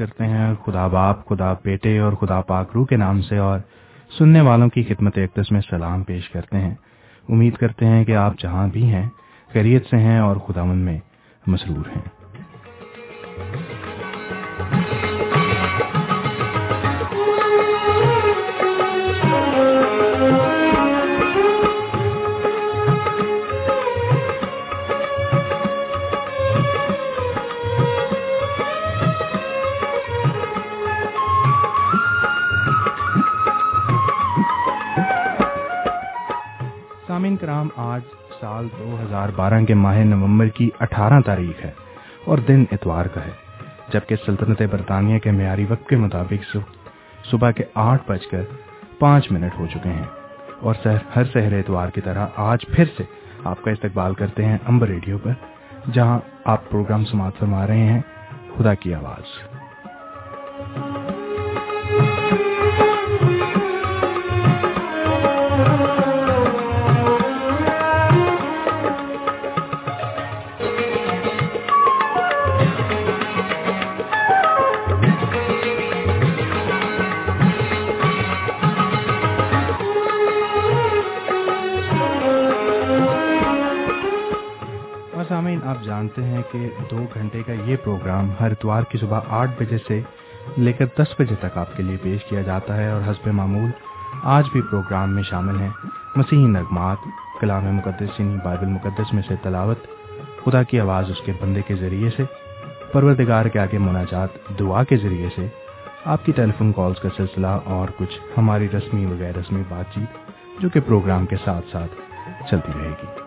کرتے ہیں خدا باپ، خدا بیٹے اور خدا پاک روح کے نام سے اور سننے والوں کی خدمت اقدس میں سلام پیش کرتے ہیں۔ امید کرتے ہیں کہ آپ جہاں بھی ہیں، خیریت سے ہیں اور خدا من میں مسرور ہیں۔ سال دو ہزار بارہ کے ماہ نومبر کی اٹھارہ تاریخ ہے اور دن اتوار کا ہے۔ جبکہ سلطنت برطانیہ کے معیاری وقت کے مطابق صبح کے آٹھ بج کر پانچ منٹ ہو چکے ہیں۔ اور ہر سہر اتوار کی طرح آج پھر سے آپ کا استقبال کرتے ہیں امبر ریڈیو پر، جہاں آپ پروگرام سماعت فرما رہے ہیں۔ خدا کی آواز۔ جانتے ہیں کہ دو گھنٹے کا یہ پروگرام ہر اتوار کی صبح آٹھ بجے سے لے کر دس بجے تک آپ کے لیے پیش کیا جاتا ہے اور حسب معمول آج بھی پروگرام میں شامل ہیں۔ مسیحی نغمات، کلام مقدس یعنی بائبل مقدس میں سے تلاوت، خدا کی آواز اس کے بندے کے ذریعے سے، پروردگار کے آگے مناجات، دعا کے ذریعے سے، آپ کی ٹیلی فون کالز کا سلسلہ اور کچھ ہماری رسمی وغیر رسمی بات چیت جو کہ پروگرام کے ساتھ ساتھ چلتی رہے گی۔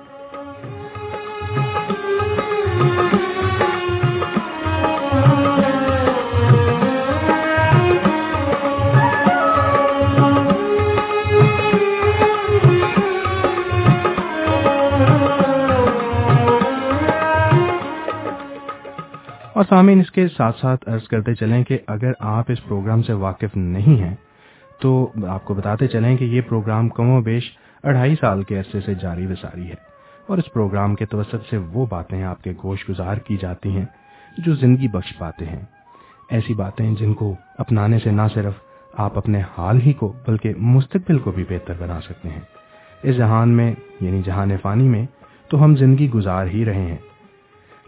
اور سامعین، اس کے ساتھ ساتھ عرض کرتے چلیں کہ اگر آپ اس پروگرام سے واقف نہیں ہیں، تو آپ کو بتاتے چلیں کہ یہ پروگرام کم و بیش اڑھائی سال کے عرصے سے جاری وساری ہے اور اس پروگرام کے توسط سے وہ باتیں آپ کے گوش گزار کی جاتی ہیں جو زندگی بخش پاتے ہیں۔ ایسی باتیں جن کو اپنانے سے نہ صرف آپ اپنے حال ہی کو، بلکہ مستقبل کو بھی بہتر بنا سکتے ہیں۔ اس جہان میں یعنی جہان فانی میں، تو ہم زندگی گزار ہی رہے ہیں۔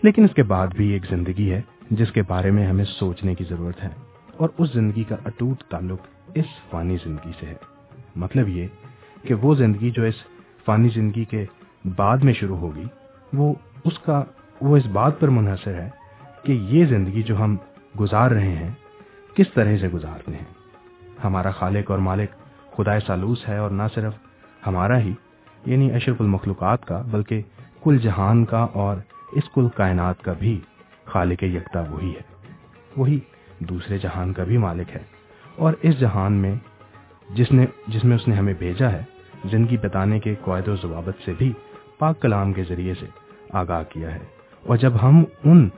لیکن اس کے بعد بھی ایک زندگی ہے جس کے بارے میں ہمیں سوچنے کی ضرورت ہے اور اس زندگی کا اٹوٹ تعلق اس فانی زندگی سے ہے۔ مطلب یہ کہ وہ زندگی جو اس فانی زندگی کے بعد میں شروع ہوگی، وہ اس کا، وہ اس بات پر منحصر ہے کہ یہ زندگی جو ہم گزار رہے ہیں، کس طرح سے گزارتے ہیں۔ ہمارا خالق اور مالک خدا سالوس ہے اور نہ صرف ہمارا ہی یعنی اشرف المخلوقات کا، بلکہ کل جہان کا اور اس کل کائنات کا بھی خالق یکتا وہی ہے۔ وہی دوسرے جہان کا بھی مالک ہے۔ اور اس جہان میں جس نے جس میں اس نے ہمیں بھیجا ہے زندگی بتانے کے قواعد و ضوابط سے بھی پاک کلام کے ذریعے سے آگاہ کیا ہے۔ اور جب ہم ان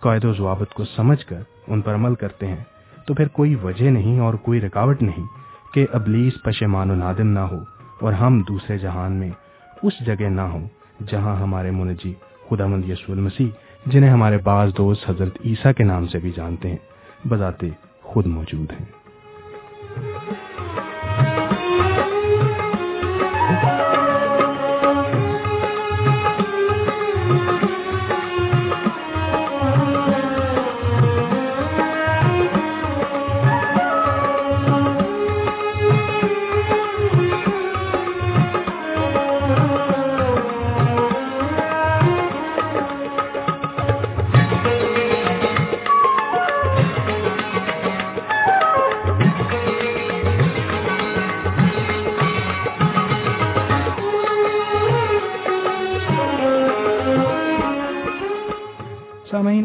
قواعد و ضوابط کو سمجھ کر ان پر عمل کرتے ہیں، تو پھر کوئی وجہ نہیں اور کوئی رکاوٹ نہیں کہ ابلیس پشمان و نادم نہ ہو اور ہم دوسرے جہان میں اس جگہ نہ ہوں جہاں ہمارے منجی خدا مند یسو المسیح، جنہیں ہمارے بعض دوست حضرت عیسیٰ کے نام سے بھی جانتے ہیں، بذات خود موجود ہیں۔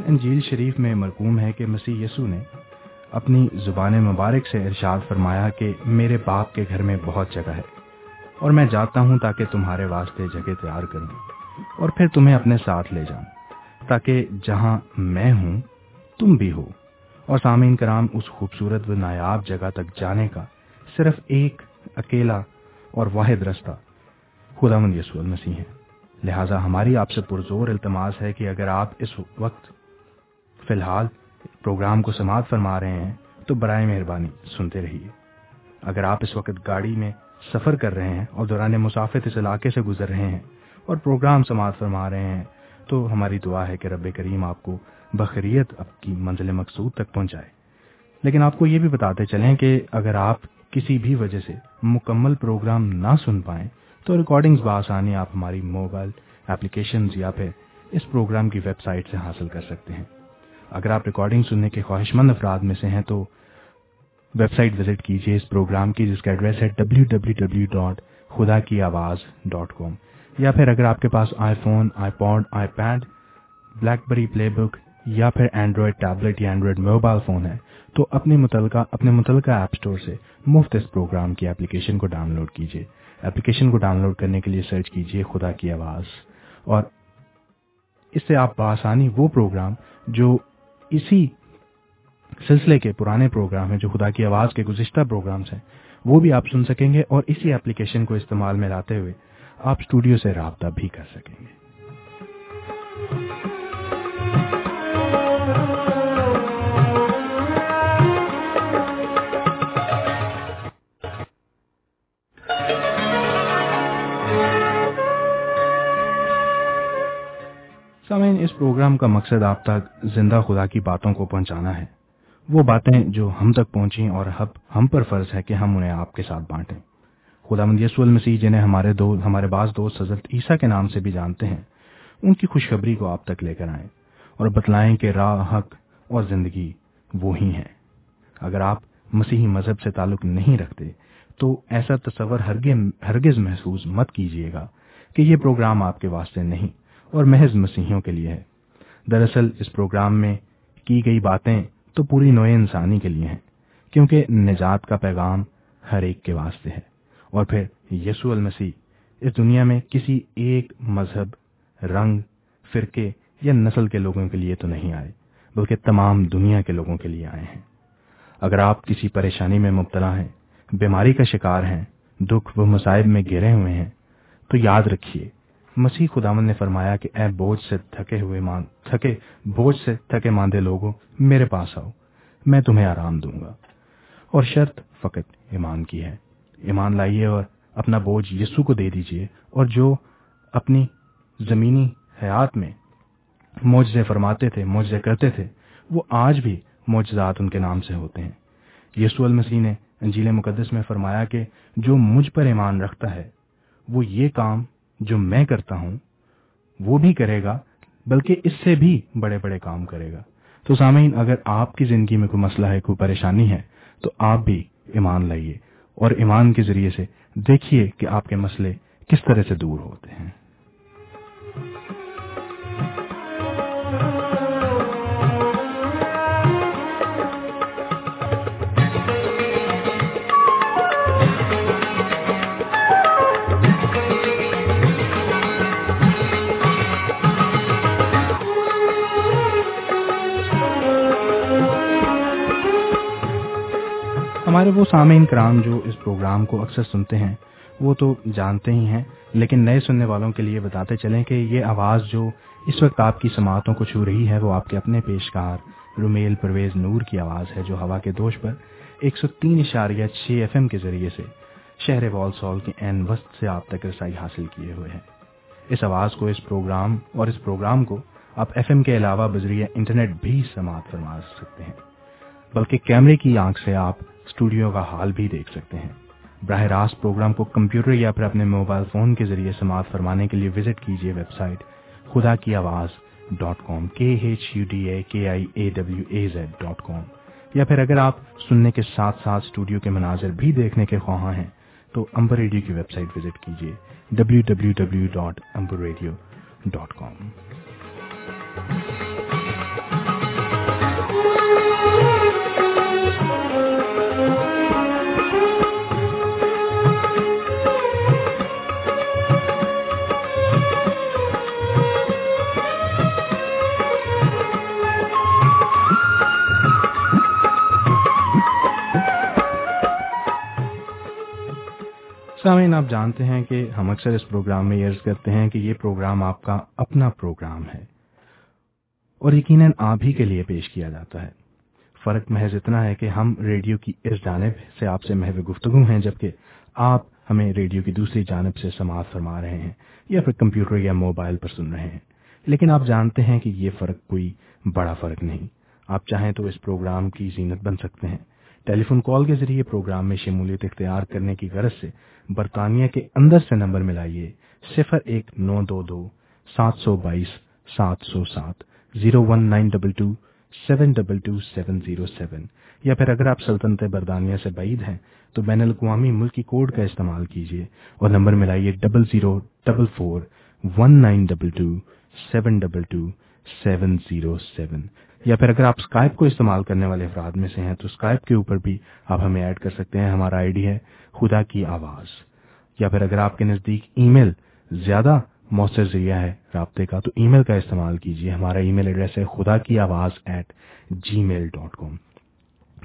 انجیل شریف میں مرکوم ہے کہ مسیح یسو نے اپنی زبان مبارک سے ارشاد فرمایا کہ میرے باپ کے گھر میں بہت جگہ ہے اور میں جاتا ہوں تاکہ تمہارے واسطے جگہ تیار کروں اور پھر تمہیں اپنے ساتھ لے جاؤں تاکہ جہاں میں ہوں، تم بھی ہو۔ اور سامعین کرام، اس خوبصورت و نایاب جگہ تک جانے کا صرف ایک اکیلا اور واحد رستہ خدا مند یسو المسیح ہے۔ لہٰذا ہماری آپ سے پرزور التماس ہے کہ اگر آپ اس وقت فی الحال پروگرام کو سماعت فرما رہے ہیں، تو برائے مہربانی سنتے رہیے۔ اگر آپ اس وقت گاڑی میں سفر کر رہے ہیں اور دوران مسافت اس علاقے سے گزر رہے ہیں اور پروگرام سماعت فرما رہے ہیں، تو ہماری دعا ہے کہ رب کریم آپ کو بخریت اب کی منزل مقصود تک پہنچائے۔ لیکن آپ کو یہ بھی بتاتے چلیں کہ اگر آپ کسی بھی وجہ سے مکمل پروگرام نہ سن پائیں، تو ریکارڈنگز بآسانی آپ ہماری موبائل اپلیکیشنز یا پھر اس پروگرام کی ویب سائٹ سے حاصل کر سکتے ہیں۔ اگر آپ ریکارڈنگ سننے کے خواہش مند افراد میں سے ہیں تو ویب سائٹ وزٹ کیجیے اس پروگرام کی جس کا ایڈریس ہے ڈبلو ڈبلو ڈبلو ڈاٹ خدا کی آواز ڈاٹ کام یا پھر اگر آپ کے پاس iPhone iPod iPad BlackBerry PlayBook یا پھر اینڈرائڈ ٹیبلٹ یا اینڈرائڈ موبائل فون ہے تو اپنے متعلقہ اپنے متعلقہ ایپ اسٹور سے مفت اس پروگرام کی اپلیکیشن کو ڈاؤن لوڈ کیجیے اپلیکیشن کو ڈاؤن لوڈ کرنے کے لیے سرچ کیجیے خدا کی آواز۔ اور اس سے آپ بآسانی وہ پروگرام جو اسی سلسلے کے پرانے پروگرام ہیں جو خدا کی آواز کے گزشتہ پروگرامز ہیں، وہ بھی آپ سن سکیں گے اور اسی اپلیکیشن کو استعمال میں لاتے ہوئے آپ اسٹوڈیو سے رابطہ بھی کر سکیں گے۔ سامعین اس پروگرام کا مقصد آپ تک زندہ خدا کی باتوں کو پہنچانا ہے۔ وہ باتیں جو ہم تک پہنچیں اور ہم پر فرض ہے کہ ہم انہیں آپ کے ساتھ بانٹیں۔ خدا مند یسو المسیح جنہیں ہمارے دو، ہمارے بعض دوست حضرت عیسیٰ کے نام سے بھی جانتے ہیں، ان کی خوشخبری کو آپ تک لے کر آئیں اور بتلائیں کہ راہ، حق اور زندگی وہی ہیں۔ اگر آپ مسیحی مذہب سے تعلق نہیں رکھتے، تو ایسا تصور ہرگز محسوس مت کیجیے گا کہ یہ پروگرام آپ کے واسطے نہیں۔ اور محض مسیحیوں کے لیے ہے۔ دراصل اس پروگرام میں کی گئی باتیں تو پوری نوع انسانی کے لیے ہیں، کیونکہ نجات کا پیغام ہر ایک کے واسطے ہے۔ اور پھر یسو المسیح اس دنیا میں کسی ایک مذہب، رنگ، فرقے یا نسل کے لوگوں کے لیے تو نہیں آئے، بلکہ تمام دنیا کے لوگوں کے لیے آئے ہیں۔ اگر آپ کسی پریشانی میں مبتلا ہیں، بیماری کا شکار ہیں، دکھ و مصائب میں گرے ہوئے ہیں، تو یاد رکھیے مسیح خدامن نے فرمایا کہ اے بوجھ سے تھکے ہوئے مان تھکے بوجھ سے تھکے ماندے لوگوں، میرے پاس آؤ، میں تمہیں آرام دوں گا۔ اور شرط فقط ایمان کی ہے۔ ایمان لائیے اور اپنا بوجھ یسو کو دے دیجیے اور جو اپنی زمینی حیات میں معجزے فرماتے تھے، معجزے کرتے تھے، وہ آج بھی معجزات ان کے نام سے ہوتے ہیں۔ یسو المسیح نے انجیل مقدس میں فرمایا کہ جو مجھ پر ایمان رکھتا ہے، وہ یہ کام جو میں کرتا ہوں، وہ بھی کرے گا، بلکہ اس سے بھی بڑے بڑے کام کرے گا۔ تو سامعین، اگر آپ کی زندگی میں کوئی مسئلہ ہے، کوئی پریشانی ہے، تو آپ بھی ایمان لائیے اور ایمان کے ذریعے سے دیکھیے کہ آپ کے مسئلے کس طرح سے دور ہوتے ہیں۔ ہمارے وہ سامعین کرام جو اس پروگرام کو اکثر سنتے ہیں، وہ تو جانتے ہی ہیں، لیکن نئے سننے والوں کے لیے بتاتے چلیں کہ یہ آواز جو اس وقت آپ کی سماعتوں کو چھو رہی ہے، وہ آپ کے اپنے پیشکار رومیل پرویز نور کی آواز ہے جو ہوا کے دوش پر ایک سو تین اشاریہ چھ ایف ایم کے ذریعے سے شہر وال سال کے این وسط سے آپ تک رسائی حاصل کیے ہوئے ہیں۔ اس آواز کو، اس پروگرام اور اس پروگرام کو آپ ایف ایم کے علاوہ بذریعہ انٹرنیٹ بھی سماعت فرما سکتے ہیں۔ بلکہ کیمرے کی آنکھ سے آپ اسٹوڈیو کا حال بھی دیکھ سکتے ہیں۔ براہ راست پروگرام کو کمپیوٹر یا پھر اپنے موبائل فون کے ذریعے سماعت فرمانے کے لیے وزٹ کیجیے ویب سائٹ خدا کی آواز ڈاٹ کام کے H U D A K I A W A Z dot com. یا پھر اگر آپ سننے کے ساتھ ساتھ اسٹوڈیو کے مناظر بھی دیکھنے کے خواہاں ہیں، تو امبر ریڈیو کی ویب سائٹ وزٹ کیجیے W W W dot Amber Radio dot com سامعین، آپ جانتے ہیں کہ ہم اکثر اس پروگرام میں عرض کرتے ہیں کہ یہ پروگرام آپ کا اپنا پروگرام ہے اور یقیناً آپ ہی کے لیے پیش کیا جاتا ہے۔ فرق محض اتنا ہے کہ ہم ریڈیو کی اس جانب سے آپ سے محو گفتگو ہیں، جبکہ آپ ہمیں ریڈیو کی دوسری جانب سے سماعت فرما رہے ہیں یا پھر کمپیوٹر یا موبائل پر سن رہے ہیں۔ لیکن آپ جانتے ہیں کہ یہ فرق کوئی بڑا فرق نہیں۔ آپ چاہیں تو اس پروگرام کی زینت بن سکتے ہیں۔ ٹیلی فون کال کے ذریعے پروگرام میں شمولیت اختیار کرنے کی غرض سے برطانیہ کے اندر سے نمبر ملائیے صفر ایک نو دو دو، سات سو بائیس، سات سو سات، zero one nine double two, seven double two, seven zero seven. یا پھر اگر آپ سلطنت برطانیہ سے بعید ہیں، تو بین الاقوامی ملکی کوڈ کا استعمال کیجیے اور number ملائیے double zero double four one nine double two seven double two seven zero seven یا پھر اگر آپ اسکائپ کو استعمال کرنے والے افراد میں سے ہیں، تو اسکائپ کے اوپر بھی آپ ہمیں ایڈ کر سکتے ہیں۔ ہمارا آئی ڈی ہے خدا کی آواز۔ یا پھر اگر آپ کے نزدیک ای میل زیادہ مؤثر ذریعہ ہے رابطے کا، تو ای میل کا استعمال کیجیے ہمارا ای میل ایڈریس ہے خدا کی آواز at G mile dot com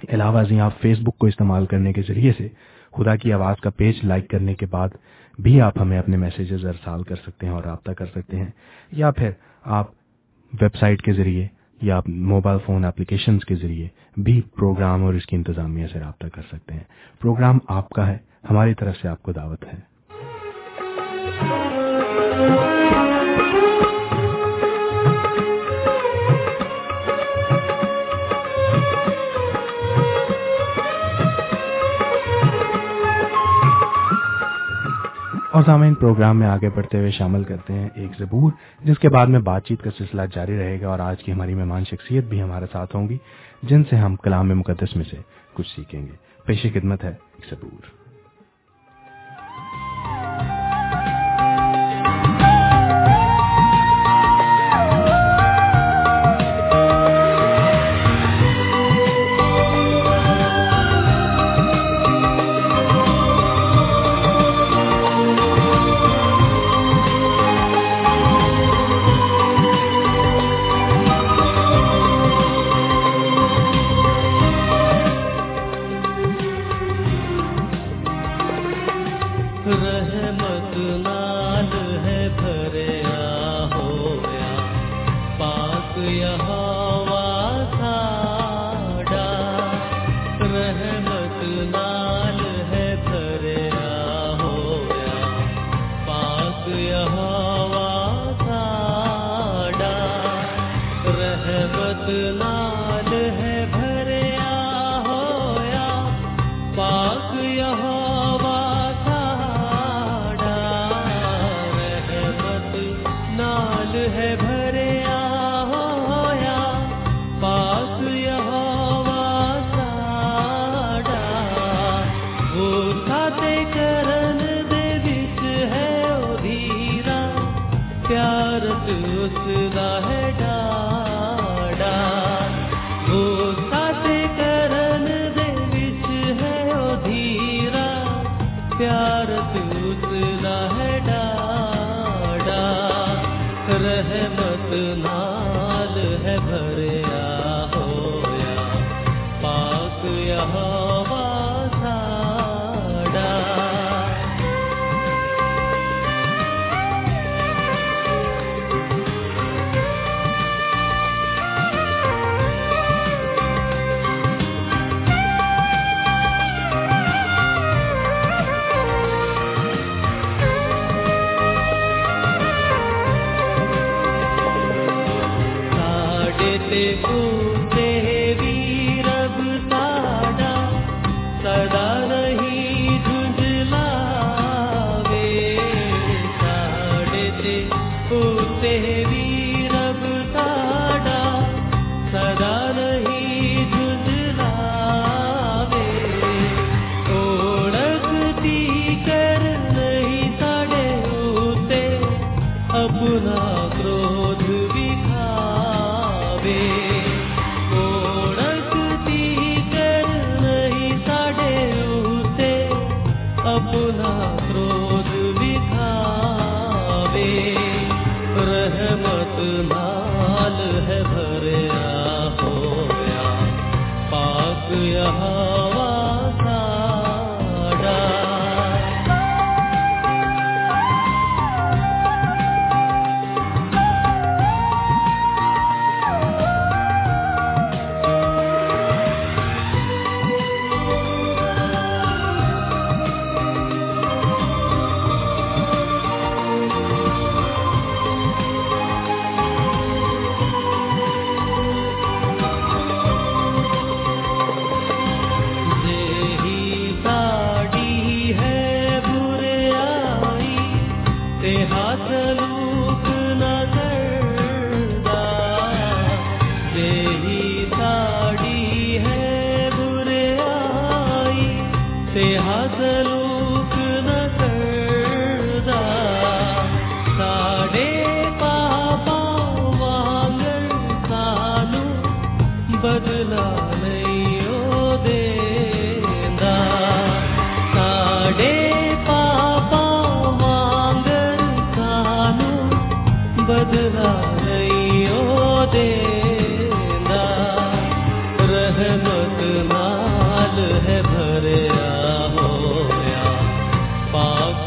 علاوہ ازیں آپ فیس بک کو استعمال کرنے کے ذریعے سے خدا کی آواز کا پیج لائک کرنے کے بعد بھی آپ ہمیں اپنے میسیجز ارسال کر سکتے ہیں اور رابطہ کر سکتے ہیں۔ یا پھر آپ ویب سائٹ کے ذریعے یا موبائل فون اپلیکیشنز کے ذریعے بھی پروگرام اور اس کی انتظامیہ سے رابطہ کر سکتے ہیں۔ پروگرام آپ کا ہے، ہماری طرف سے آپ کو دعوت ہے۔ اور سامعین پروگرام میں آگے بڑھتے ہوئے شامل کرتے ہیں ایک زبور جس کے بعد میں بات چیت کا سلسلہ جاری رہے گا اور آج کی ہماری مہمان شخصیت بھی ہمارے ساتھ ہوں گی، جن سے ہم کلام مقدس میں سے کچھ سیکھیں گے۔ پیش خدمت ہے ایک زبور بھارت اس راہ ڈال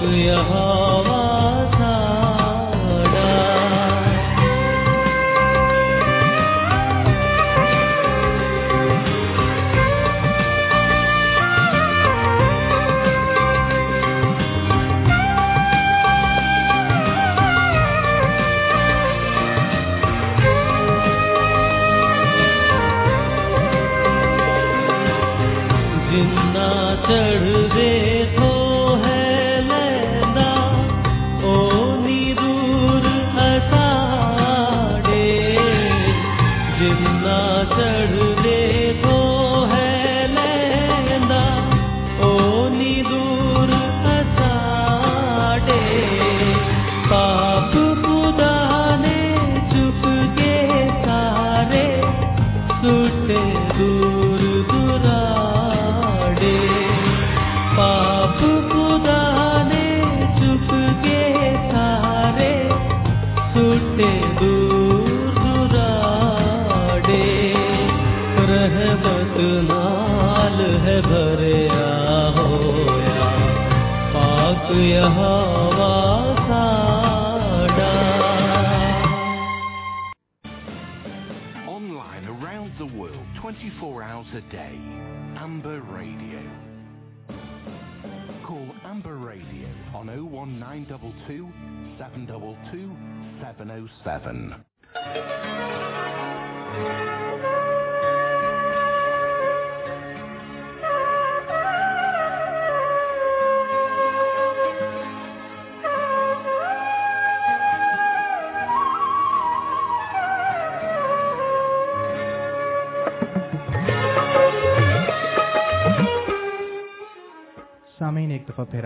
yahawa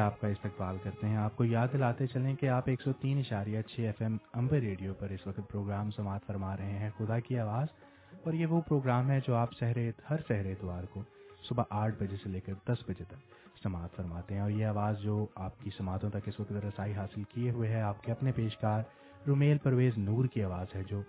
آپ کا استقبال کرتے ہیں۔ آپ کو یاد دلاتے چلیں کہ آپ ایک سو تین اشاریہ چھ ایف ایم امبر ریڈیو پر اس وقت پروگرام سماعت فرما رہے ہیں۔ خدا کی آواز۔ اور یہ وہ پروگرام ہے جو آپ سہرے، ہر سہر اتوار کو صبح آٹھ بجے سے لے کر دس بجے تک سماعت فرماتے ہیں۔ اور یہ آواز جو آپ کی سماعتوں تک اس وقت رسائی حاصل کیے ہوئے ہے، آپ کے اپنے پیشکار رومیل پرویز نور کی آواز ہے، جو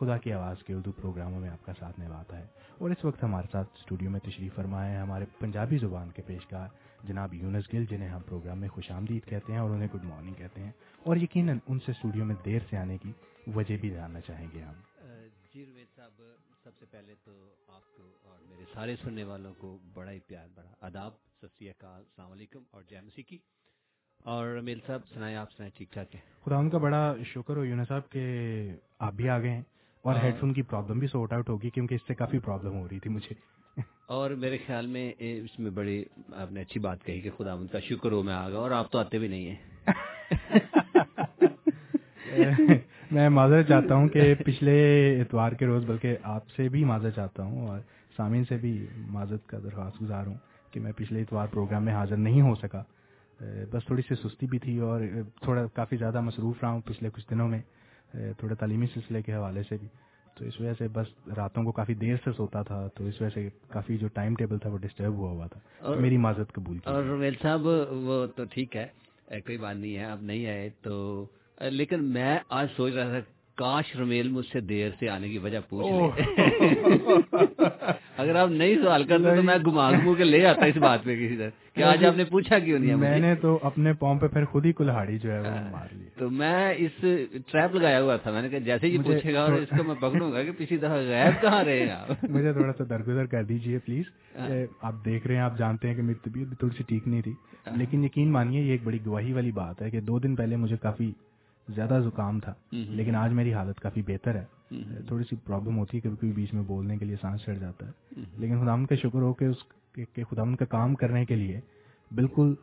خدا کی آواز کے اردو پروگراموں میں آپ کا ساتھ نبھاتا ہے۔ اور اس وقت ہمارے ساتھ اسٹوڈیو میں تشریف فرمائے ہیں ہمارے پنجابی زبان کے پیشکار جناب یونس گل جنہیں ہم پروگرام میں خوش آمدید کہتے ہیں اور انہیں گڈ مارننگ کہتے ہیں اور یقیناً ان سے اسٹوڈیو میں دیر سے آنے کی وجہ بھی جاننا چاہیں گے ہم۔ جی رویت صاحب سب سے پہلے تو آپ کو اور میرے سارے سننے والوں کو بڑا ہی پیار بڑا آداب۔ ست سری اکال السلام علیکم اور جے مسیح اور میل صاحب سنائے آپ سنائے ٹھیک ٹھاک ہے خدا ان کا بڑا شکر ہو یونس صاحب کہ آپ بھی آ گئے ہیں اور ہیڈ فون کی پرابلم بھی سارٹ آؤٹ ہوگی کیونکہ اس سے کافی پرابلم ہو رہی تھی مجھے۔ اور میرے خیال میں اس میں بڑی آپ نے اچھی بات کہی کہ خدا ان کا شکر ہو میں آ گیا اور آپ تو آتے بھی نہیں ہیں۔ میں معذرت چاہتا ہوں کہ پچھلے اتوار کے روز، بلکہ آپ سے بھی معذرت چاہتا ہوں اور سامعین سے بھی معذرت کا درخواست گزار ہوں کہ میں پچھلے اتوار پروگرام میں حاضر نہیں ہو سکا۔ بس تھوڑی سی سستی بھی تھی اور تھوڑا کافی زیادہ مصروف رہا ہوں پچھلے کچھ دنوں میں تھوڑے تعلیمی سلسلے کے حوالے سے بھی۔ تو اس وجہ سے بس راتوں کو کافی دیر سے سوتا تھا تو اس وجہ سے کافی جو ٹائم ٹیبل تھا وہ ڈسٹرب ہوا ہوا تھا۔ میری معذرت قبول کی اور رویل صاحب وہ تو ٹھیک ہے کوئی بات نہیں ہے اب نہیں آئے تو لیکن میں آج سوچ رہا تھا کاش رمیل مجھ سے دیر سے آنے کی وجہ پوچھ اگر آپ نہیں سوال کرتے تو میں گما گمو کے لے آتا اس بات پہ کسی طرح کہ آج آپ نے پوچھا کیوں نہیں میں نے تو اپنے پاؤں پہ پھر خود ہی کلہاڑی جو ہے وہ مار لی تو میں اس ٹریپ لگایا ہوا تھا میں نے کہا جیسے ہی پوچھے گا اور اس کو میں پکڑوں گا کہ پچھلی دفعہ غائب کہاں رہے ہیں مجھے تھوڑا سا درگزر کر دیجیے پلیز۔ آپ دیکھ رہے ہیں آپ جانتے ہیں کہ میری طبیعت بھی تھوڑی سی ٹھیک نہیں تھی۔ لیکن یقین مانیے یہ ایک بڑی گواہی والی بات ہے کہ دو دن پہلے مجھے کافی زیادہ زکام تھا۔ لیکن آج میری حالت کافی بہتر ہے۔ تھوڑی سی پرابلم ہوتی ہے کبھی کبھی بیچ میں بولنے کے لیے سانس چڑھ جاتا ہے۔ لیکن خدا کا شکر ہو کہ اس کہ خدا کا کام کرنے کے لیے بالکل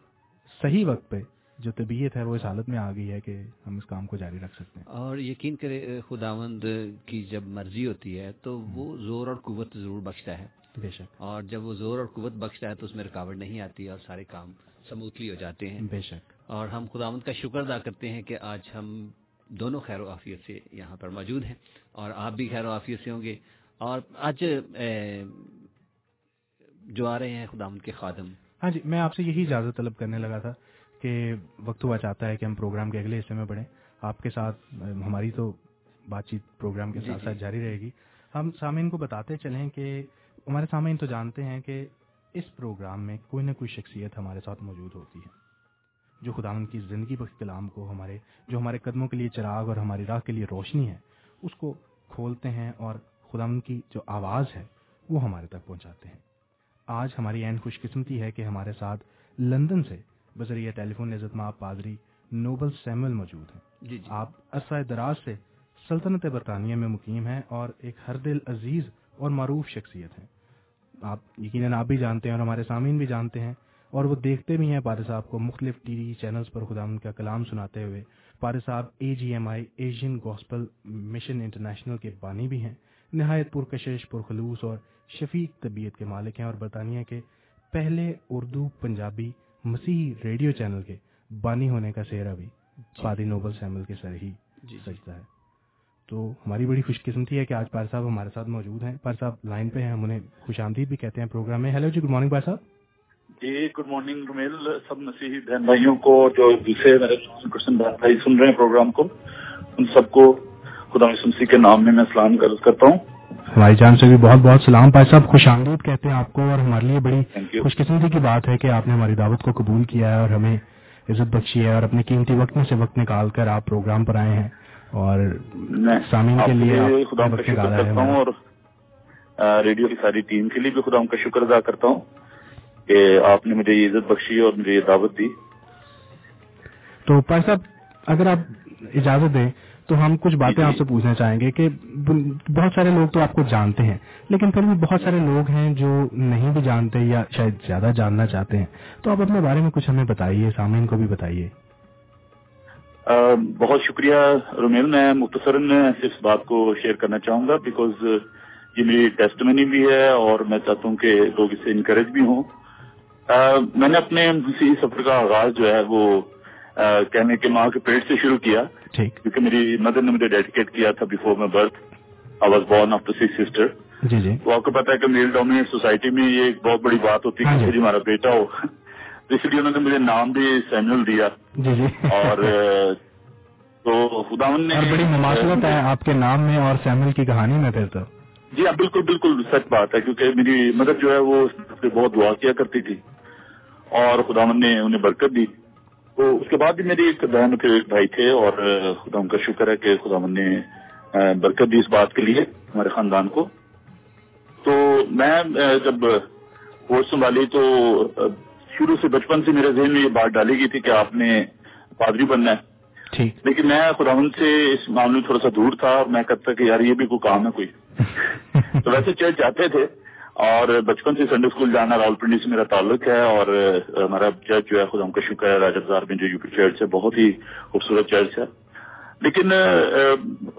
صحیح وقت پہ جو طبیعت ہے وہ اس حالت میں آ گئی ہے کہ ہم اس کام کو جاری رکھ سکتے ہیں۔ اور یقین کرے خداوند کی جب مرضی ہوتی ہے تو وہ زور اور قوت ضرور بخشتا ہے۔ بے شک۔ اور جب وہ زور اور قوت بخشتا ہے تو اس میں رکاوٹ نہیں آتی اور سارے کام سموتھلی ہو جاتے ہیں۔ بے شک۔ اور ہم خداوند کا شکر ادا کرتے ہیں کہ آج ہم دونوں خیر و عافیت سے یہاں پر موجود ہیں اور آپ بھی خیر و عافیت سے ہوں گے۔ اور آج جو آ رہے ہیں خداوند کے خادم۔ ہاں جی میں آپ سے یہی اجازت طلب کرنے لگا تھا کہ وقت ہوا چاہتا ہے کہ ہم پروگرام کے اگلے حصے میں بڑھیں۔ آپ کے ساتھ ہماری تو بات چیت پروگرام کے جی، ساتھ جی۔ ساتھ جاری رہے گی۔ ہم سامعین کو بتاتے چلیں کہ ہمارے سامعین تو جانتے ہیں کہ اس پروگرام میں کوئی نہ کوئی شخصیت ہمارے ساتھ موجود ہوتی ہے جو خدا ان کی زندگی بخش کلام کو ہمارے جو ہمارے قدموں کے لیے چراغ اور ہماری راہ کے لیے روشنی ہے اس کو کھولتے ہیں اور خدا ان کی جو آواز ہے وہ ہمارے تک پہنچاتے ہیں۔ آج ہماری این خوش قسمتی ہے کہ ہمارے ساتھ لندن سے بذریعہ ٹیلی فون عزت ماں پادری نوبل سیمول موجود ہیں۔ جی جی۔ آپ عرصہ دراز سے سلطنت برطانیہ میں مقیم ہیں اور ایک ہر دل عزیز اور معروف شخصیت ہیں۔ آپ یقیناً آپ بھی جانتے ہیں اور ہمارے سامعین بھی جانتے ہیں اور وہ دیکھتے بھی ہیں پارے صاحب کو مختلف ٹی وی چینلز پر خدا ان کا کلام سناتے ہوئے۔ پارے صاحب A G M I Asian Gospel Mission International کے بانی بھی ہیں۔ نہایت پرکشش پرخلوص اور شفیق طبیعت کے مالک ہیں اور برطانیہ کے پہلے اردو پنجابی مسیحی ریڈیو چینل کے بانی ہونے کا سہرا بھی پادری نوبل سیمل کے سر ہی جی۔ سجتا ہے۔ تو ہماری بڑی خوش قسمتی ہے کہ آج پار صاحب ہمارے ساتھ موجود ہیں۔ پار صاحب لائن پہ ہیں ہم انہیں خوش آمدید بھی کہتے ہیں پروگرام میں۔ ہیلو جی گڈ مارننگ پار صاحب۔ جی گڈ مارننگ رومیل۔ سب مسیحی بہن بھائیوں کو جو دوسرے میرے بہن بھائی سن رہے ہیں پروگرام کو ان سب کو خدا مسیح کے نام میں میں سلام عرض کرتا ہوں۔ ہماری جان سے بھی بہت بہت سلام پائے صاحب۔ خوش آمدید کہتے ہیں آپ کو اور ہمارے لیے بڑی. خوش قسمتی کی بات ہے کہ آپ نے ہماری دعوت کو قبول کیا ہے اور ہمیں عزت بخشی ہے اور اپنے قیمتی وقت میں سے وقت نکال کر آپ پروگرام پر آئے ہیں۔ اور میں سامعین کے لیے خدا کا شکر کرتا ہوں۔ اور ریڈیو کی ساری ٹیم کے لیے بھی خدا کا شکر ادا کرتا ہوں کہ آپ نے مجھے یہ عزت بخشی اور مجھے یہ دعوت دی تو پائے صاحب اگر آپ اجازت دیں تو ہم کچھ باتیں جی، جی۔ آپ سے پوچھنا چاہیں گے کہ بہت سارے لوگ تو آپ کو جانتے ہیں لیکن پھر بھی بہت سارے لوگ ہیں جو نہیں بھی جانتے یا شاید زیادہ جاننا چاہتے ہیں تو آپ اپنے بارے میں کچھ ہمیں بتائیے سامعین کو بھی بتائیے بہت شکریہ رومیل میں مختصراً اس بات کو شیئر کرنا چاہوں گا بیکاز یہ میری ٹیسٹ بھی ہے اور میں چاہتا ہوں کہ لوگ اس سے انکریج بھی ہوں۔ میں نے اپنے سفر کا آغاز جو ہے وہ کہنے کے ماں کے پیٹ سے شروع کیا۔ کیونکہ میری مدر نے مجھے ڈیڈیکیٹ کیا تھا before my birth I was born of the six sister جی جی۔ تو آپ کو پتا ہے کہ میل ڈومینٹ سوسائٹی میں یہ ایک بہت بڑی بات ہوتی ہے ہاں کہ جی۔ ہمارا بیٹا ہو۔ تو اس لیے انہوں نے مجھے نام بھی سیمول دیا۔ جی جی۔ اور تو خداون نے اور بڑی مماثلت ہے آپ کے نام میں اور سیمل کی کہانی میں پھر تو۔ جی ہاں بالکل بالکل سچ بات ہے کیونکہ میری مدر جو ہے وہ بہت دعا کیا کرتی تھی۔ اور خداون نے انہیں برکت دی۔ تو اس کے بعد بھی میری ایک بہن کے ایک بھائی تھے اور خدا کا شکر ہے کہ خداون نے برکت دی اس بات کے لیے ہمارے خاندان کو۔ تو میں جب ہوش سنبھالی تو شروع سے بچپن سے میرے ذہن میں یہ بات ڈالی گئی تھی کہ آپ نے پادری بننا ہے۔ ٹھیک۔ لیکن میں خداون سے اس معاملے میں تھوڑا سا دور تھا اور میں کہتا کہ یار یہ بھی کوئی کام ہے کوئی۔ تو ویسے چرچ جاتے تھے اور بچپن سے سنڈے اسکول جانا راول پنڈی سے میرا تعلق ہے اور ہمارا چرچ جو ہے خدا کا شکر ہے راجا بازار میں جو یو پی چرچ ہے بہت ہی خوبصورت چرچ ہے۔ لیکن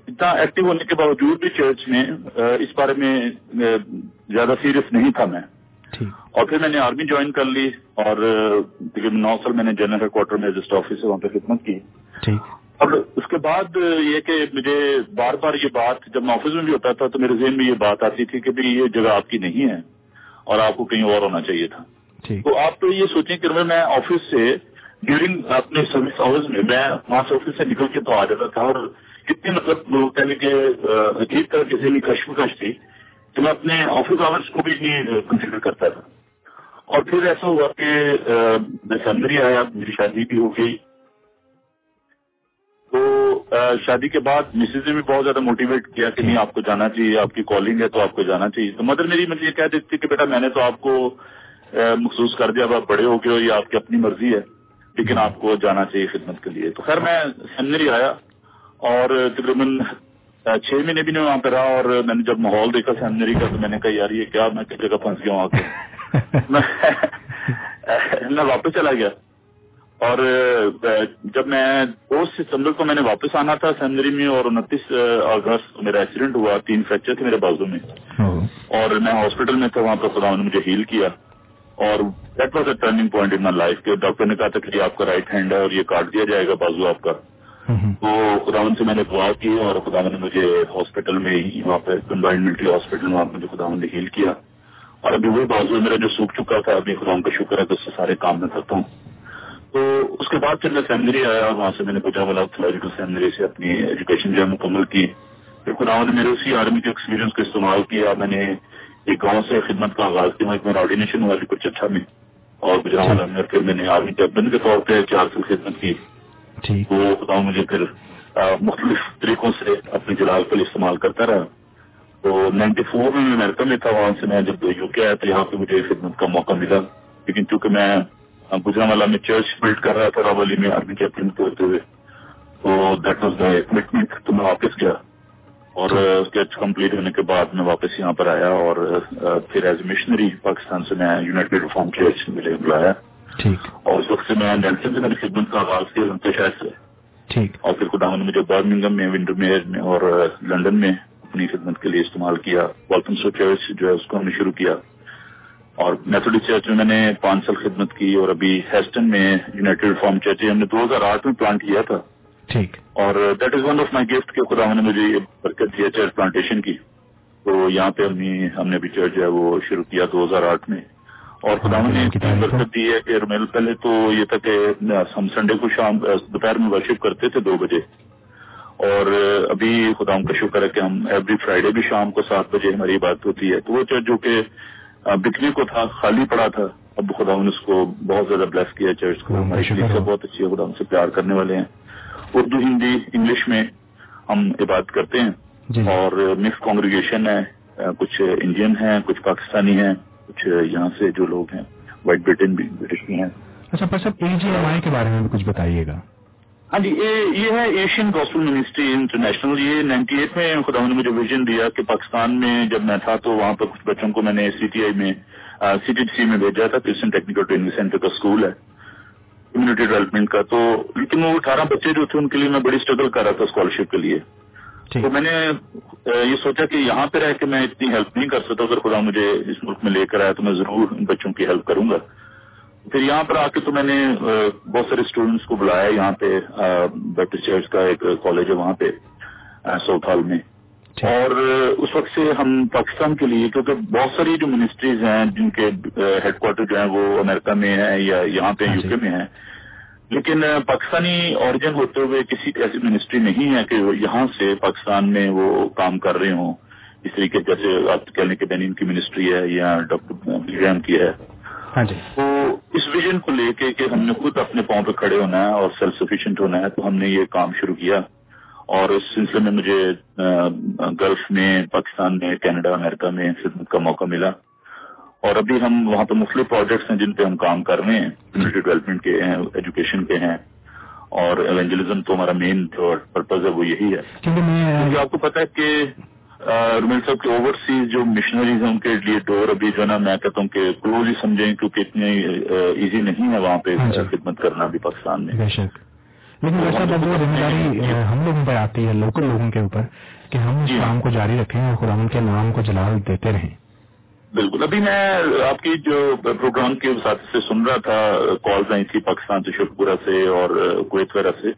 اتنا ایکٹیو ہونے کے باوجود بھی چرچ میں اس بارے میں زیادہ سیریس نہیں تھا میں۔ اور پھر میں نے آرمی جوائن کر لی اور تقریباً نو سال میں نے جنرل ہیڈ کوارٹر میں رجسٹر آفس سے وہاں پہ خدمت کی۔ ٹھیک۔ اب اس کے بعد یہ کہ مجھے بار بار یہ بات جب میں آفس میں بھی ہوتا تھا تو میرے ذہن میں یہ بات آتی تھی کہ بھائی یہ جگہ آپ کی نہیں ہے اور آپ کو کہیں اور ہونا چاہیے تھا۔ تو آپ تو یہ سوچیں کہ میں آفس سے ڈیورنگ اپنے سروس آورز میں میں وہاں سے آفس سے نکل کے تو آ جاتا تھا اور کتنے مطلب لوگ کہنے کے عجیب طرح کسی بھی کشمکش تھی تو میں اپنے آفس آورس کو بھی نہیں کنسیڈر کرتا تھا۔ اور پھر ایسا ہوا کہ میں سیمنری آیا، میری شادی بھی ہو گئی۔ تو شادی کے بعد مسز نے بھی بہت زیادہ موٹیویٹ کیا کہ نہیں، آپ کو جانا چاہیے، آپ کی کالنگ ہے تو آپ کو جانا چاہیے۔ تو مدر میری مجھے یہ کہہ دیتی تھی کہ بیٹا میں نے تو آپ کو مخصوص کر دیا، اب آپ بڑے ہو گئے ہو، یہ آپ کی اپنی مرضی ہے، لیکن آپ کو جانا چاہیے خدمت کے لیے۔ تو خیر میں سیمنری آیا اور تقریباً چھ مہینے بھی نہیں وہاں پہ رہا اور میں نے جب ماحول دیکھا سیمنری کا تو میں نے کہا یار یہ کیا؟ میں کس جگہ پھنس گیا آ کے؟ میں واپس چلا گیا اور جب میں دو ستمبر کو میں نے واپس آنا تھا سیمنری میں اور انتیس اگست میرا ایکسیڈنٹ ہوا تین فریکچر تھے میرے بازو میں۔ اور میں ہاسپٹل میں تھا وہاں پہ خدا نے مجھے ہیل کیا اور that was a turning point in my life کے ڈاکٹر نے کہا تھا کہ آپ کا رائٹ ہینڈ ہے اور یہ کاٹ دیا جائے گا بازو آپ کا۔ تو خداون سے میں نے دعا کی اور خدا نے مجھے ہاسپٹل میں ہی وہاں پہ کمبائنڈ ملٹری ہاسپٹل وہاں مجھے خدا نے ہیل کیا۔ اور ابھی وہی بازو میرا جو سوکھ چکا تھا، ابھی خدا کا شکر ہے، تو اس سے سارے کام میں کرتا ہوں۔ تو اس کے بعد پھر میں سیمنری آیا، وہاں سے میں نے پوچھا والا تھولوجیکل سیمنری سے اپنی ایجوکیشن جو ہے مکمل کی۔ پھر خدا نے میرے اسی آرمی کے ایکسپیرینس کا استعمال کیا۔ میں نے ایک گاؤں سے خدمت کا آغاز کیا میرا آرڈینیشن ہوا کچھ اچھا میں اور گجرات میں پھر میں نے آرمی کیپٹن کے طور پہ چار سال خدمت کی۔ وہ خدا مجھے پھر مختلف طریقوں سے اپنے جلال پر استعمال کرتا رہا۔ تو نائنٹی فور میں امریکہ میں تھا، وہاں سے میں جب یو کے آیا تو یہاں پہ مجھے خدمت کا موقع ملا۔ لیکن چونکہ میں گجرا والا میں چرچ بلڈ کر رہا تھا راولی میں آرمی کیپٹن کے ہوتے ہوئے، تو دیٹ واز دا کمٹمنٹ۔ تو میں واپس گیا اور چرچ کمپلیٹ ہونے کے بعد میں واپس یہاں پر آیا اور پھر ایز مشنری پاکستان سے میں یونائٹیڈ ریفارم چرچ مجھے بلایا۔ اور اس وقت سے میں نیلسن سے میری خدمت کا آغاز کیا شہر سے۔ ٹھیک۔ اور پھر خدا نے مجھے برمنگم میں ونڈر میئر میں اور لنڈن میں اپنی خدمت کے لیے استعمال کیا۔ سو چرچ جو ہے اس کو ہم نے شروع کیا۔ اور میتھوڈی چرچ میں میں نے پانچ سال خدمت کی اور ابھی ہیسٹن میں یونائٹیڈ فارم چرچ ہم نے دو ہزار آٹھ میں پلانٹ کیا تھا۔ ٹھیک۔ اور that is one of my gift کہ خدا نے مجھے برکت دیا چرچ پلانٹیشن کی۔ تو یہاں پہ ہم نے ابھی چرچ جو ہے وہ شروع کیا دو ہزار آٹھ میں۔ اور خدا نے برکت دی ہے کہ رومیل پہلے تو یہ تھا کہ ہم سنڈے کو شام دوپہر میں ورشپ کرتے تھے دو بجے۔ اور ابھی خدا کا شکر ہے کہ ہم ایوری فرائیڈے بھی شام کو سات بجے ہماری بات ہوتی ہے۔ تو وہ چرچ جو کہ بکنے کو تھا خالی پڑا تھا اب خدا نے اس کو بہت زیادہ بلیس کیا چرچ کو ہماری بہت اچھی ہے خدا سے پیار کرنے والے ہیں۔ اردو ہندی انگلش میں ہم عبادت کرتے ہیں۔ جی۔ اور مکس کانگریگیشن ہے کچھ انڈین ہیں کچھ پاکستانی ہیں۔ کچھ یہاں سے جو لوگ ہیں وائٹ برٹن بھی برٹش بھی ہیں۔ اچھا پر سب اے جی ایم آئی کے بارے میں بھی کچھ بتائیے گا۔ ہاں جی یہ ہے ایشین گوسپل منسٹری انٹرنیشنل یہ نائنٹی ایٹ میں خدا نے مجھے ویژن دیا کہ پاکستان میں جب میں تھا تو وہاں پر کچھ بچوں کو میں نے سی ٹی آئی میں سی ٹی سی میں بھیجا تھا۔ کرسچن ٹیکنیکل ٹریننگ سینٹر کا اسکول ہے کمیونٹی ڈیولپمنٹ کا۔ تو لیکن وہ اٹھارہ بچے جو تھے ان کے لیے میں بڑی اسٹرگل کر رہا تھا اسکالرشپ کے لیے۔ تو میں نے یہ سوچا کہ یہاں پہ رہ کے میں اتنی ہیلپ نہیں کر سکتا اگر خدا مجھے اس ملک میں لے کر آیا تو میں ضرور ان بچوں کی ہیلپ کروں گا۔ پھر یہاں پر آ کے تو میں نے بہت سارے اسٹوڈینٹس کو بلایا یہاں پہ بیپٹسٹ چرچ کا ایک کالج ہے وہاں پہ ساؤتھ ہال میں۔ اور اس وقت سے ہم پاکستان کے لیے کیونکہ بہت ساری جو منسٹریز ہیں جن کے ہیڈ کوارٹر جو ہیں وہ امریکہ میں ہیں یا یہاں پہ یو کے میں ہیں۔ لیکن پاکستانی اوریجن ہوتے ہوئے کسی ایسی منسٹری نہیں ہے کہ یہاں سے پاکستان میں وہ کام کر رہے ہوں۔ اس طریقے جیسے آپ کہنے کے بینین کی منسٹری ہے یا ڈاکٹر کی ہے۔ ہاں جی۔ تو اس ویژن کو لے کے کہ ہم نے خود اپنے پاؤں پہ کھڑے ہونا ہے اور سیلف سفیشینٹ ہونا ہے تو ہم نے یہ کام شروع کیا۔ اور اس سلسلے میں مجھے گلف میں پاکستان میں کینیڈا امریکہ میں خدمت کا موقع ملا۔ اور ابھی ہم وہاں پہ مختلف پروجیکٹس ہیں جن پہ ہم کام کر رہے ہیں کمیونٹی ڈیولپمنٹ کے ہیں ایجوکیشن کے ہیں اور ایونجلزم تو ہمارا مین جو پرپز ہے وہ یہی ہے۔ کیونکہ آپ کو پتا ہے کہ رومیل صاحب کے اوورسیز جو مشنریز ہیں ان کے لیے ڈور ابھی جو ہے نا میں کہتا ہوں کہ کلوز ہی سمجھیں کیونکہ اتنی ایزی نہیں ہے وہاں پہ ہاں جی۔ خدمت کرنا بھی پاکستان میں۔ لیکن ویسا وہ ذمہ داری ہم لوگوں پر آتی ہے لوکل لوگوں کے اوپر کہ ہم اس جی۔ کام کو جاری رکھیں اور خدا کے نام کو جلال دیتے رہیں۔ بالکل۔ ابھی میں آپ کی جو پروگرام کے ساتھ سے سن رہا تھا کالز آئی تھی پاکستان سے شکپورہ سے اور کویت وغیرہ سے۔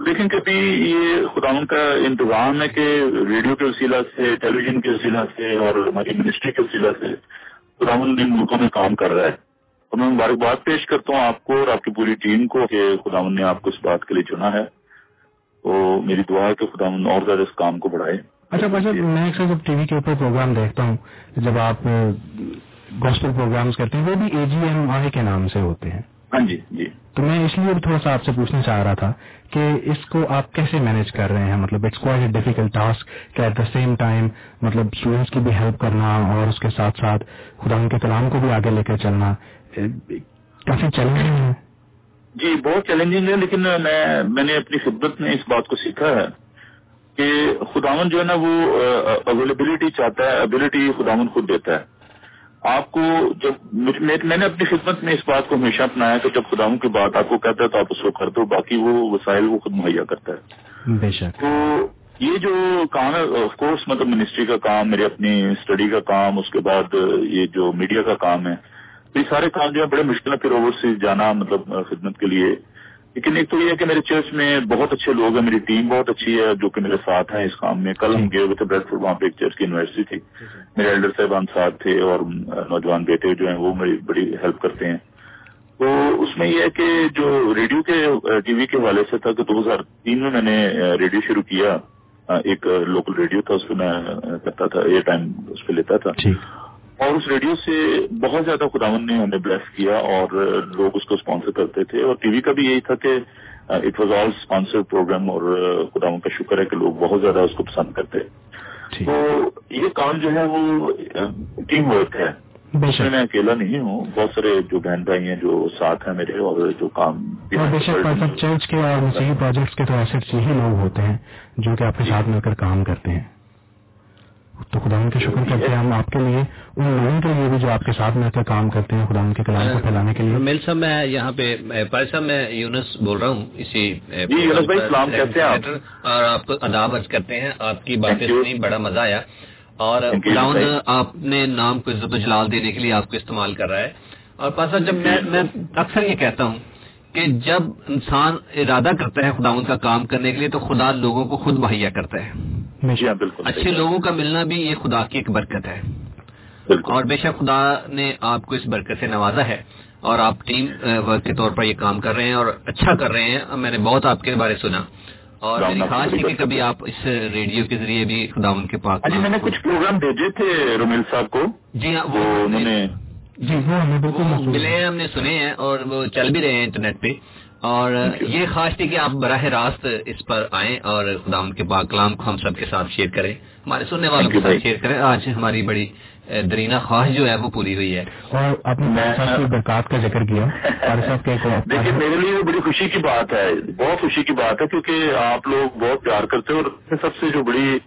لیکن کبھی یہ خدا کا انتظام ہے کہ ریڈیو کے وسیلہ سے ٹیلی ویژن کے وسیلہ سے اور ہماری منسٹری کے وسیلہ سے خدا ان ملکوں میں کام کر رہا ہے۔ تو میں مبارکباد پیش کرتا ہوں آپ کو اور آپ کی پوری ٹیم کو کہ خدا نے آپ کو اس بات کے لیے چنا ہے۔ تو میری دعا ہے کہ خدا اور زیادہ اس کام کو بڑھائے۔ اچھا بچہ میں اکثر جب ٹی وی کے اوپر پروگرام دیکھتا ہوں جب آپ گوسپل پروگرامز کرتے ہیں وہ بھی اے جی ایم آئی کے نام سے ہوتے ہیں۔ ہاں جی جی۔ تو میں اس لیے تھوڑا سا آپ سے پوچھنا چاہ رہا تھا کہ اس کو آپ کیسے مینج کر رہے ہیں؟ مطلب it's quite a difficult task کہ ایٹ دا سیم ٹائم مطلب اسٹوڈینٹس کی بھی ہیلپ کرنا اور اس کے ساتھ ساتھ خدا ان کے کلام کو بھی آگے لے کر چلنا کافی چیلنجنگ ہے۔ جی بہت چیلنجنگ ہے لیکن میں میں نے اپنی خدمت میں اس بات کو سیکھا ہے۔ کہ خداون جو ہے نا وہ اویلیبلٹی چاہتا ہے ابلٹی خداون خود دیتا ہے۔ آپ کو جب میں نے اپنی خدمت میں اس بات کو ہمیشہ اپنایا کہ جب خداؤں کی بات آپ کو کہتا ہے تو آپ اس کو کر دو باقی وہ وسائل وہ خود مہیا کرتا ہے۔ بے شک۔ تو یہ جو کام ہے آف کورس مطلب منسٹری کا کام میرے اپنی اسٹڈی کا کام اس کے بعد یہ جو میڈیا کا کام ہے یہ سارے کام جو ہے بڑے مشکل ہے پھر اوور سے جانا مطلب خدمت کے لیے لیکن ایک تو یہ ہے کہ میرے چرچ میں بہت اچھے لوگ ہیں میری ٹیم بہت اچھی ہے جو کہ میرے ساتھ ہیں اس کام میں۔ کل ہم گئے ہوئے تھے بریڈ وہاں پہ ایک چرچ کی یونیورسٹی تھی۔ میرے ایلڈر صاحبان ساتھ تھے اور نوجوان بیٹے جو ہیں وہ میری بڑی ہیلپ کرتے ہیں۔ تو اس میں یہ ہے کہ جو ریڈیو کے ٹی وی کے حوالے سے تھا کہ دو ہزار تین میں میں نے ریڈیو شروع کیا۔ ایک لوکل ریڈیو تھا اس پہ میں کرتا تھا ایئر ٹائم اس پہ لیتا تھا۔ اور اس ریڈیو سے بہت زیادہ خداون نے ہمیں بلیس کیا اور لوگ اس کو اسپانسر کرتے تھے اور ٹی وی کا بھی یہی تھا کہ it was all sponsor programme اور خداون کا شکر ہے کہ لوگ بہت زیادہ اس کو پسند کرتے تو یہ کام جو ہے وہ ٹیم ورک ہے. میں اکیلا نہیں ہوں. بہت سارے جو بہن بھائی ہیں جو ساتھ ہیں میرے اور جو کام چرچ کے اور مسیحی پروجیکٹس کے تو ایسے یہی لوگ ہوتے ہیں جو کہ آپ کے ساتھ مل کر کام کرتے ہیں. تو خدا ان کے شکر کرتے ہیں ہم آپ کے لیے ان لوگوں کے لیے بھی جو آپ کے ساتھ مل کر کام کرتے ہیں خدا ان کے کلام کو پھیلانے کے لیے۔ میل صاحب میں یہاں پہ پائر صاحب میں یونس بول رہا ہوں اسی جی، اور آپ کو اداب کرتے ہیں آپ کی باتیں سنی بڑا مزہ آیا۔ اور کلاؤن آپ نے نام کو عزت و جلال دینے کے لیے آپ کو استعمال کر رہا ہے۔ اور پاسا جب میں میں اکثر یہ کہتا ہوں کہ جب انسان ارادہ کرتا ہے خداون کا کام کرنے کے لیے تو خدا لوگوں کو خود مہیا کرتا ہے۔ جی ہاں، بالکل۔ اچھے لوگوں کا ملنا بھی یہ خدا کی ایک برکت ہے۔ اور بے شک خدا نے آپ کو اس برکت سے نوازا ہے۔ اور آپ ٹیم ورک کے طور پر یہ کام کر رہے ہیں اور اچھا کر رہے ہیں۔ میں نے بہت آپ کے بارے سنا۔ اور میری خواہش ہے کہ کبھی آپ اس ریڈیو کے ذریعے بھی خدا ان کے پاس جی میں نے کچھ پروگرام بھیجے تھے رومیل صاحب کو۔ جی ہاں وہ انہوں نے جی وہ ہمیں بالکل ملے ہیں ہم نے سنے ہیں اور وہ چل بھی رہے ہیں انٹرنیٹ پہ۔ اور یہ خواہش تھی کہ آپ براہ راست اس پر آئیں اور خدا ان کے پاک کلام کو ہم سب کے ساتھ شیئر کریں۔ ہمارے سننے والوں کے ساتھ شیئر کریں۔ آج ہماری بڑی درینا خواہش جو ہے وہ پوری ہوئی ہے۔ اور اپنے برکات کا ذکر کیا دیکھیے میرے لیے بڑی خوشی کی بات ہے بہت خوشی کی بات ہے کیونکہ آپ لوگ بہت پیار کرتے ہیں اور سب سے جو بڑی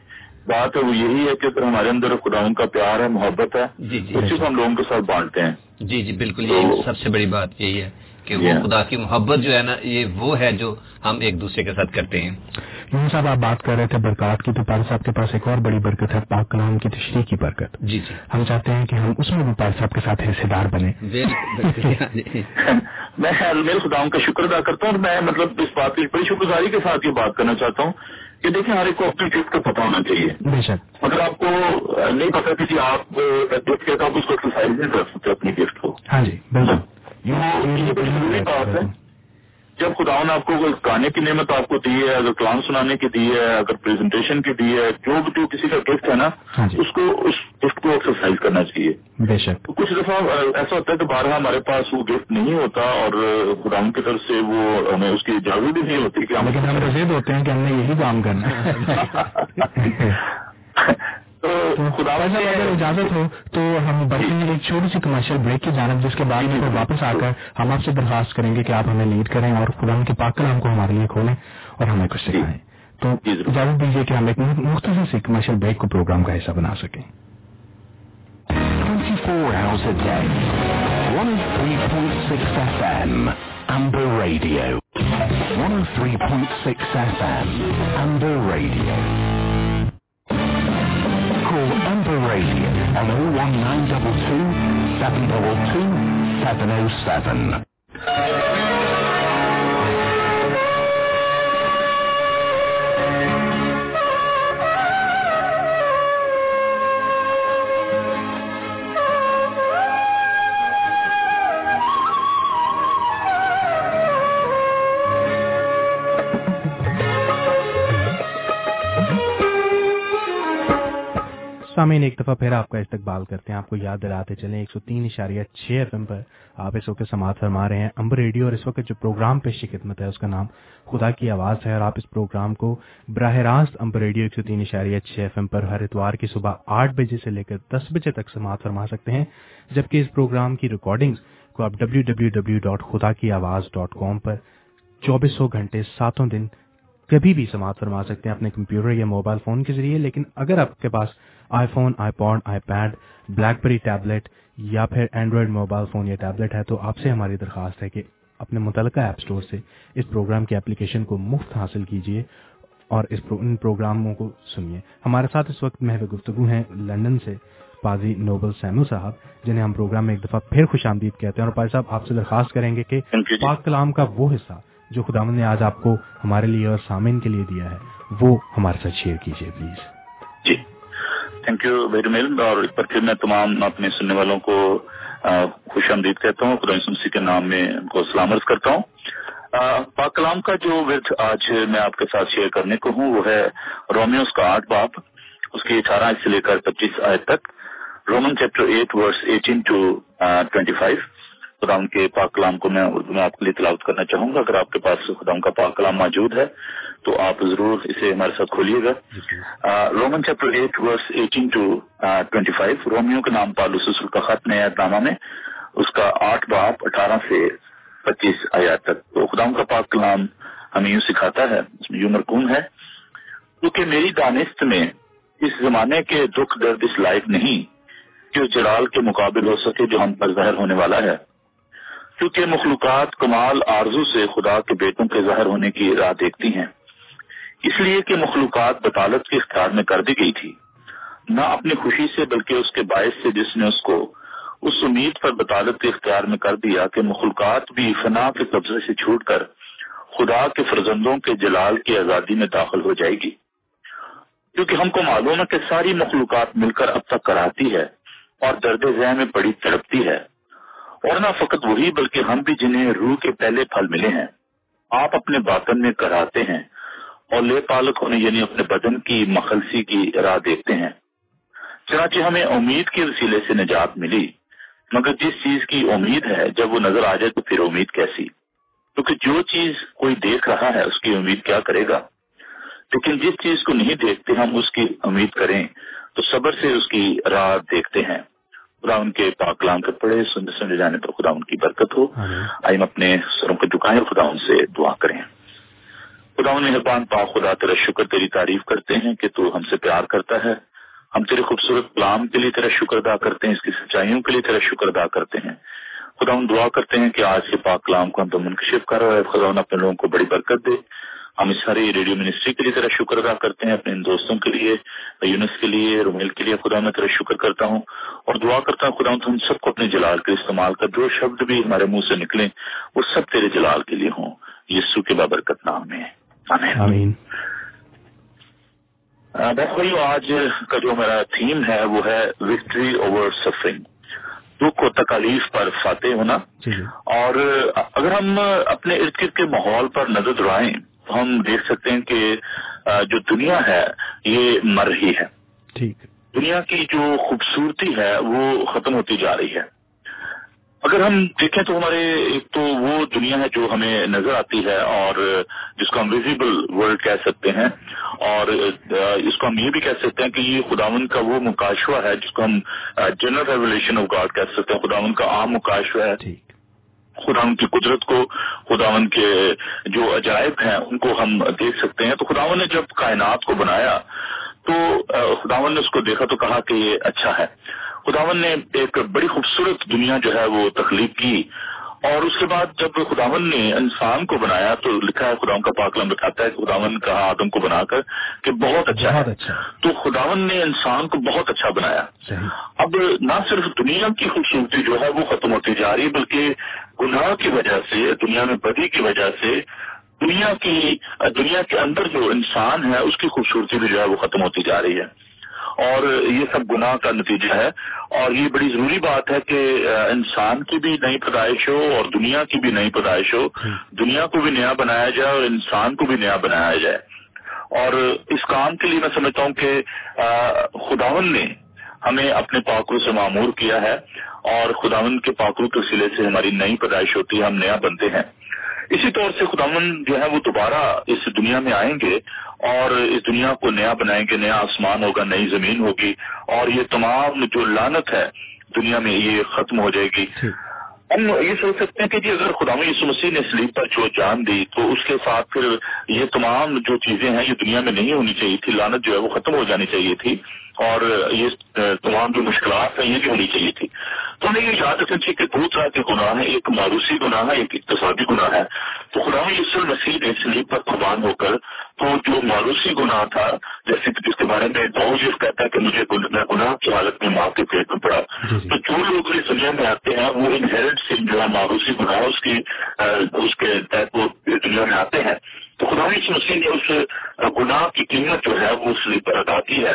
بات ہے وہ یہی ہے کہ ہمارے اندر خدا کا پیار ہے محبت ہے جی جی اسی کو ہم لوگوں کے ساتھ بانٹتے ہیں۔ جی جی بالکل یہی سب سے بڑی بات یہی ہے۔ کہ وہ خدا کی محبت جو ہے نا یہ وہ ہے جو ہم ایک دوسرے کے ساتھ کرتے ہیں۔ یوں صاحب آپ بات کر رہے تھے برکات کی تو پال صاحب کے پاس ایک اور بڑی برکت ہے پاک کلام کی تشریح کی برکت۔ جی جی۔ ہم چاہتے ہیں کہ ہم اس میں بھی پال صاحب کے ساتھ حصے دار بنے میں میرے خداؤں کا شکر ادا کرتا ہوں اور میں مطلب اس بات کی بڑی شکر گزاری کے ساتھ یہ بات کرنا چاہتا ہوں کہ دیکھیں ہر ایک کو اپنی گفٹ کا پتا ہونا چاہیے۔ بے شک۔ اگر آپ کو نہیں پتا کہ جی آپ کے آپ اس کو ایکسرسائز نہیں کر سکتے اپنی گفٹ کو۔ ہاں جی بالکل۔ یہ ضروری بات ہے جب خدا نے آپ کو گانے کی نعمت آپ کو دی ہے اگر کلام سنانے کی دی ہے اگر پریزنٹیشن کی دی ہے جو بھی جو کسی کا گفٹ ہے نا ہاں جی۔ اس کو اس گفٹ کو ایکسرسائز کرنا چاہیے۔ بے شک۔ کچھ دفعہ ایسا ہوتا ہے کہ بارہ ہمارے پاس وہ گفٹ نہیں ہوتا اور خدا کی طرف سے وہ ہمیں اس کی اجازت بھی نہیں ہوتی کہ ہم رزید ہوتے ہیں کہ ہم نے یہی کام کرنا اگر اجازت ہو تو ہم بڑھیں گے ایک چھوٹی سی کمرشل بریک کی جانب جس کے بعد میں واپس آ کر ہم آپ سے درخواست کریں گے کہ آپ ہمیں لیڈ کریں اور خدا کے پاک کلام کو ہمارے لیے کھولیں اور ہمیں کچھ سکھائیں۔ تو اجازت دیجیے کہ ہم ایک مختصر سی کمرشل بریک کو پروگرام کا حصہ بنا سکیں۔ 24 hours a day 103.6 FM Amber Radio 103.6 FM Amber Radio Radio on 01922 722 707. سامعین، ایک دفعہ پھر آپ کا استقبال کرتے ہیں۔ آپ کو یاد دلاتے چلیں، ایک سو تین اشاریہ چھ ایف ایم پر آپ اس وقت سماعت فرما رہے ہیں۔ امبر ریڈیو، اور اس وقت جو پروگرام پیشی خدمت ہے، اس کا نام خدا کی آواز ہے، اور آپ اس پروگرام کو براہ راست امبر ریڈیو ایک سو تین اشاریہ چھ ایف ایم پر ہر اتوار کی صبح آٹھ بجے سے لے کر دس بجے تک سماعت فرما سکتے ہیں۔ جبکہ اس پروگرام کی ریکارڈنگ کو آپ ڈبلو ڈبلو ڈبلو ڈاٹ خدا کی آواز ڈاٹ کام پر چوبیسوں گھنٹے، ساتوں دن کبھی بھی سماعت فرما سکتے ہیں۔ اپنے کمپیوٹر یا موبائل فون کے ذریعے، لیکن اگر آپ کے پاس iPhone iPod iPad BlackBerry tablet یا پھر اینڈرائڈ موبائل فون یا ٹیبلٹ ہے تو آپ سے ہماری درخواست ہے کہ اپنے متعلقہ ایپ اسٹور سے اس پروگرام کی اپلیکیشن کو مفت حاصل کیجیے اور اس ان پروگراموں کو سنیے۔ ہمارے ساتھ اس وقت محو گفتگو ہیں لندن سے پازی نوبل سیمو صاحب جنہیں ہم پروگرام میں ایک دفعہ پھر خوش آمدید کہتے ہیں۔ اور پائی صاحب آپ سے درخواست کریں گے کہ پاک کلام کا وہ حصہ جو خدا نے آج آپ کو ہمارے لیے اور سامعین کے لیے دیا ہے وہ ہمارے ساتھ شیئر کیجیے پلیز جی۔ تھینک یو ویری مل اور اس پر پھر میں تمام اپنے سننے والوں کو خوش آمدید کہتا ہوں. خدا سمسی کے نام میں ان کو سلام عرض کرتا ہوں. پاک کلام کا جو ورد آج میں آپ کے ساتھ شیئر کرنے کو ہوں، وہ ہے رومیوس کا آٹھ باپ. اس کی اٹھارہ سے لے کر پچیس آئے تک. Roman chapter eight verse eighteen to twenty five خدا ان کے پاک کلام کو میں اردو میں آپ کے لیے تلاوت کرنا چاہوں گا۔ اگر آپ کے پاس خدا ان کا پاک کلام موجود ہے، تو آپ ضرور اسے ہمارے ساتھ کھولیے گا۔ Roman chapter eight verse eighteen to twenty five, Romeo کے نام پالوس کا خط نیا نامہ میں، اس کا آٹھ باپ اٹھارہ سے پچیس آیات تک۔ تو خدا کا پاک کلام ہمیں یوں سکھاتا ہے، اس میں یوں مرکون ہے، کیونکہ میری دانست میں اس زمانے کے دکھ درد اس لائق نہیں کہ جلال کے مقابل ہو سکے جو ہم پر ظاہر ہونے والا ہے۔ کیونکہ مخلوقات کمال آرزو سے خدا کے بیٹوں کے ظاہر ہونے کی راہ دیکھتی ہیں۔ اس لیے کہ مخلوقات بطالت کے اختیار میں کر دی گئی تھی۔ نہ اپنی خوشی سے بلکہ اس کے باعث سے جس نے اس کو اس امید پر بطالت کے اختیار میں کر دیا کہ مخلوقات بھی فنا کے قبضے سے چھوٹ کر خدا کے فرزندوں کے جلال کی آزادی میں داخل ہو جائے گی۔ کیونکہ ہم کو معلوم ہے کہ ساری مخلوقات مل کر اب تک کراتی ہے اور درد ذہن میں بڑی تڑپتی ہے۔ اور نہ فقط وہی بلکہ ہم بھی جنہیں روح کے پہلے پھل ملے ہیں، آپ اپنے باطن میں کراتے ہیں اور لے پالک ہونے یعنی اپنے بدن کی مخلصی کی راہ دیکھتے ہیں۔ چنانچہ ہمیں امید کے وسیلے سے نجات ملی، مگر جس چیز کی امید ہے، جب وہ نظر آ جائے تو پھر امید کیسی؟ کیونکہ جو چیز کوئی دیکھ رہا ہے، اس کی امید کیا کرے گا؟ لیکن جس چیز کو نہیں دیکھتے ہم، اس کی امید کریں تو صبر سے اس کی راہ دیکھتے ہیں۔ خدا ان کے پاکلام کے پڑھے سننے سننے جانے پر خدا ان کی برکت ہو۔ آئیم اپنے سروں کو جھکائیں خدا ان سے دعا کریں۔ خدا مہربان پاک خدا تیرا شکر تیری تعریف کرتے ہیں کہ تو ہم سے پیار کرتا ہے۔ ہم تیرے خوبصورت کلام کے لیے تیرا شکر ادا کرتے ہیں اس کی سچائیوں کے لیے تیرا شکر ادا کرتے ہیں۔ خدا ہم دعا کرتے ہیں کہ آج کے پاک کلام کو ہم تو منکشف کر ہے خدا اپنے لوگوں کو بڑی برکت دے۔ ہم اس ساری ریڈیو منسٹری کے لیے تیرا شکر ادا کرتے ہیں اپنے دوستوں کے لیے یونس کے لیے رومیل کے لیے خدا میں تیرا شکر کرتا ہوں اور دعا کرتا ہوں خدا ہم سب کو اپنے جلال کے استعمال کر جو شبد بھی ہمارے منہ سے نکلیں وہ سب تیرے جلال کے لیے ہوں۔ یسو کے بابرکت نام میں۔ آمین۔ بھائی آج کا جو میرا تھیم ہے وہ ہے وکٹری اوور سفرنگ۔ دکھ و تکالیف پر فاتح ہونا۔ جی، جی۔ اور اگر ہم اپنے ارد گرد کے ماحول پر نظر دوڑائیں ہم دیکھ سکتے ہیں کہ جو دنیا ہے یہ مر رہی ہے۔ ٹھیک۔ دنیا کی جو خوبصورتی ہے وہ ختم ہوتی جا رہی ہے۔ اگر ہم دیکھیں تو ہمارے ایک تو وہ دنیا ہے جو ہمیں نظر آتی ہے اور جس کو ہم ویزیبل ورلڈ کہہ سکتے ہیں۔ اور اس کو ہم یہ بھی کہہ سکتے ہیں کہ یہ خداون کا وہ مکاشوہ ہے جس کو ہم جنرل ریولیشن آف گاڈ کہہ سکتے ہیں۔ خداون کا عام مکاشوہ ہے۔ خداون کی قدرت کو خداون کے جو عجائب ہیں ان کو ہم دیکھ سکتے ہیں۔ تو خداون نے جب کائنات کو بنایا تو خداون نے اس کو دیکھا تو کہا کہ یہ اچھا ہے۔ خداون نے ایک بڑی خوبصورت دنیا جو ہے وہ تخلیق کی۔ اور اس کے بعد جب خداون نے انسان کو بنایا تو لکھا ہے خداون کا پاکلم بتاتا ہے کہ خداون کہا آدم کو بنا کر کہ بہت اچھا ہے۔ اچھا۔ تو خداون نے انسان کو بہت اچھا بنایا۔ اب نہ صرف دنیا کی خوبصورتی جو ہے وہ ختم ہوتی جا رہی ہے بلکہ گناہ کی وجہ سے دنیا میں بدی کی وجہ سے دنیا کی دنیا کے اندر جو انسان ہے اس کی خوبصورتی بھی جو ہے وہ ختم ہوتی جا رہی ہے۔ اور یہ سب گناہ کا نتیجہ ہے۔ اور یہ بڑی ضروری بات ہے کہ انسان کی بھی نئی پیدائش ہو اور دنیا کی بھی نئی پیدائش ہو۔ دنیا کو بھی نیا بنایا جائے اور انسان کو بھی نیا بنایا جائے۔ اور اس کام کے لیے میں سمجھتا ہوں کہ خداون نے ہمیں اپنے پاکروں سے معمور کیا ہے۔ اور خداون کے پاکروں کے سلے سے ہماری نئی پیدائش ہوتی ہے ہم نیا بنتے ہیں۔ اسی طور سے خداون جو ہے وہ دوبارہ اس دنیا میں آئیں گے اور اس دنیا کو نیا بنائیں گے نیا آسمان ہوگا نئی زمین ہوگی اور یہ تمام جو لانت ہے دنیا میں یہ ختم ہو جائے گی۔ ہم یہ سوچ سکتے ہیں کہ جی اگر خدا یسو مسیح نے سلیپ پر جو جان دی تو اس کے ساتھ پھر یہ تمام جو چیزیں ہیں یہ دنیا میں نہیں ہونی چاہیے تھی لانت جو ہے وہ ختم ہو جانی چاہیے تھی۔ اور یہ تمام جو مشکلات ہیں یہ بھی ہونی چاہیے تھی۔ تو ہمیں یہ یاد رکھنا چاہیے کہ دو طرح کے گناہ ہیں۔ ایک معروسی گناہ ہے ایک اقتصادی گناہ ہے۔ تو خدا یسل مسیح نے سلیب پر قربان ہو کر تو جو معروسی گناہ تھا جیسے کہ جس کے بارے میں یہ کہتا ہے کہ مجھے گناہ کی حالت میں ماں کے پیٹ میں پڑا۔ جی، جی۔ تو جو لوگ اس دنیا میں آتے ہیں وہ انہیرنٹ سے جو ہے معروسی گناہ اس کی اس کے تحت وہ دنیا میں آتے ہیں۔ تو خدا مسیح نے اس گناہ کی قیمت جو ہے وہ اس لیے پر ادا کی ہے۔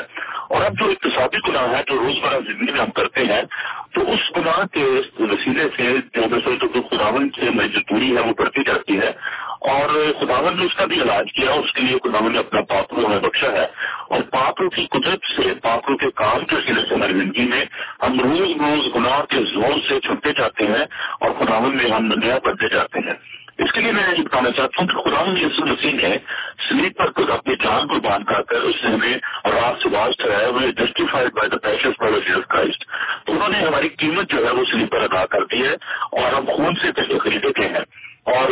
اور اب جو اقتصادی گناہ ہے جو روزمرہ زندگی میں ہم کرتے ہیں، تو اس گناہ کے وسیلے سے جو خداون سے میں جو دوری ہے وہ بڑھتی جاتی ہے۔ اور خداون نے اس کا بھی علاج کیا، اس کے لیے خداون نے اپنا پاپرو ہمیں بخشا ہے۔ اور پاپرو کی قدرت سے پاپرو کے کام کے وسیلے سے ہماری زندگی میں ہم روز روز گناہ کے زور سے چھپتے جاتے ہیں اور خداون میں ہم نیا بنتے جاتے ہیں۔ اس کے لیے میں یہ بتانا چاہتا ہوں کہ خدا یسو مسیح ہے سلیپ پر خود اپنی جان کو باندھ کر کر اس نے ہمیں رات سے واس ٹھہرایا ہوئے justified by the patience by Jesus Christ تو انہوں نے ہماری قیمت جو ہے وہ سلیپ پر ادا کر دی ہے اور ہم خون سے پیسے خریدے تھے ہیں۔ اور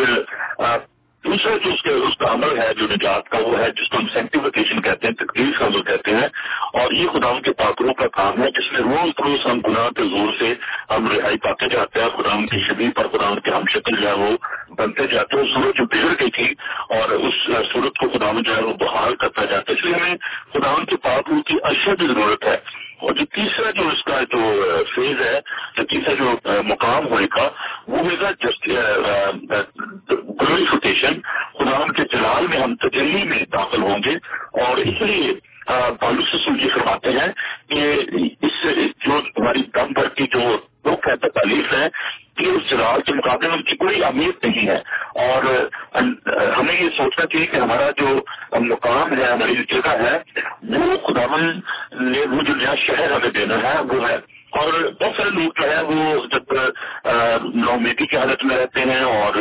دوسرا جو اس اس کا عمل ہے، جو نجات کا، وہ ہے جس کو ہم سینٹیفکیشن کہتے ہیں، تقدیر کا عمل کہتے ہیں۔ اور یہ خدا کے پاکروں کا کام ہے، جس میں روز روز ہم گناہ کے زور سے ہم رہائی پاتے جاتے ہیں۔ خدا کی شبیر پر خدا کے ہم شکل جو ہے، وہ بنتے جاتے ہیں۔ سورج جو بگڑ گئی تھی اور اس سورج کو خدا جو ہے، وہ بحال کرتا جاتا ہے۔ اس لیے ہمیں خدا کے پاکروں کی اشد ضرورت ہے۔ اور جو تیسرا جو اس کا جو فیز ہے، جو تیسرا جو مقام ہوئے کا، وہ ہوگا جسٹ گلوریفیکیشن خدا کے جلال میں ہم تجلی میں داخل ہوں گے۔ اور اس لیے بالو سے سوچی جی فرماتے ہیں کہ اس جو ہماری دم بھر کی جو دکھ ہے، تکالیف ہے کہ اس جلال کے مقابلے میں ان کی کوئی اہمیت نہیں ہے۔ اور ہمیں یہ سوچنا چاہیے کہ ہمارا جو مقام ہے، ہماری جو جگہ ہے، وہ خداون نے وہ جو نیا شہر ہمیں دینا ہے، وہ ہے۔ اور بہت سارے لوگ جو ہے وہ جب نومیدی کی حالت میں رہتے ہیں اور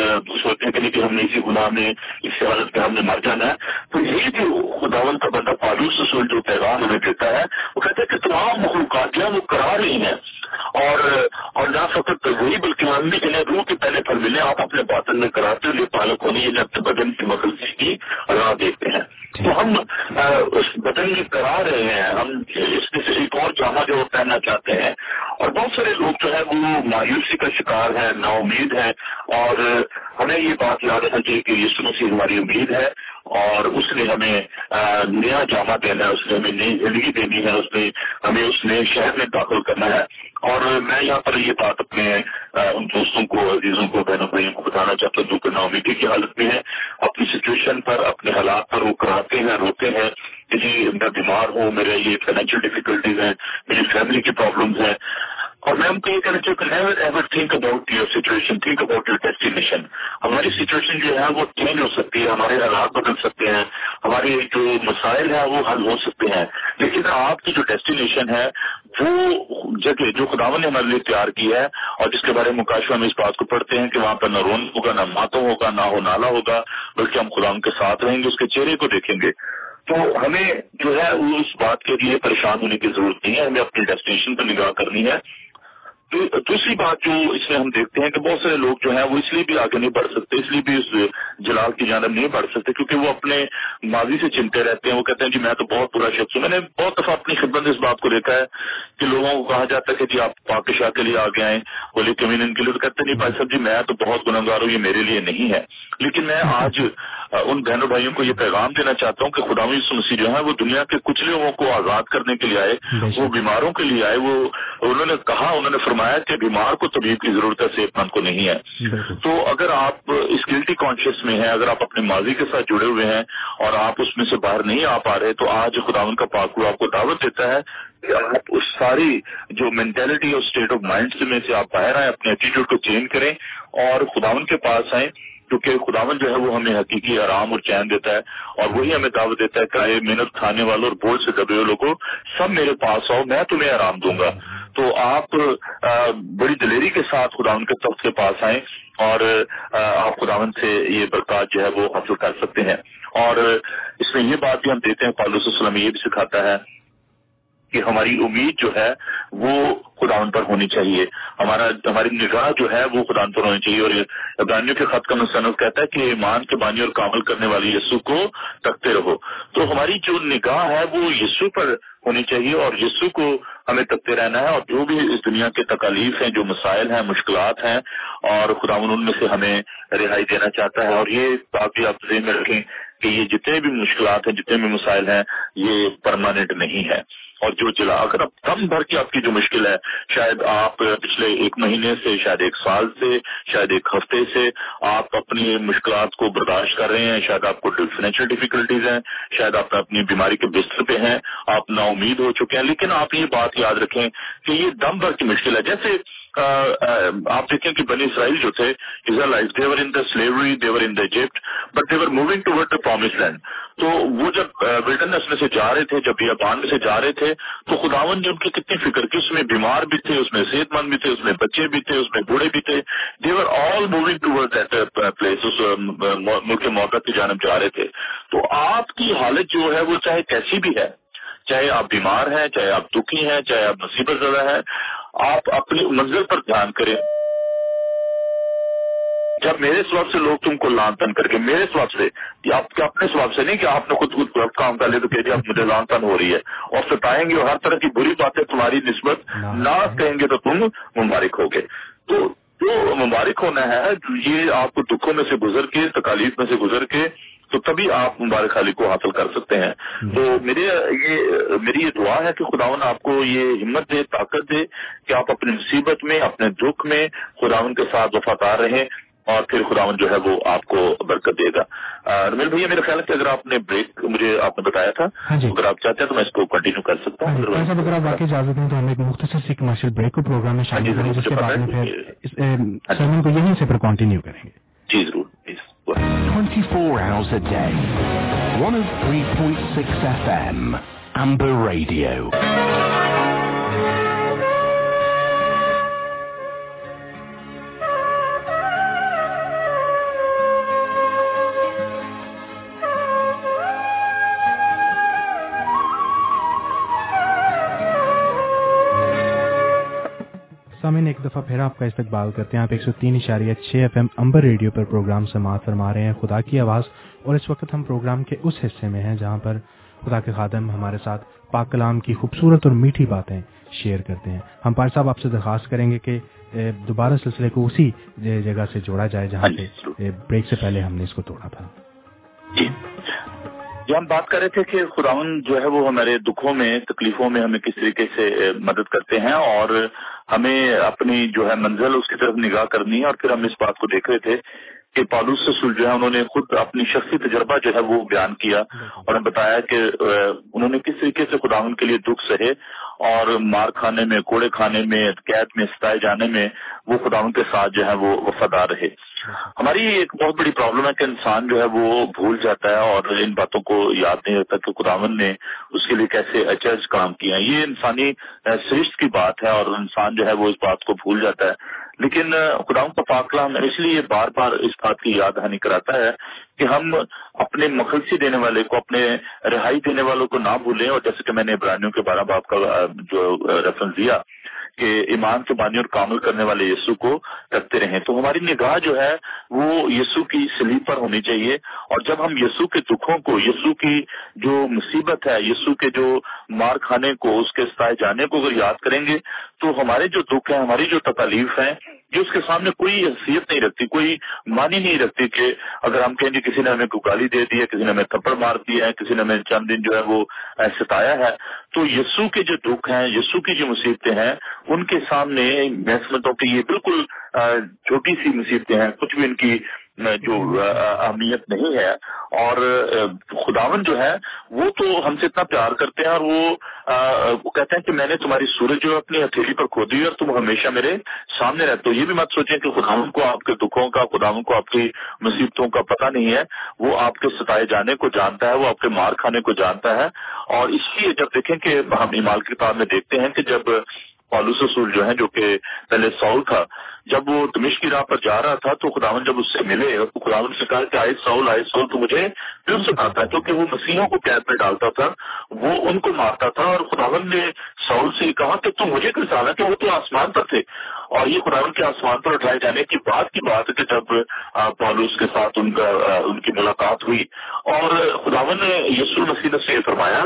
سوچتے ہیں کہ ہم نے اسی گناہ میں اس حالت میں ہم نے مر جانا ہے۔ تو یہ جو خداون کا بندہ پالوس رسول جو پیغام ہمیں دیتا ہے، وہ کہتے ہیں کہ تمام مخلوقات جو وہ کرا رہی ہیں۔ اور اور نہ فقط وہی بلکہ آدمی کے لیے روح کے پہلے پھل ملے آپ اپنے باطن میں کراتے ہوئے پالک ہونی ہے اپنے بدن کی مغلزی کی راہ دیکھتے ہیں۔ تو ہم اس بدن میں کرا رہے ہیں ہم اس میں سے ایک اور جامع جو پہننا چاہتے ہیں۔ اور بہت سارے لوگ جو ہے وہ مایوسی کا شکار ہے نا امید ہے اور ہمیں یہ بات یاد رکھنا چاہیے کہ یہ مسیح ہماری امید ہے اور اس نے ہمیں نیا جامع دینا ہے اس نے ہمیں نئی زندگی دینی ہے اس نے ہمیں اس نئے شہر میں داخل کرنا ہے۔ اور میں یہاں پر یہ بات اپنے ان دوستوں کو، عزیزوں کو، بہنوں، بھائیوں کو بتانا چاہتا ہوں جو کہ نامیٹی کی حالت میں ہے اپنی سچویشن پر، اپنے حالات پر وہ کراتے ہیں، روتے ہیں، کہ جی میں بیمار ہوں، میرے یہ فائنینشیل ڈیفیکلٹیز ہیں، میری فیملی کی پرابلمز ہیں۔ اور میں ہم کو یہ کہنا چاہوں کہ never ever think about your situation think about your destination ہماری سچویشن جو ہے وہ چینج ہو سکتی ہے، ہمارے حالات بدل سکتے ہیں ہمارے جو مسائل ہیں وہ حل ہو سکتے ہیں۔ لیکن آپ کی جو ڈیسٹینیشن ہے، وہ جگہ جو خداون نے ہمارے لیے تیار کی ہے، اور جس کے بارے میں مکاشو ہم اس بات کو پڑھتے ہیں کہ وہاں پر نہ رون ہوگا، نہ ماتو ہوگا، نہ ہو نالا ہوگا، بلکہ ہم خدا کے ساتھ رہیں گے، اس کے چہرے کو دیکھیں گے۔ تو ہمیں جو ہے وہ اس بات کے لیے پریشان ہونے کی ضرورت نہیں ہے، ہمیں اپنی ڈیسٹینیشن پر نگاہ کرنی ہے۔ دوسری بات جو اس میں ہم دیکھتے ہیں کہ بہت سارے لوگ جو ہیں وہ اس لیے بھی آگے نہیں بڑھ سکتے اس لیے بھی اس جلال کی جانب نہیں بڑھ سکتے کیونکہ وہ اپنے ماضی سے چنتے رہتے ہیں۔ وہ کہتے ہیں جی میں تو بہت برا شخص ہوں۔ میں نے بہت دفعہ اپنی خدمت اس بات کو دیکھا ہے کہ لوگوں کو کہا جاتا ہے کہ جی آپ پاکشاہ کے لیے آگے آئیں ہولی کمیون کے لیے۔ تو کہتے نہیں بھائی صاحب جی میں تو بہت گنگار ہوں یہ میرے لیے نہیں ہے۔ لیکن میں آج ان بہنوں بھائیوں کو یہ پیغام دینا چاہتا ہوں کہ خدا مسیح جو ہے وہ دنیا کے کچھ لوگوں کو آزاد کرنے کے لیے آئے وہ بیماروں کے لیے آئے۔ وہ انہوں نے کہا انہوں نے فرمایا کہ بیمار کو طبیب کی ضرورت ہے صحت مند کو نہیں ہے۔ تو اگر آپ اس گلٹی کانشیس میں ہیں اگر آپ اپنے ماضی کے ساتھ جڑے ہوئے ہیں اور آپ اس میں سے باہر نہیں آ پا رہے تو آج خدا ان کا پاکو آپ کو دعوت دیتا ہے کہ آپ اس ساری جو مینٹلٹی اور اسٹیٹ آف مائنڈ میں سے آپ باہر آئیں اپنے ایٹیٹیوڈ کو چینج کریں اور خداون کے پاس آئیں کیونکہ خداون جو ہے وہ ہمیں حقیقی آرام اور چین دیتا ہے اور وہی ہمیں دعوت دیتا ہے کہ محنت کھانے والوں اور بورڈ سے دبے لوگوں سب میرے پاس آؤ میں تمہیں آرام دوں گا۔ تو آپ بڑی دلیری کے ساتھ خداون کے تخت کے پاس آئیں اور آپ خداون سے یہ برکات جو ہے وہ حاصل کر سکتے ہیں۔ اور اس میں یہ بات بھی ہم دیتے ہیں پالوس وسلم یہ بھی سکھاتا ہے کہ ہماری امید جو ہے وہ خدا پر ہونی چاہیے۔ ہمارا ہماری نگاہ جو ہے وہ خدا پر ہونی چاہیے۔ اور ابرانیوں کے خط کا مصنف کہتا ہے کہ ایمان کے بانی اور کامل کرنے والی یسو کو تکتے رہو۔ تو ہماری جو نگاہ ہے وہ یسو پر ہونی چاہیے اور یسو کو ہمیں تکتے رہنا ہے اور جو بھی اس دنیا کے تکالیف ہیں، جو مسائل ہیں، مشکلات ہیں اور خدا ان میں سے ہمیں رہائی دینا چاہتا ہے۔ اور یہ بات بھی آپ ذہن میں رکھیں کہ یہ جتنے بھی مشکلات ہیں، جتنے بھی مسائل ہیں، یہ پرماننٹ نہیں ہے۔ اور جو چلا اگر اب کم بھر کی آپ کی جو مشکل ہے، شاید آپ پچھلے ایک مہینے سے، شاید ایک سال سے، شاید ایک ہفتے سے آپ اپنی مشکلات کو برداشت کر رہے ہیں، شاید آپ کو فائنینشیل ڈیفیکلٹیز ہیں، شاید آپ اپنی بیماری کے بستر پہ ہیں، آپ نا امید ہو چکے ہیں۔ لیکن آپ یہ بات یاد رکھیں کہ یہ دم بھر کی مشکل ہے۔ جیسے آپ دیکھیں کہ بنی اسرائیل جو تھے they were in the slavery they were in the Egypt but they were moving ٹوڈ the promise land تو وہ جب ولڈرنس میں سے جا رہے تھے، جب بیابان میں سے جا رہے تھے، تو خداون نے ان کی کتنی فکر کی، اس میں بیمار بھی تھے، اس میں صحت مند بھی تھے، اس میں بچے بھی تھے، اس میں بوڑھے بھی تھے۔ دیور آل موونگ ٹوڈ دیٹ پلیس اس ملک موقع کی جانب جا رہے تھے۔ تو آپ کی حالت جو ہے، وہ چاہے کیسی بھی ہے، چاہے آپ بیمار ہیں، چاہے آپ دکھی ہیں، چاہے آپ مصیبت زدہ ہیں، آپ اپنی منزل پر دھیان کریں۔ جب میرے سواب سے لوگ تم کو لان تن کر کے میرے سواب سے آپ کے اپنے سواب سے نہیں کہ آپ نے خود خود کام کر لے تو کہ آپ مجھے لان تن ہو رہی ہے۔ اور ستائیں گے اور ہر طرح کی بری باتیں تمہاری نسبت نہ کہیں گے تو تم مبارک ہوگے۔ تو جو مبارک ہونا ہے یہ آپ کو دکھوں میں سے گزر کے تکالیف میں سے گزر کے تو تبھی آپ مبارک علی کو حاصل کر سکتے ہیں۔ تو میرے یہ میری یہ دعا ہے کہ خداون آپ کو یہ ہمت دے طاقت دے کہ آپ اپنی مصیبت میں اپنے دکھ میں خداون کے ساتھ وفادار رہیں۔ اور پھر خداون جو ہے وہ آپ کو برکت دے گا رمیل بھیا میرا خیال ہے کہ اگر آپ نے بریک مجھے آپ نے بتایا تھا ہاں جی۔ اگر آپ چاہتے ہیں تو میں اس کو کنٹینیو کر سکتا ہوں ہاں جی۔ اگر آپ واقعی اجازت دیں تو ہم ایک مختصر سی کمرشل بریک کو پروگرام میں شامل کریں جس کے بعد میں پھر سرمن کو یہیں سے پھر کنٹینیو کریں گے جی ضرور please 24 hours a day. 103.6 FM. Amber Radio. سامعین ایک دفعہ پھر آپ کا استقبال کرتے ہیں۔ آپ ایک سو تین اشاریہ چھ ایف ایم امبر ریڈیو پر پروگرام سماعت فرما رہے ہیں۔ خدا کی آواز۔ اور اس وقت ہم پروگرام کے اس حصے میں ہیں جہاں پر خدا کے خادم ہمارے ساتھ پاک کلام کی خوبصورت اور میٹھی باتیں شیئر کرتے ہیں۔ ہم پار صاحب آپ سے درخواست کریں گے کہ دوبارہ سلسلے کو اسی جگہ سے جوڑا جائے جہاں پہ بریک سے پہلے ہم نے اس کو توڑا تھا۔ جی۔ جو ہم بات کر رہے تھے کہ خداون جو ہے وہ ہمارے دکھوں میں تکلیفوں میں ہمیں کس طریقے سے مدد کرتے ہیں اور ہمیں اپنی جو ہے منزل اس کی طرف نگاہ کرنی ہے اور پھر ہم اس بات کو دیکھ رہے تھے کہ پالوس سسول جو ہے انہوں نے خود اپنی شخصی تجربہ جو ہے وہ بیان کیا اور بتایا کہ انہوں نے کس طریقے سے خداون کے لیے دکھ سہے اور مار کھانے میں، کوڑے کھانے میں، قید میں، ستائے جانے میں وہ خداون کے ساتھ جو ہے وہ وفادار رہے۔ ہماری ایک بہت بڑی پرابلم ہے کہ انسان جو ہے وہ بھول جاتا ہے اور ان باتوں کو یاد نہیں رہتا کہ خداون نے اس کے لیے کیسے اچرج کام کیا۔ یہ انسانی سرشت کی بات ہے اور انسان جو ہے وہ اس بات کو بھول جاتا ہے۔ لیکن خداؤں کا پاکلام اس لیے بار بار اس بات کی یاد دہانی کراتا ہے کہ ہم اپنے مخلصی دینے والے کو، اپنے رہائی دینے والوں کو نہ بھولیں، اور جیسے کہ میں نے ابراہیوں کے بارہ باپ کا جو ریفرنس دیا کہ ایمان کے بانی اور کامل کرنے والے یسو کو رکھتے رہیں۔ تو ہماری نگاہ جو ہے، وہ یسو کی سلیب پر ہونی چاہیے۔ اور جب ہم یسو کے دکھوں کو یسو کی جو مصیبت ہے یسو کے جو مار کھانے کو، اس کے ستائے جانے کو اگر یاد کریں گے، تو ہمارے جو دکھ ہیں، ہماری جو تکالیف ہیں جو اس کے سامنے کوئی حیثیت نہیں رکھتی، کوئی مانی نہیں رکھتی کہ اگر ہم کہیں گے کسی نے ہمیں گالی دے دی ہے، کسی نے ہمیں تھپڑ مار دیا ہے، کسی نے ہمیں چند دن جو ہے وہ ستایا ہے، تو یسو کے جو دکھ ہیں یسو کی جو مصیبتیں ہیں، ان کے سامنے میں سمجھتا ہوں کہ یہ بالکل چھوٹی سی مصیبتیں ہیں، کچھ بھی ان کی جو اہمیت نہیں ہے اور خداون جو ہے وہ تو ہم سے اتنا پیار کرتے ہیں اور وہ کہتے ہیں کہ میں نے تمہاری سورج جو اپنی ہتھیلی پر کھو دی اور تم ہمیشہ میرے سامنے رہتے ہو۔ یہ بھی مت سوچیں کہ خداون کو آپ کے دکھوں کا، خداون کو آپ کی مصیبتوں کا پتہ نہیں ہے۔ وہ آپ کے ستائے جانے کو جانتا ہے، وہ آپ کے مار کھانے کو جانتا ہے۔ اور اس لیے جب دیکھیں کہ ہم ایمال کتاب میں دیکھتے ہیں کہ جب پالوس رسول جو ہیں جو کہ پہلے سول تھا جب وہ دمش کی راہ پر جا رہا تھا تو خداون جب اس سے ملے، تو خداون سے کہا کہ آئے سول آئے سول تو مجھے کیوں ستاتا ہے کیونکہ وہ مسیحوں کو قید میں ڈالتا تھا، وہ ان کو مارتا تھا اور خداون نے سول سے کہا کہ تم مجھے کس کہ وہ تو آسمان پر تھے۔ اور یہ خداون کے آسمان پر اٹھائے جانے کی بات کی بات ہے کہ جب پالوس کے ساتھ ان کا ان کی ملاقات ہوئی۔ اور خداون نے یسو مسیح سے یہ فرمایا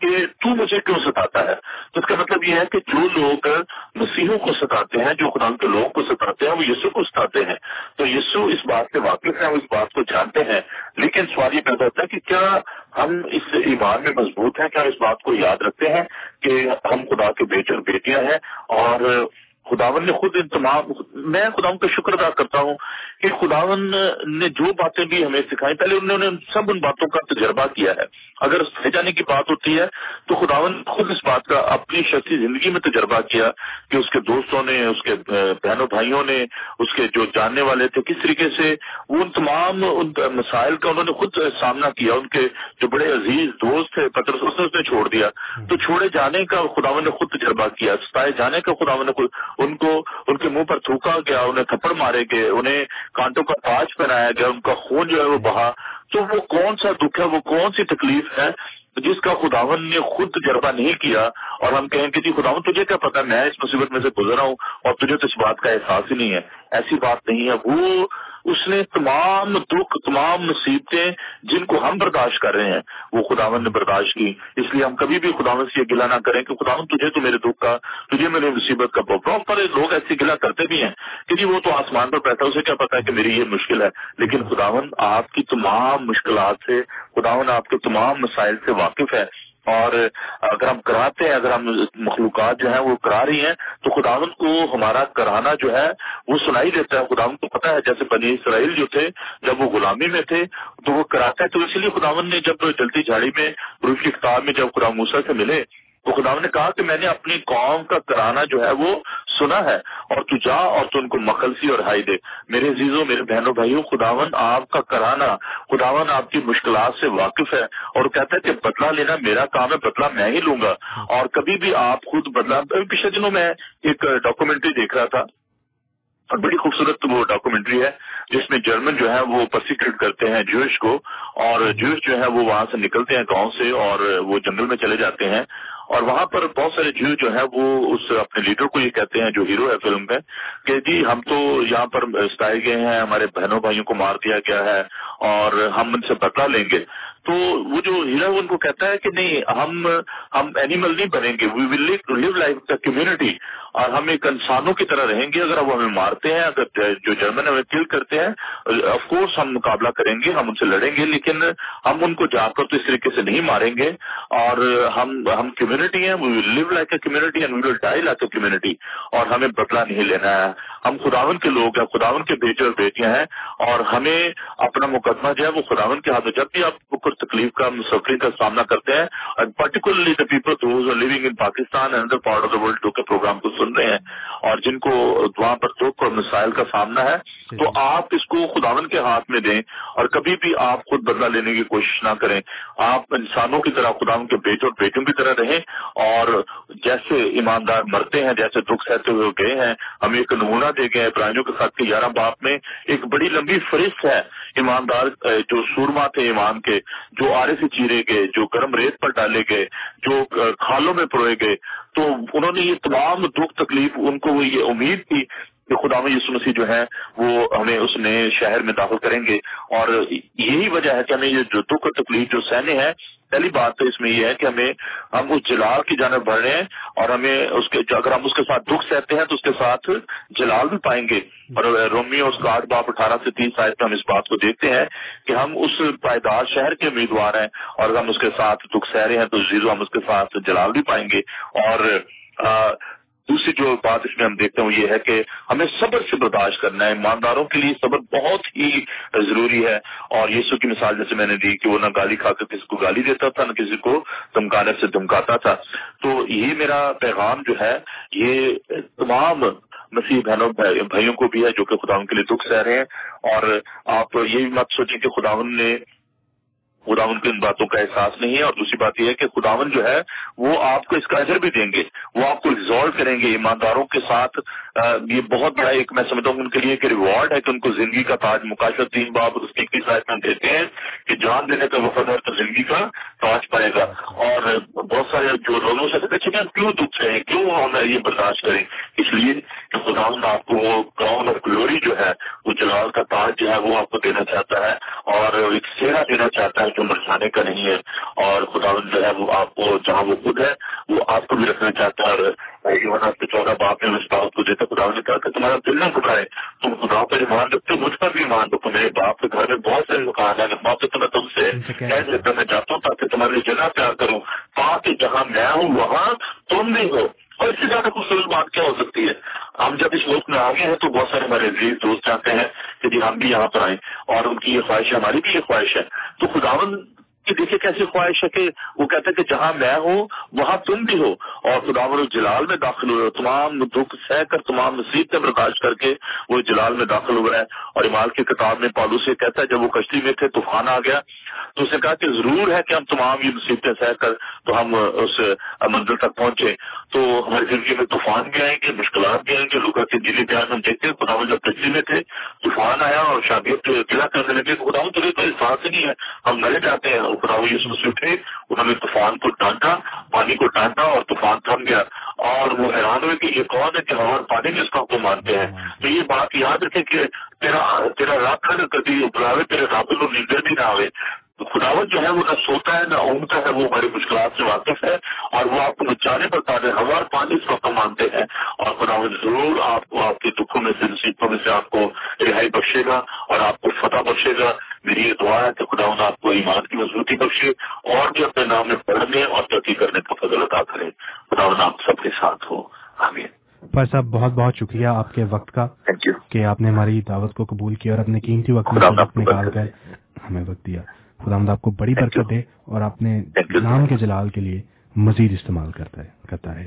کہ تو مجھے کیوں ستاتا ہے؟ تو اس کا مطلب یہ ہے کہ جو لوگ مسیحوں کو ستاتے ہیں، جو خدا کے لوگوں کو ستاتے ہیں، وہ یسو کو ستاتے ہیں۔ تو یسو اس بات سے واقف ہیں وہ اس بات کو جانتے ہیں۔ لیکن سوال یہ پیدا ہوتا ہے کہ کیا ہم اس ایمان میں مضبوط ہیں؟ کیا اس بات کو یاد رکھتے ہیں کہ ہم خدا کے بیٹے اور بیٹیاں ہیں اور خداون نے خود ان تمام میں خداون کا شکر ادا کرتا ہوں کہ خداون نے جو باتیں بھی ہمیں سکھائی پہلے انہوں نے سب ان باتوں کا تجربہ کیا ہے۔ اگر سہ جانے کی بات ہوتی ہے تو خداون خود اس بات کا اپنی شخصی زندگی میں تجربہ کیا کہ اس کے دوستوں نے، اس کے بہنوں بھائیوں نے، اس کے جو جاننے والے تھے، کس طریقے سے وہ ان تمام ان مسائل کا انہوں نے خود سامنا کیا۔ ان کے جو بڑے عزیز دوست تھے پتر اس نے چھوڑ دیا۔ تو چھوڑے جانے کا خداون نے خود تجربہ کیا، ستائے جانے کا خداون نے خود ان کو ان کے منہ پر تھوکا گیا، انہیں تھپڑ مارے گئے، انہیں کانٹوں کا تاج پہنایا گیا، ان کا خون جو ہے وہ بہا۔ تو وہ کون سا دکھ ہے، وہ کون سی تکلیف ہے جس کا خداون نے خود تجربہ نہیں کیا؟ اور ہم کہیں کہ جی خداون، تجھے کیا پتا میں اس مصیبت میں سے گزرا ہوں اور تجھے تو اس بات کا احساس ہی نہیں ہے۔ ایسی بات نہیں ہے۔ وہ اس نے تمام دکھ، تمام مصیبتیں جن کو ہم برداشت کر رہے ہیں، وہ خداون نے برداشت کی۔ اس لیے ہم کبھی بھی خداون سے یہ گلا نہ کریں کہ خداون تجھے تو میرے دکھ کا، تجھے میرے مصیبت کا پراپر لوگ ایسی گلا کرتے بھی ہیں کہ جی وہ تو آسمان پر بیٹھا اسے کیا پتا ہے کہ میری یہ مشکل ہے۔ لیکن خداون آپ کی تمام مشکلات سے خداون آپ کے تمام مسائل سے واقف ہے۔ اور اگر ہم کراتے ہیں، اگر ہم مخلوقات جو ہیں وہ کرا رہی ہیں، تو خداون کو ہمارا کرانا جو ہے، وہ سنائی دیتا ہے۔ خداون کو پتا ہے، جیسے بنی اسرائیل جو تھے، جب وہ غلامی میں تھے، تو وہ کراتا ہے۔ تو اسی لیے خداون نے جب جلدی جھاڑی میں، روح کی کتاب میں جب خدا موسا سے ملے تو خدا نے کہا کہ میں نے اپنی قوم کا کرانا جو ہے وہ سنا ہے، اور تو جا اور تو ان کو مخلسی اور ہائی دے۔ میرے عزیزوں، میرے بہنوں، بھائیوں خداون آپ کا کرانا خداون آپ کی مشکلات سے واقف ہے، اور کہتا ہے کہ بدلا لینا میرا کام ہے بدلا میں ہی لوں گا۔ اور کبھی بھی آپ خود بدلا پچھلے دنوں میں ایک ڈاکومنٹری دیکھ رہا تھا، اور بڑی خوبصورت وہ ڈاکومنٹری ہے، جس میں جرمن جو ہے وہ پرسیکیوٹ کرتے ہیں جوش کو، اور جوش جو ہے وہ وہاں سے نکلتے ہیں گاؤں سے، اور وہ جنگل میں چلے جاتے ہیں۔ اور وہاں پر بہت سارے جیو جو ہیں وہ اس اپنے لیڈر کو یہ کہتے ہیں جو ہیرو ہے فلم میں، کہ جی ہم تو یہاں پر ستائے گئے ہیں، ہمارے بہنوں بھائیوں کو مار دیا گیا ہے اور ہم ان سے بدلہ لیں گے۔ تو وہ جو ہیرو ان کو کہتا ہے کہ نہیں، ہم ہم اینیمل نہیں بنیں گے. وی will live life the community اور ہم ایک انسانوں کی طرح رہیں گے، اگر وہ ہمیں مارتے ہیں، اگر جو جرمن ہمیں کل کرتے ہیں آف کورس ہم مقابلہ کریں گے، ہم ان سے لڑیں گے، لیکن ہم ان کو جا کر تو اس طریقے سے نہیں ماریں گے. اور ہم ہم کمیونٹی ہیں we will live like a community and we will die like a community اور ہمیں بدلا نہیں لینا ہے. ہم خداون کے لوگ ہیں خداون کے بیٹے اور بیٹیاں ہیں اور ہمیں اپنا مقدمہ جو ہے وہ خداون کے ہاتھ میں جب بھی آپ کچھ تکلیف کا سفرنگ کا سامنا کرتے ہیں particularly the people living in Pakistan and part of the world کے پروگرام کو سن رہے ہیں اور جن کو وہاں پر دکھ اور مسائل کا سامنا ہے تو آپ اس کو خداون کے ہاتھ میں دیں اور کبھی بھی آپ خود بدلا لینے کی کوشش نہ کریں۔ آپ انسانوں کی طرح خداون کے بیٹے اور بیٹوں کی طرح رہیں اور جیسے ایماندار مرتے ہیں جیسے دکھ سہتے ہوئے گئے ہیں ہمیں ایک نمونہ دے گئے پرائنوں کے ساتھ گیارہ باپ میں ایک بڑی لمبی فہرست ہے۔ ایماندار جو سورما تھے ایمان کے، جو آرے سے چیرے گئے، جو گرم ریت پر ڈالے گئے، جو کھالوں میں پروئے گئے۔ تو انہوں نے یہ تمام دکھ تکلیف، ان کو یہ امید تھی کہ خدا یسو مسیح جو ہے وہ ہمیں اس نئے شہر میں داخل کریں گے۔ اور یہی وجہ ہے کہ ہمیں یہ جو دکھ تکلیف، جو سہنے ہیں، پہلی بات تو اس میں یہ ہے کہ ہمیں ہم اس جلال کی جانب بڑھ رہے ہیں اور ہمیں اس کے اگر ہم اس کے ساتھ دکھ سہتے ہیں تو اس کے ساتھ جلال بھی پائیں گے۔ اور رومی اس کا آٹھ باپ اٹھارہ سے تیس سال پہ ہم اس بات کو دیکھتے ہیں کہ ہم اس پائیدار شہر کے امیدوار ہیں اور ہم اس کے ساتھ دکھ سہ رہے ہیں تو زیرو ہم اس کے ساتھ جلال بھی پائیں گے۔ اور دوسری جو بات اس میں ہم دیکھتے ہیں یہ ہے کہ ہمیں صبر سے برداشت کرنا ہے، ایمانداروں کے لیے صبر بہت ہی ضروری ہے۔ اور یسو کی مثال جیسے میں نے دی کہ وہ نہ گالی کھا کر کسی کو گالی دیتا تھا، نہ کسی کو دمکانے سے دمکاتا تھا۔ تو یہ میرا پیغام جو ہے، یہ تمام مسیح بہنوں، بھائیوں کو بھی ہے جو کہ خدا ان کے لیے دکھ سہ رہے ہیں۔ اور آپ یہ بھی مت سوچیں کہ خدا نے خداون کو ان باتوں کا احساس نہیں ہے اور دوسری بات یہ ہے کہ خداون جو ہے وہ آپ کو اس کا اجر بھی دیں گے۔ وہ آپ کو ریزالو کریں گے ایمانداروں کے ساتھ۔ یہ بہت بڑا ایک میں سمجھتا ہوں ان کے لیے ایک ریوارڈ ہے کہ ان کو زندگی کا تاج مکاشر تین باپ اس کی سائٹ میں دیتے ہیں کہ جان دینے کا وفد ہے تو زندگی کا تاج پائے گا۔ اور بہت سارے جو لوگوں سے اچھا کیوں دکھ رہے ہیں؟ کیوں ہم یہ برداشت کریں اس لیے کہ خداون آپ کو وہ گراؤنڈ اور گلوری جو ہے، وہ جلال کا تاج جو ہے وہ آپ کو دینا چاہتا ہے اور ایک سیرا دینا چاہتا ہے۔ جو مرجانے کا نہیں ہے اور خدا جو ہے وہ آپ کو جہاں وہ خود ہے وہ آپ کو بھی رکھنا چاہتا ہے۔ اور آپ کے چودہ باپ نے اس بات کو دیتا خدا نے کہا کہ تمہارا دل نہ دکھائے تم خدا پر ایمان رکھتے مجھ پر بھی ایمان رکھو۔ میرے باپ کے گھر میں بہت سارے دکان ہیں باپ تو میں تم سے کہہ دیتا میں چاہتا ہوں تاکہ تمہاری جگہ پیار کروں تاکہ جہاں میں ہوں وہاں تم بھی ہو۔ اور اس سے زیادہ خوبصورت بات کیا ہو سکتی ہے؟ ہم جب اس ملک میں آ گئے ہیں تو بہت سارے ہمارے عزیز دوست چاہتے ہیں کہ جی ہم بھی یہاں پر آئیں اور ان کی یہ خواہش ہے ہماری بھی یہ خواہش ہے تو خداون کہ دیکھیے کیسی خواہش ہے کہ وہ کہتے ہیں کہ جہاں میں ہوں، وہاں تم بھی ہو۔ اور خدا جلال میں داخل ہوئے تمام دکھ سہ کر، تمام نصیبتیں برداشت کر کے وہ جلال میں داخل ہوا ہے اور امال کی کتاب میں پالو سے کہتا ہے، جب وہ کشتی میں تھے، طوفان آ گیا۔ تو اسے کہا کہ ضرور ہے کہ ہم تمام یہ نصیبتیں سہ کر تو ہم اس منزل تک پہنچے تو ہماری زندگی میں طوفان بھی آئیں گے، مشکلات بھی آئیں گے۔ لوگ کے دلی بیان ہم دیکھتے ہیں، خدا جب کشتی میں تھے، طوفان آیا اور شادی قلعہ کرنے لگے خدا تجھے تو احساس ہی نہیں ہے، ہم مرے جاتے ہیں۔ خدا یسو سے اٹھے انہوں نے طوفان کو ڈانٹا، پانی کو ڈانٹا اور طوفان تھم گیا۔ اور وہ حیران ہوئے کہ یہ کون ہے کہ ہمارے پانی میں اس کا کو مانتے ہیں؟ تو یہ بات یاد رکھے کہ تیرا تیرا رات کبھی بلاوے تیرے رابطے کو نیندر بھی نہ آئے خداوت جو ہے وہ نہ سوتا ہے، نہ اونگتا ہے، وہ ہماری مشکلات سے واقف ہے اور وہ آپ کو بچانے پر تازہ ہوا پانی اس وقت مانتے ہیں۔ اور خداوت ضرور آپ کو، آپ کے دکھوں میں سے نصیبوں میں سے آپ کو رہائی بخشے گا اور آپ کو فتح بخشے گا۔ میری یہ دعا ہے کہ خداون آپ کو ایمان کی مضبوطی بخشے اور بھی اپنے نام میں پڑھنے اور ترقی کرنے کا فضل عطا کرے۔ خداون آپ سب کے ساتھ ہو۔ آمین۔ پر صاحب بہت بہت شکریہ آپ کے وقت کا۔ کہ آپ نے ہماری دعوت کو قبول کیا اور اپنے قیمتی وقت میں نکال کر ہمیں وقت دیا۔ خدا آپ کو بڑی برکت دے اور اپنے نام کے جلال کے لیے مزید استعمال کرتا ہے کرتا ہے۔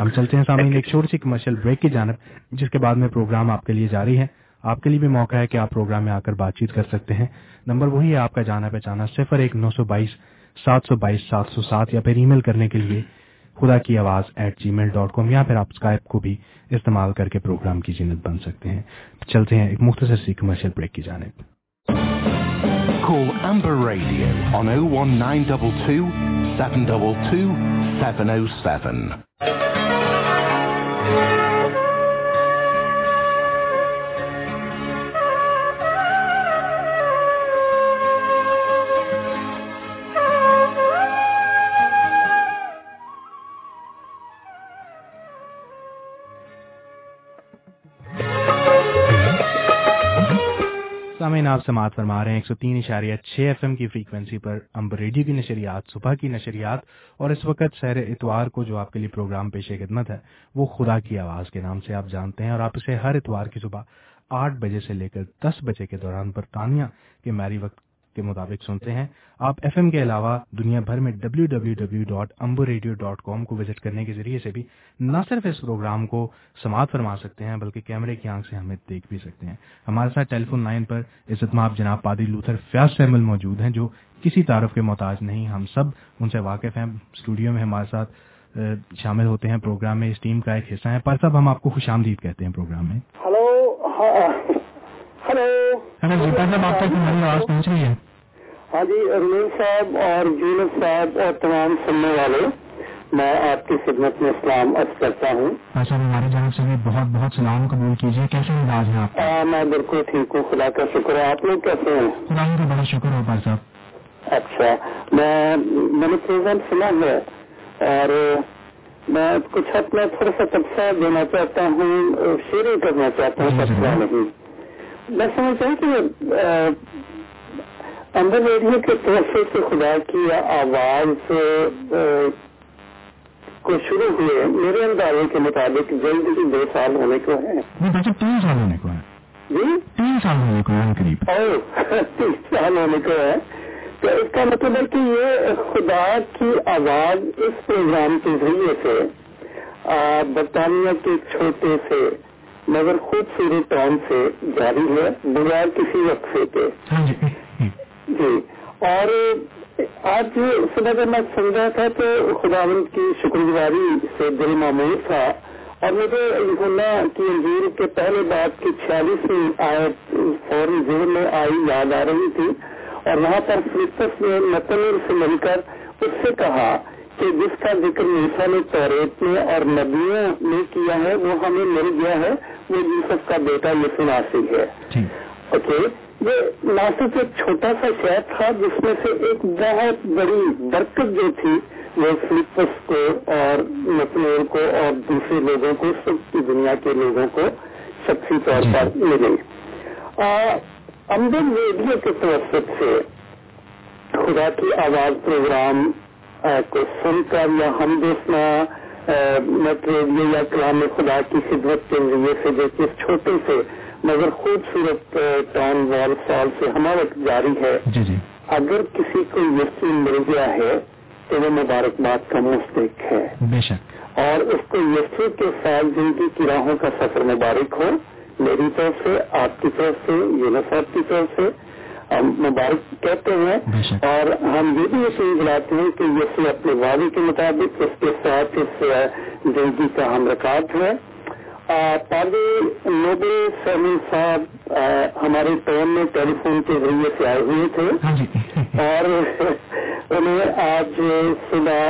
ہم چلتے ہیں سامنے ایک چھوٹی سی کمرشل بریک کی جانب جس کے بعد میں پروگرام آپ کے لیے جاری ہے۔ آپ کے لیے بھی موقع ہے کہ آپ پروگرام میں آ کر بات چیت کر سکتے ہیں۔ نمبر وہی ہے، آپ کا جانا پہچانا صفر ایک نو سو بائیس سات سو بائیس سات سو سات یا پھر ای میل کرنے کے لیے خدا کی آواز at G mile dot com یا پھر آپ اسکائپ کو بھی استعمال کر کے پروگرام کی جینت بن سکتے ہیں۔ چلتے ہیں ایک مختصر سی کمرشل بریک کی جانب۔ Call Amber Radio on 01922 722 707. آپ سماعت فرما رہے ہیں، ایک سو تین اشاریہ چھ ایف ایم کی فریکوینسی پر امبر ریڈیو کی نشریات، صبح کی نشریات، اور اس وقت سیر اتوار کو جو آپ کے لیے پروگرام پیش خدمت ہے، وہ خدا کی آواز کے نام سے آپ جانتے ہیں، اور آپ اسے ہر اتوار کی صبح آٹھ بجے سے لے کر دس بجے کے دوران برطانیہ کے میری وقت کے مطابق سنتے ہیں۔ آپ ایف ایم کے علاوہ دنیا بھر میں W W W dot Amber Radio dot com کو وزٹ کرنے کے ذریعے سے بھی نہ صرف اس پروگرام کو سماعت فرما سکتے ہیں بلکہ کیمرے کی آنکھ سے ہمیں دیکھ بھی سکتے ہیں۔ ہمارے ساتھ ٹیلی فون لائن پر عزت ماب جناب پادری لوتھر فیاض سیمل موجود ہیں جو کسی تعارف کے محتاج نہیں ہم سب ان سے واقف ہیں۔ اسٹوڈیو میں ہمارے ساتھ شامل ہوتے ہیں۔ پروگرام میں اس ٹیم کا ایک حصہ ہے پر صاحب ہم آپ کو خوش آمدید کہتے ہیں پروگرام میں۔ ہلو۔ ہلو صاحب آپ تک ہماری آواز پہنچ رہی ہے۔ ہاں جی ارمین صاحب اور جینت صاحب اور تمام سننے والے میں آپ کی خدمت میں اسلام عرض کرتا ہوں۔ ہماری جانب سے بھی بہت بہت سلام قبول کیجیے۔ کیسے مزاج ہے آپ؟ میں بالکل ٹھیک ہوں۔ خدا کا شکر ہے۔ آپ لوگ کیسے ہیں؟ خدا کا بڑا شکر بھائی صاحب۔ اچھا میں میں نے پروگرام سنا ہے اور میں کچھ اپنا تھوڑا سا تبصرہ دینا چاہتا ہوں شیئر کرنا چاہتا ہوں جی، جی، جی۔ نہیں۔ میں سمجھتا ہوں کہ اندر ریڈیو کے طرف سے خدا کی آواز کو شروع ہوئے۔ میرے اندازے کے مطابق جلد ہی دو سال ہونے کو ہے تین سال ہونے کو ہے جی؟ تین سال ہونے کو ہے قریب۔ تین سال ہونے کو ہے تو اس کا مطلب ہے کہ یہ خدا کی آواز اس پروگرام کے ذریعے سے برطانیہ کے چھوٹے سے مگر خوبصورت ٹاؤن سے جاری ہے بغیر کسی وقفے کے۔ ہاں جی۔ جی اور آج صبح جب میں سن رہا تھا تو خدا کی شکر گزاری سے دل معمول تھا۔ اور مجھے سننا کی انجیر کے پہلے بات کی چھیالیسویں آئے فوری زور میں آئی یاد آ رہی تھی۔ اور وہاں پر فلپس نے متنر سے مل کر اس سے کہا کہ جس کا ذکر میسا نے توریت میں اور نبیوں نے کیا ہے وہ ہمیں مل گیا ہے۔ وہ یوسف کا بیٹا یسو ناسی ہے۔ اوکے۔ یہ ناسک ایک چھوٹا سا شہر تھا جس میں سے ایک بہت بڑی برکت جو تھی وہ فلپس کو اور متنور کو اور دوسرے لوگوں کو سب کی دنیا کے لوگوں کو شخصی طور پر ملی۔ امدن ریڈیو کے توسط سے خدا کی آواز پروگرام کو سن کر یا ہم دیکھنا ریڈیو یا کلام خدا کی خدمت کے ذریعے سے جو کہ چھوٹے سے مگر خوبصورت ٹاؤن وال سال سے ہمارا جاری ہے۔ جی جی۔ اگر کسی کو یقین مل گیا ہے تو وہ مبارکباد کا مستق ہے۔ بے شک۔ اور اس کو یسو کے ساتھ زندگی کی راہوں کا سفر مبارک ہو میری طرف سے آپ کی طرف سے یونیسف کی طرف سے ہم مبارک کہتے ہیں۔ اور ہم یہ بھی یقین دلاتے ہیں کہ یہ اپنے وعدے کے مطابق اس کے ساتھ اس زندگی کا ہم رکاوٹ ہے۔ پادی نوبل سیمن صاحب ہمارے ٹون میں ٹیلی فون کے ذریعے سے آئے ہوئے تھے۔ ہاں جی۔ اور انہیں آج صبح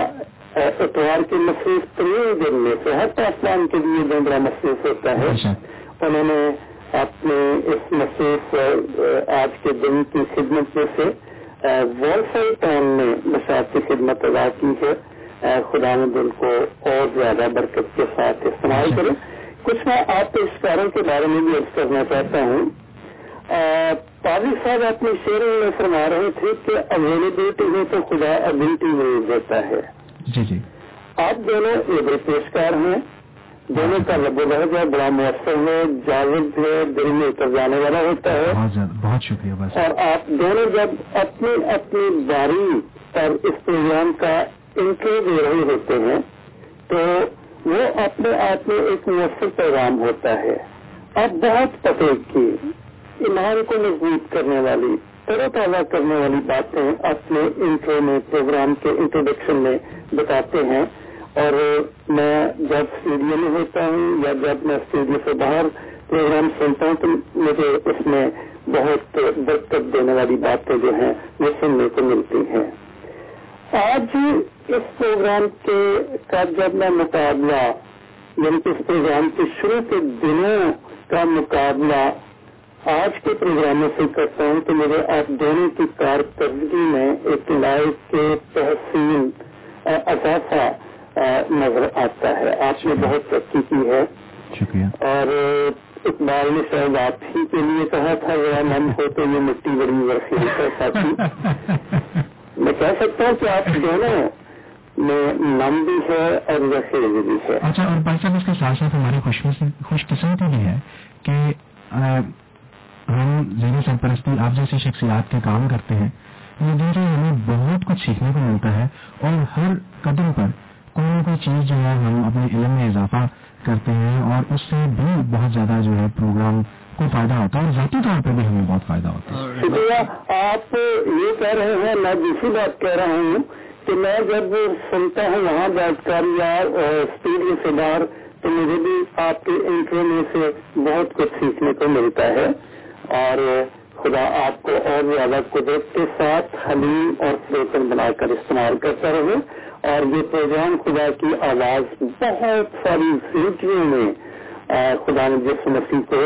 اتوار کے مصروف ترین دن میں سے ہر پاسمان کے لیے جو بڑا مصروف ہوتا ہے انہوں نے اپنے اس مصروف آج کے دن کی خدمت میں سے وال ٹاؤن میں مساج کی خدمت ادا کی ہے۔ خدا نے دل کو اور زیادہ برکت کے ساتھ استعمال کرے۔ کچھ میں آپ کے اشکاروں کے بارے میں بھی عرض کرنا چاہتا ہوں۔ پادی صاحب اپنے شعر میں فرما رہے تھے کہ اویلیبلٹی میں تو خدا ابلٹی نہیں دیتا ہے۔ جی جی۔ آپ دونوں ایک پیشکار ہیں۔ دونوں کا لب ہے بڑا مؤثر ہے جاوید ہے دل میں اتر جانے والا ہوتا ہے۔ بہت شکریہ اور آپ دونوں جب اپنی اپنی باری اور اس پروگرام کا انٹرویو دے رہے ہوتے ہیں تو وہ اپنے آپ میں ایک مؤثر پیغام ہوتا ہے۔ اب بہت پتے کی۔ ایمان کو مضبوط کرنے والی، طرح تازہ کرنے والی باتیں اپنے انٹرو میں، پروگرام کے انٹروڈکشن میں بتاتے ہیں۔ اور میں جب اسٹوڈیو میں ہوتا ہوں یا جب میں اسٹوڈیو سے باہر پروگرام سنتا ہوں تو مجھے اس میں بہت برکت دینے والی باتیں جو ہیں وہ سننے کو ملتی ہیں۔ آج اس پروگرام کے کا جب میں مقابلہ یعنی کہ اس پروگرام کے شروع کے دنوں کا مقابلہ آج کے پروگراموں سے کرتا ہوں تو مجھے آپ دونوں کی کارکردگی میں ایک لائف کے تحسین اضافہ نظر آتا ہے۔ آپ نے بہت ترقی کی ہے۔ شکریہ۔ اور اقبال نے شاید آپ ہی کے لیے کہا تھا ذرا نم ہو تو یہ مٹی بڑی ورخیل ہے ساتھی میں کہہ سکتا ہوں کہ آپ دونوں میں نم بھی ہے اور رخیل بھی ہے۔ اچھا اور بھائی صاحب، اس کے ساتھ ساتھ ہماری خوش قسمتی بھی ہے کہ ہم ذہنی سرپرستی آپ جیسی شخصیات کے کام کرتے ہیں جن سے ہمیں بہت کچھ سیکھنے کو ملتا ہے اور ہر قدم پر کوئی نہ کوئی چیز جو ہے، ہم اپنے علم میں اضافہ کرتے ہیں اور اس سے بھی بہت زیادہ جو ہے، پروگرام کو فائدہ ہوتا ہے اور ذاتی طور پہ بھی ہمیں بہت فائدہ ہوتا ہے۔ شکریہ آپ یہ کہہ رہے ہیں، میں دوسری بات کہہ رہا ہوں کہ میں جب سنتا ہوں وہاں بیٹھ کر یا اسٹوڈیو سے باہر تو مجھے بھی آپ کے انٹرو میں سے بہت کچھ سیکھنے کو ملتا ہے۔ اور خدا آپ کو اور زیادہ قدرت کے ساتھ حلیم اور فروٹن بنا کر استعمال کرتا رہے۔ اور یہ پروگرام خدا کی آواز بہت ساری زندگیوں میں خدا نے جس مسیح کو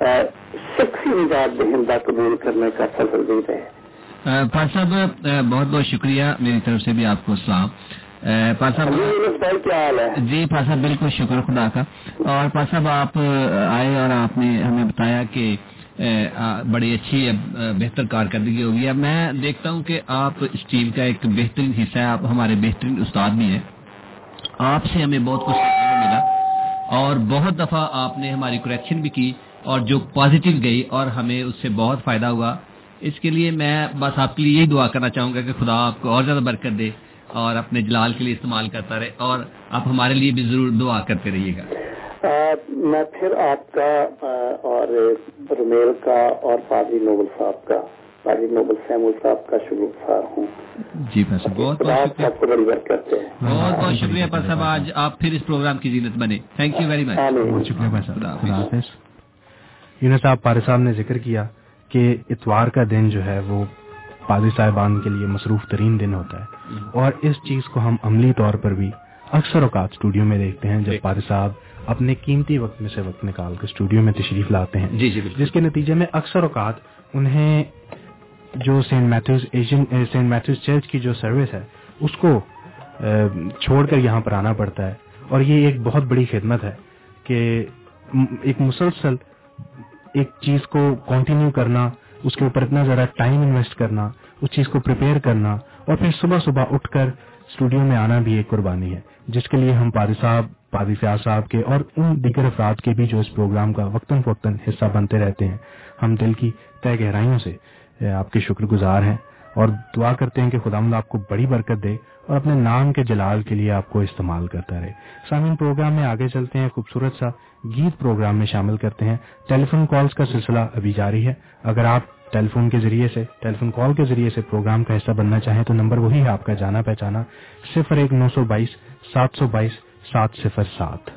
شخصی نجات دہندہ قبول کرنے کا فضل دے رہے پا صاحب بہت بہت شکریہ میری طرف سے بھی آپ کو السلام پا صاحب ہے؟ جی پا صاحب بالکل شکر خدا کا۔ اور پا صاحب آپ آئے اور آپ نے ہمیں بتایا کہ بڑی اچھی بہتر کارکردگی ہوگی۔ اب میں دیکھتا ہوں کہ آپ اس ٹیم کا ایک بہترین حصہ ہے۔ آپ ہمارے بہترین استاد بھی ہیں۔ آپ سے ہمیں بہت کچھ ملا۔ اور بہت دفعہ آپ نے ہماری کریکشن بھی کی۔ اور جو پازیٹیو گئی اور ہمیں اس سے بہت فائدہ ہوا اس کے لیے میں بس آپ کے لیے یہی دعا کرنا چاہوں گا کہ خدا آپ کو اور زیادہ برکت دے اور اپنے جلال کے لیے استعمال کرتا رہے اور آپ ہمارے لیے بھی ضرور دعا کرتے رہیے گا۔ میں پھر آپ کا اور رمیل کا اور فاضی نوبل صاحب کا واجد نوبل سیمول صاحب کا شکر گزار ہوں۔ جی صاحب بہت بہت شکریہ آپ کو بڑی برکت ہے بہت بہت شکریہ پر صاحب آج آپ پھر اس پروگرام کی زینت بنے۔ تھینک یو ویری مچ شکریہ بھائی صاحب خدا خدا حافظ۔ حافظ یونس صاحب پارے صاحب نے ذکر کیا کہ اتوار کا دن جو ہے وہ پادری صاحبان کے لیے مصروف ترین دن ہوتا ہے۔ اور اس چیز کو ہم عملی طور پر بھی اکثر اوقات اسٹوڈیو میں دیکھتے ہیں جی۔ جب پادری صاحب اپنے قیمتی وقت میں سے وقت نکال کر اسٹوڈیو میں تشریف لاتے ہیں۔ جی جی جس کے نتیجے میں اکثر اوقات انہیں جو Saint Matthews Asian Saint Matthews church کی جو سروس ہے اس کو چھوڑ کر یہاں پر آنا پڑتا ہے۔ اور یہ ایک بہت بڑی خدمت ہے کہ ایک مسلسل ایک چیز کو کنٹینیو کرنا، اس کے اوپر اتنا زیادہ ٹائم انویسٹ کرنا، اس چیز کو پریپیئر کرنا، اور پھر صبح صبح اٹھ کر اسٹوڈیو میں آنا بھی ایک قربانی ہے، جس کے لیے ہم پادی صاحب پادی فیاض صاحب کے اور ان دیگر افراد کے بھی جو اس پروگرام کا وقتاً فوقتاً حصہ بنتے رہتے ہیں، ہم دل کی طے گہرائیوں سے آپ کے شکر گزار ہیں۔ اور دعا کرتے ہیں کہ خدا آپ کو بڑی برکت دے اور اپنے نام کے جلال کے لیے آپ کو استعمال کرتا رہے۔ سامعین، پروگرام میں آگے چلتے ہیں، خوبصورت سا گیت پروگرام میں شامل کرتے ہیں۔ ٹیلی فون کالز کا سلسلہ ابھی جاری ہے۔ اگر آپ ٹیلی فون کے ذریعے سے ٹیلی فون کال کے ذریعے سے پروگرام کا حصہ بننا چاہیں تو نمبر وہی ہے آپ کا جانا پہچانا۔ صفر ایک نو سو بائیس، سات سو بائیس، سات صفر سات۔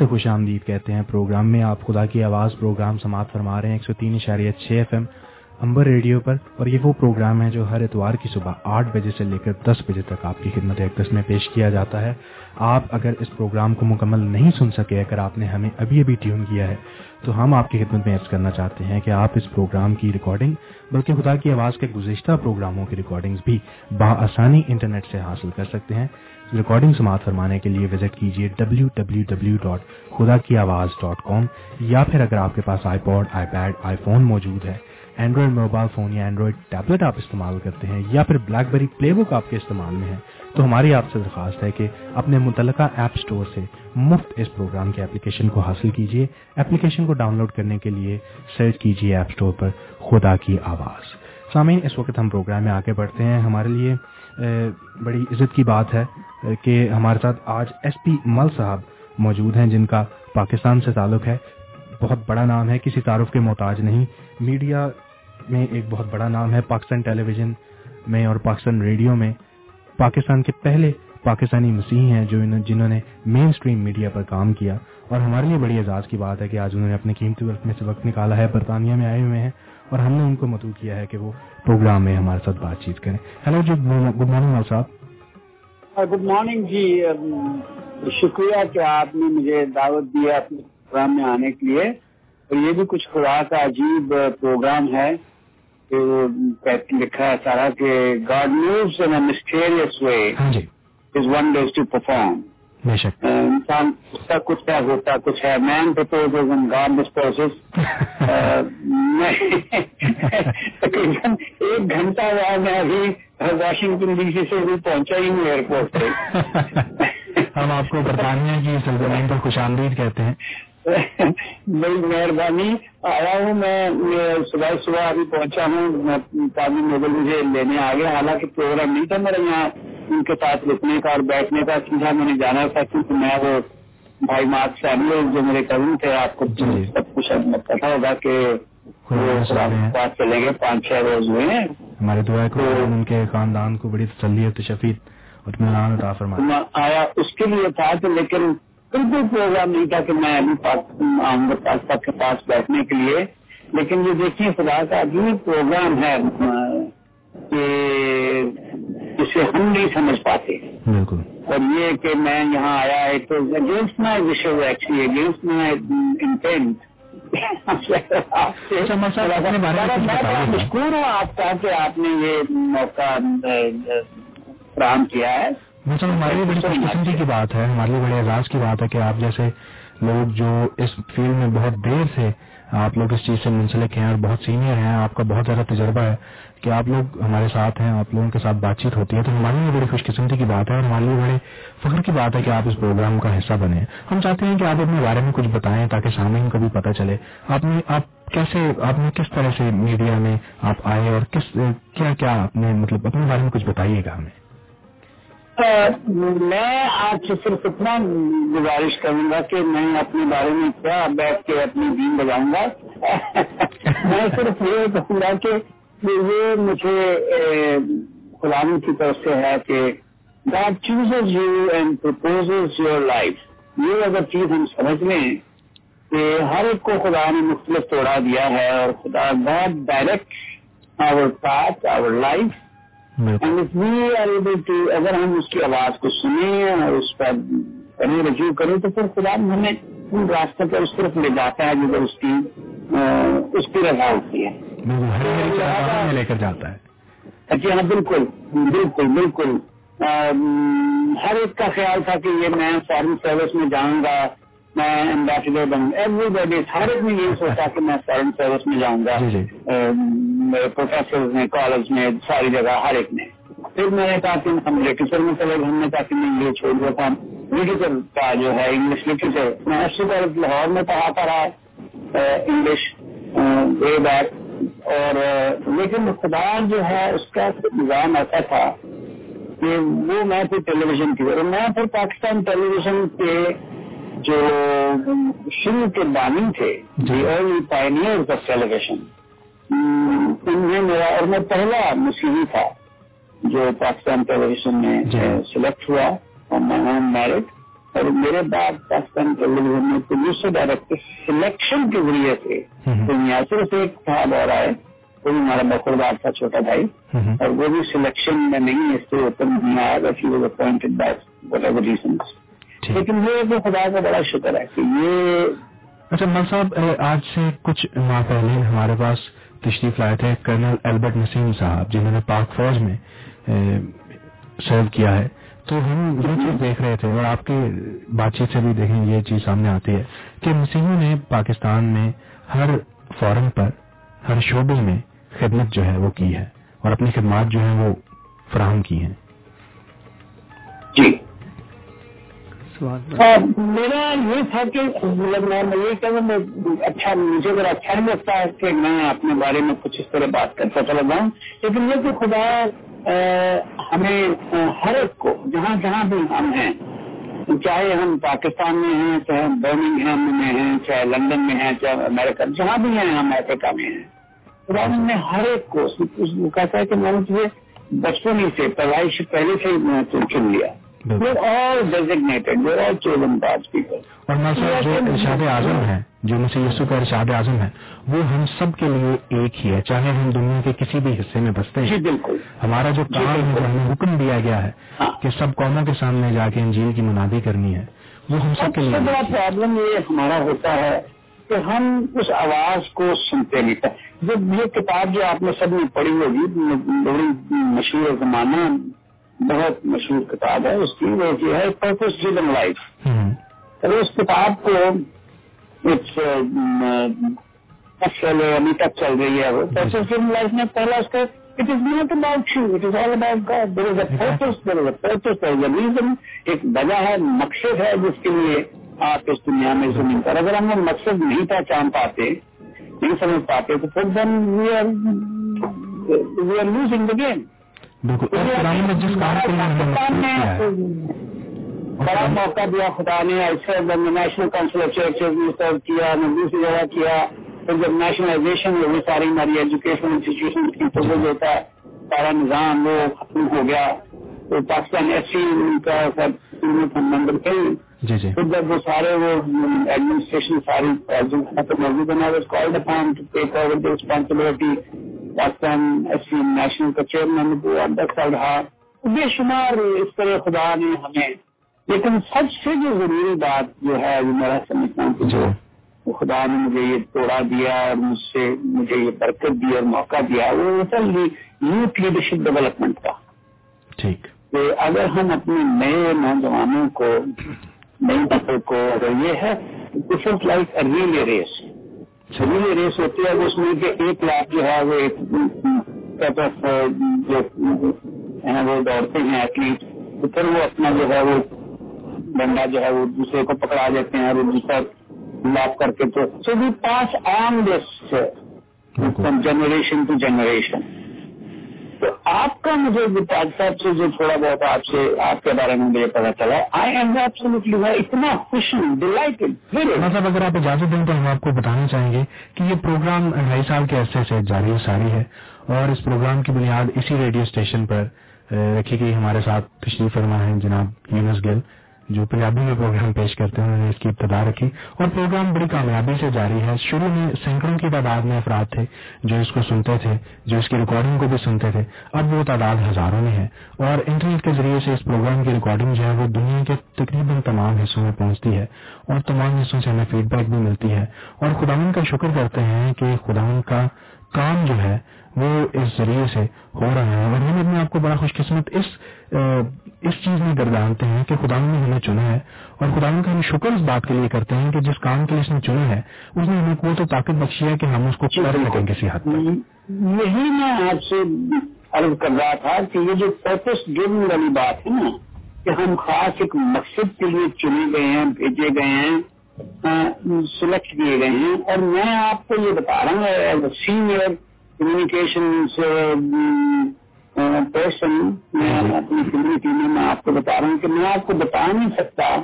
سے خوش آمدید کہتے ہیں۔ پروگرام میں آپ خدا کی آواز پروگرام سماعت فرما رہے ہیں۔ ایک سو تین اشاریہ چھ ایف ایم۔ امبر ریڈیو پر، اور یہ وہ پروگرام ہے جو ہر اتوار کی صبح آٹھ بجے سے لے کر دس بجے تک آپ کی خدمت اقدس میں پیش کیا جاتا ہے۔ آپ اگر اس پروگرام کو مکمل نہیں سن سکے، اگر آپ نے ہمیں ابھی ابھی ٹیون کیا ہے، تو ہم آپ کی خدمت میں عرض کرنا چاہتے ہیں کہ آپ اس پروگرام کی ریکارڈنگ بلکہ خدا کی آواز کے گزشتہ پروگراموں کی ریکارڈنگز بھی بآسانی انٹرنیٹ سے حاصل کر سکتے ہیں۔ ریکارڈنگ سماعت فرمانے کے لیے وزٹ کیجیے ڈبلو ڈبلو ڈبلو ڈاٹ خدا کی آواز ڈاٹ کام یا پھر اگر آپ کے پاس iPod iPad iPhone موجود ہے اینڈرائڈ موبائل فون یا اینڈرائڈ ٹیبلٹ آپ استعمال کرتے ہیں یا پھر بلیک بیری پلے بک آپ کے استعمال میں ہے، تو ہماری آپ سے درخواست ہے کہ اپنے متعلقہ ایپ سٹور سے مفت اس پروگرام کے اپلیکیشن کو حاصل کیجیے۔ اپلیکیشن کو ڈاؤن لوڈ کرنے کے لیے سرچ کیجیے ایپ سٹور پر خدا کی آواز۔ سامعین، اس وقت ہم پروگرام میں آگے بڑھتے ہیں۔ ہمارے لیے بڑی عزت کی بات ہے کہ ہمارے ساتھ آج ایس پی مل صاحب موجود ہیں، جن کا پاکستان سے تعلق ہے۔ بہت بڑا نام ہے، کسی تعارف کے محتاج نہیں۔ میڈیا میں ایک بہت بڑا نام ہے پاکستان ٹیلی ویژن میں اور پاکستان ریڈیو میں۔ پاکستان کے پہلے پاکستانی مسیح ہیں جو جنہوں نے مین اسٹریم میڈیا پر کام کیا۔ اور ہمارے لیے بڑی اعزاز کی بات ہے کہ آج انہوں نے اپنے قیمتی وقت میں سے وقت نکالا ہے، برطانیہ میں آئے ہوئے ہیں اور ہم نے ان کو مدعو کیا ہے کہ وہ پروگرام میں ہمارے ساتھ بات چیت کریں۔ ہیلو جی گڈ مارننگ صاحب۔ ہاں، گڈ مارننگ جی۔ شکریہ کہ آپ نے مجھے دعوت دیا اپنے پروگرام میں آنے کے لیے۔ اور یہ بھی کچھ خدا کا عجیب پروگرام ہے کہ وہ لکھا ہے سارا کہ God moves in mysterious ways his wonders to perform انسان اس کا کچھ ہے ہوتا کچھ ہے۔ مین پرپوز گاڈ ڈسپوز میں تقریباً ایک گھنٹہ بعد میں ابھی واشنگٹن ڈی سی سے بھی پہنچا ہی ہوں ایئرپورٹ پہ ہم آپ کو برطانیہ کی سلطنت پر خوش آمدید کہتے ہیں۔ بڑی مہربانی۔ آیا ہوں میں صبح صبح ابھی پہنچا ہوں۔ تعلیم نوبل مجھے لینے آ گیا۔ حالانکہ پروگرام نہیں تھا میرا یہاں۔ ان کے ساتھ رکنے کا اور بیٹھنے کا سیدھا میں نے جانا تھا کیونکہ میں وہ بھائی مارک سیمل جو میرے کزن تھے آپ کو سب کچھ پتا ہوگا کہ پاس چلے گئے۔ پانچ چھ روز ہوئے ہیں۔ ہمارے دعا کو ان کے خاندان کو بڑی تسلی اور تشفیت اور آیا اس کے لیے تھا کہ لیکن بالکل پروگرام نہیں تھا کہ میں ابھی آؤں گا پاکستان کے پاس بیٹھنے کے لیے لیکن یہ دیکھیے خدا کا عجیب پروگرام ہے کہ جسے ہم نہیں سمجھ پاتے۔ بالکل۔ اور یہ کہ میں یہاں آیا ہے تو against my wish actually against my intent مشکور ہوں آپ کا کہ آپ نے یہ موقع فراہم کیا ہے۔ مثلاً ہمارے لیے بڑی خوش قسمتی کی بات ہے، ہمارے لیے بڑے اعزاز کی بات ہے کہ آپ جیسے لوگ جو اس فیلڈ میں بہت دیر سے آپ لوگ اس چیز سے منسلک ہیں اور بہت سینئر ہیں، آپ کا بہت زیادہ تجربہ ہے کہ آپ لوگ ہمارے ساتھ ہیں، آپ لوگوں کے ساتھ بات چیت ہوتی ہے، تو ہمارے لیے بڑی خوش قسمتی کی بات ہے اور ہمارے لیے بڑے فخر کی بات ہے کہ آپ اس پروگرام کا حصہ بنے۔ ہم چاہتے ہیں کہ آپ اپنے بارے میں کچھ بتائیں تاکہ سامعین کو بھی پتہ چلے۔ آپ نے، آپ کیسے، آپ نے کس طرح سے میڈیا میں آپ آئے اور کس، کیا کیا آپ نے مطلب اپنے بارے میں کچھ بتائیے گا ہمیں؟ اچھا، میں آج سے صرف اتنا گزارش کروں گا کہ میں اپنے بارے میں کیا بیٹھ کے اپنی دین بجاؤں گا۔ میں صرف یہ کہوں گا کہ یہ مجھے غلامی کی طرف سے ہے کہ God chooses you and purpose your life یہ اگر چیز ہم سمجھ لیں کہ ہر ایک کو خدا نے مختلف توڑا دیا ہے اور خدا God direct our path our life اگر ہم اس کی آواز کو سنیں اور اس پر کریں رجوع کریں تو پھر خدا ہمیں ان راستوں پر اس طرف لے جاتا ہے جدھر اس کی اس کی رضا ہوتی ہے۔ لے کر جاتا ہے۔ جی ہاں بالکل بالکل بالکل۔ ہر ایک کا خیال تھا کہ یہ میں فارن سروس میں جاؤں گا۔ میں ایمبیسڈر بنوں۔ ایوری بڈی ہر ایک نے یہ سوچا کہ میں فارن سروس میں جاؤں گا۔ جی، جی۔ میرے پروفیسر نے کالج میں ساری جگہ ہر ایک نے۔ پھر میں نے کہا کہ ہم لٹریچر میں چلے گئے ہم نے کہا کہ میں یہ چھوڑ دیتا ہوں لٹریچر کا جو ہے انگلش لٹریچر میں ایس کالج لاہور میں پڑھاتا رہا انگلش وے بیک اور لیکن خدا جو ہے اس کا نظام ایسا تھا کہ وہ میں پھر ٹیلی ویژن کی۔ اور میں پھر پاکستان ٹیلی ویژن کے جو شروع کے بانی تھے the early pioneer of television انہیں میرا اور میں پہلا مسیحی تھا جو پاکستان ٹیلی ویژن میں سلیکٹ ہوا اور میں میرڈ اور میرے بعد پاکستان ٹیلی ویژن میں پروڈیوسر ڈائریکٹر سلیکشن کے ذریعے سے دنیا صرف ایک صاحب اور آئے وہ بھی ہمارا بخوردار تھا چھوٹا بھائی۔ اور وہ بھی سلیکشن میں نہیں اس سے اوپر نہیں آیا appointed by whatever reasons لیکن یہ تو خدا کا بڑا شکر ہے کہ یہ اچھا مل صاحب آج سے کچھ ماہ پہلے ہمارے پاس تشریف لائے تھے کرنل البرٹ نسیم صاحب جنہوں نے پاک فوج میں سرو کیا ہے۔ تو ہم یہ چیز دیکھ رہے تھے اور آپ کی بات چیت سے بھی دیکھیں یہ چیز سامنے آتی ہے کہ مسیحوں نے پاکستان میں ہر فورن پر ہر شعبے میں خدمت جو ہے وہ کی ہے اور اپنی خدمات جو ہیں وہ فراہم کی ہیں۔ جی۔ میرا یہ تھا کہ مطلب میں یہ کہوں میں اچھا مجھے اگر اچھا نہیں لگتا ہے کہ میں اپنے بارے میں کچھ اس طرح بات کرتا چلا جاؤں، لیکن یہ کہ خدا ہمیں ہر ایک کو جہاں جہاں بھی ہم ہیں، چاہے ہم پاکستان میں ہیں، چاہے ہم برمنگھم میں ہیں، چاہے لندن میں ہیں، چاہے امریکہ، جہاں بھی ہیں ہم افریقہ میں ہیں۔ خدا نے ہر ایک کو اس- کہتا ہے کہ میں نے تجھے بچپن ہی سے، پیدائش پہلے سے ہی چن لیا۔ اور صاحب جو ارشاد اعظم ہے جو مسیح یسو کا ارشاد اعظم ہے وہ ہم سب کے لیے ایک ہی ہے چاہے ہم دنیا کے کسی بھی حصے میں بستے جی ہیں بالکل۔ ہمارا جو کام ہے جو ہمیں حکم دیا گیا ہے ہاں۔ کہ سب قوموں کے سامنے جا کے انجیل کی منادی کرنی ہے وہ ہم سب کے لیے بڑا۔ پرابلم یہ ہمارا ہوتا ہے کہ ہم اس آواز کو سنتے نہیں تھے۔ جب یہ کتاب جو آپ نے سب نے پڑھی ہوگی بڑی مشہور زمانہ بہت مشہور کتاب ہے اس کی وہ یہ ہے پرپز ڈریون لائف اور اس کتاب کو چل رہی ہے۔ وہ پرپز ڈریون لائف میں پہلا اس کا it is not about you it is all about God there is a purpose there is a purpose there is a reason ایک وجہ ہے مقصد ہے جس کے لیے آپ اس دنیا میں زمین پر اگر ہم وہ مقصد نہیں پہچان پاتے نہیں سمجھ پاتے تو پھر then we are we are losing the game بالکل جس کام بڑا موقع دیا خدا نے ایسے نیشنل کاؤنسل آف چرچز میں سرو کیا میں دوسری جگہ کیا پھر جب نیشنلائزیشن ہوئی ساری ہماری ایجوکیشن انسٹیٹیوشن کی تو جو ہے سارا نظام وہ ختم ہو گیا۔ تو پاکستان ایف سی کا ممبر تھے جی جی۔ پھر جب وہ سارے وہ ایڈمنسٹریشن ساری موجود called upon to take over the responsibility Pakistan S C national کا چیئرمین دس سال رہا۔ بے شمار اس طرح خدا نے ہمیں لیکن سب سے جو ضروری بات جو ہے وہ میرا سمجھتا ہوں کہ جی۔ جو خدا نے مجھے یہ توڑا دیا اور مجھ سے مجھے یہ برکت دی اور موقع دیا۔ وہ اصل یوتھ لیڈرشپ ڈیولپمنٹ کا۔ ٹھیک۔ اگر ہم اپنے نئے نوجوانوں کو نئی نسل کو اگر یہ ہے this is like relay race relay race ہوتی ہے اس میں کہ ایک لاکھ جو ہے وہ ایک type جو ہیں وہ دوڑتے ہیں ایتھلیٹ تو پھر وہ اپنا جو ہے وہ ڈنڈا جو ہے وہ دوسرے کو پکڑا دیتے ہیں اور دوسرا لاپ کر کے تو so we pass on this from generation to generation تو آپ کا مجھے صاحب سے جو تھوڑا بہت آپ سے آپ کے بارے میں مجھے پتا چلا آئی ایم ایبسلیٹلی اتنا خوش ہوں ڈیلائٹڈ مطلب اگر آپ اجازت دیں تو ہم آپ کو بتانا چاہیں گے کہ یہ پروگرام ڈھائی سال کے عرصے سے جاری ساری ہے اور اس پروگرام کی بنیاد اسی ریڈیو اسٹیشن پر رکھی گئی۔ ہمارے ساتھ تشریف فرما ہے جناب یونس گل۔ جو پنجابی میں پروگرام پیش کرتے ہیں، انہوں نے اس کی ابتدا رکھی اور پروگرام بڑی کامیابی سے جاری ہے۔ شروع میں سینکڑوں کی تعداد میں افراد تھے جو اس کو سنتے تھے، جو اس کی ریکارڈنگ کو بھی سنتے تھے۔ اب وہ تعداد ہزاروں میں ہے اور انٹرنیٹ کے ذریعے سے اس پروگرام کی ریکارڈنگ جو ہے وہ دنیا کے تقریباً تمام حصوں میں پہنچتی ہے اور تمام حصوں سے ہمیں فیڈ بیک بھی ملتی ہے۔ اور خداون کا شکر کرتے ہیں کہ خداون کا کام جو ہے وہ اس ذریعے سے ہو رہا ہے۔ اور ہم اپنے آپ کو بڑا خوش قسمت اس اس چیز میں گردانتے ہیں کہ خدا نے ہمیں چنا ہے اور خدا کا ہم شکر اس بات کے لیے کرتے ہیں کہ جس کام کے لیے اس نے چنا ہے اس نے ہمیں قوت و طاقت بخشی ہے کہ ہم اس کو کر سکیں کسی حد تک یہی میں آپ سے عرض کر رہا تھا کہ یہ جو پرپس گیون والی بات ہے نا کہ ہم خاص ایک مقصد کے لیے چنے گئے ہیں بھیجے گئے ہیں سلیکٹ کیے گئے ہیں اور میں آپ کو یہ بتا رہا ہوں as a senior communication person میں اپنی کمیونٹی میں میں آپ کو بتا رہا ہوں کہ میں آپ کو بتا نہیں سکتا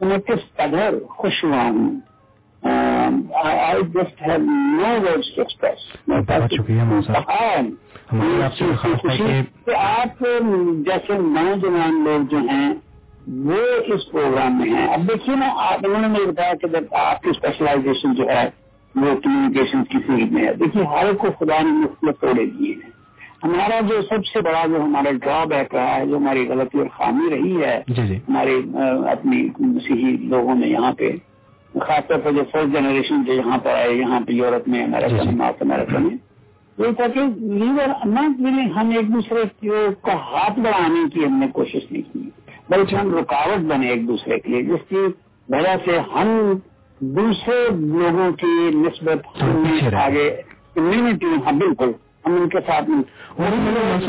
کہ میں کس قدر خوش ہوا ہوں۔ I just have no words to express بہت شکریہ آپ جیسے نوجوان لوگ جو ہیں وہ اس پروگرام میں ہیں۔ اب دیکھیے نا آپ انہوں نے مجھے بتایا کہ جب آپ کی اسپیشلائزیشن جو ہے وہ کمیونیکیشن کی فیلڈ میں ہے۔ دیکھیے ہر کو خدا نے مختلف توڑے دیے ہیں۔ ہمارا جو سب سے بڑا جو ہمارا ڈرا بیک رہا ہے جو ہماری غلطی اور خامی رہی ہے جی جی۔ ہمارے اپنی مسیحی لوگوں نے یہاں پہ خاص طور پر جو فرسٹ جنریشن جو یہاں پر آئے یہاں پہ یورپ میں امریکہ میں نارتھ امریکہ میں۔ یہ تھا کہ ہم ایک دوسرے کا ہاتھ بڑھانے کی ہم نے کوشش نہیں کی۔ بلکہ ہم رکاوٹ بنے ایک دوسرے کے لیے جس کی وجہ سے ہم دوسرے لوگوں کی نسبت آگے کمیونٹی ہاں بالکل۔ ہم ان کے ساتھ اور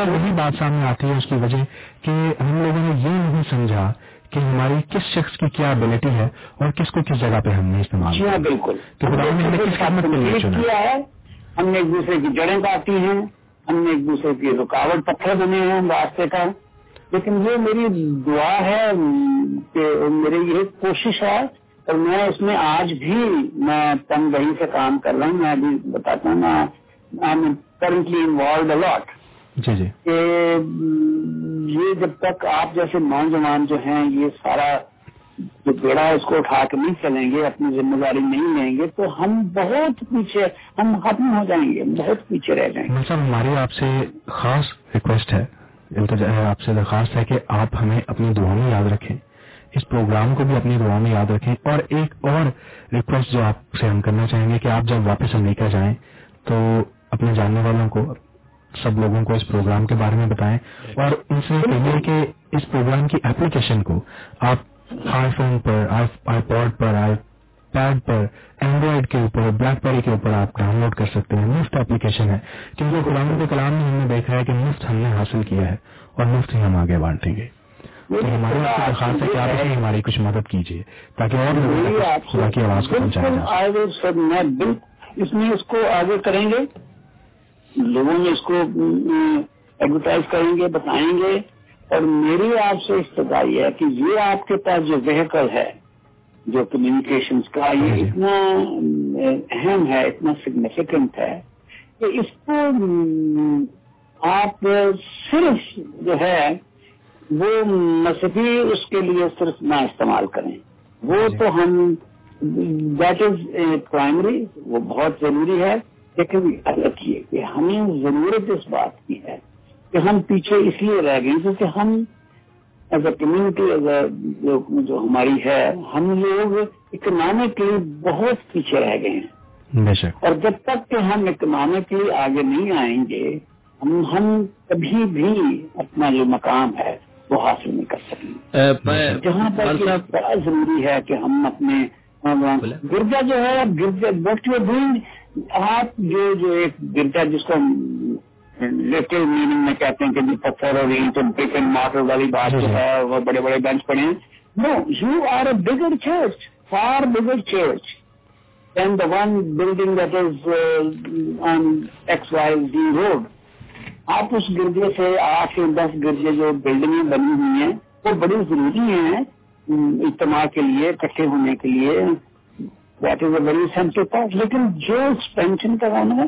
وہی بات سامنے آتی ہے اس کی وجہ کہ ہم لوگوں نے یہ نہیں سمجھا کہ ہماری کس شخص کی کیا ابلٹی ہے اور کس کو کس جگہ پہ ہم نے استعمال جی ہاں بالکل۔ کیا ہے ہم نے ایک دوسرے کی جڑیں کاٹی ہیں ہم نے ایک دوسرے کی رکاوٹ پتھر بنے ہیں راستے کا۔ لیکن یہ میری دعا ہے کہ میری یہ کوشش ہے اور میں اس میں آج بھی میں تنگ دہی سے کام کر رہا ہوں میں ابھی بتاتا ہوں میں کرنٹلی انوالوڈ الاٹ جی جی۔ کہ یہ جب تک آپ جیسے نوجوان جو ہیں یہ سارا جو بیڑا اس کو اٹھا کے نہیں چلیں گے اپنی ذمہ داری نہیں لیں گے تو ہم بہت پیچھے ہم ختم ہو جائیں گے بہت پیچھے رہ جائیں گے۔ صاحب ہماری آپ سے خاص ریکویسٹ ہے مطلب آپ سے درخواست ہے کہ آپ ہمیں اپنی دعا میں یاد رکھیں۔ اس پروگرام کو بھی اپنی دعا میں یاد رکھیں اور ایک اور ریکویسٹ جو آپ سے ہم کرنا چاہیں گے کہ آپ جب واپس امریکہ جائیں تو اپنے جاننے والوں کو، سب لوگوں کو اس پروگرام کے بارے میں بتائیں اور ان سے کہیے کہ اس پروگرام کی اپلیکیشن کو آپ آئی فون پر آئی پوڈ پر آئی پیڈ پر اینڈرائڈ کے اوپر بلیک بیری کے اوپر آپ ڈاؤن لوڈ کر سکتے ہیں. مفت اپلیکیشن ہے کیونکہ قرآن کے کلام میں ہم نے دیکھا ہے کہ مفت ہم نے حاصل کیا ہے اور مفت ہی ہم آگے بانٹیں گے. ہماری درخواست ہے کہ آپ ہماری کچھ مدد کیجیے تاکہ اور تک خدا کی آواز کو پہنچایا جائے اس میں اس کو آگے کریں گے. لوگوں میں اس کو ایڈورٹائز کریں گے بتائیں گے. اور میری آپ سے استدائی ہے کہ یہ آپ کے پاس جو وہیکل ہے جو کمیونیکیشن کا یہ اتنا اہم ہے اتنا سگنیفیکینٹ ہے کہ اس کو آپ صرف جو ہے وہ مذہبی اس کے لیے صرف نہ استعمال کریں۔ وہ تو ہم دیٹ از پرائمری وہ بہت ضروری ہے۔ لیکن یاد رکھیے کہ ہمیں ضرورت اس بات کی ہے کہ ہم پیچھے اس لیے رہ گئے کیونکہ ہم as a community as a جو ہماری ہے ہم لوگ اکنامکلی بہت پیچھے رہ گئے ہیں۔ اور جب تک کہ ہم اکنامکلی آگے نہیں آئیں گے ہم ہم کبھی بھی اپنا جو مقام ہے وہ حاصل نہیں کر سکیں۔ جہاں پر بڑا ضروری ہے کہ ہم اپنے گرجا جو ہے گرجا وٹ یو ڈوئنگ آپ جو جو ایک گرجا جس کو لٹل میننگ میں کہتے ہیں کہ پتھر اور اینٹ برک اینڈ مارٹر والی بات جو ہے وہ بڑے بڑے بینچ پڑے ہیں۔ Now you are a bigger church for bigger church then the one building that is on X Y D road آپ اس گرجے سے آٹھ یا دس گرجے جو بلڈنگیں بنی ہوئی ہیں وہ بڑی ضروری ہیں اجتماع کے لیے اکٹھے ہونے کے لیے۔ That is a very sensitive part لیکن جو ایکسپینشن کا ہے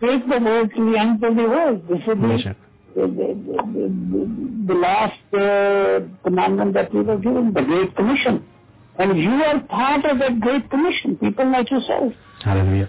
take the world to the end of the world. This is the, last uh, commandment that we were given, the Great Commission. And you are part of that Great Commission, people like yourself. Hallelujah.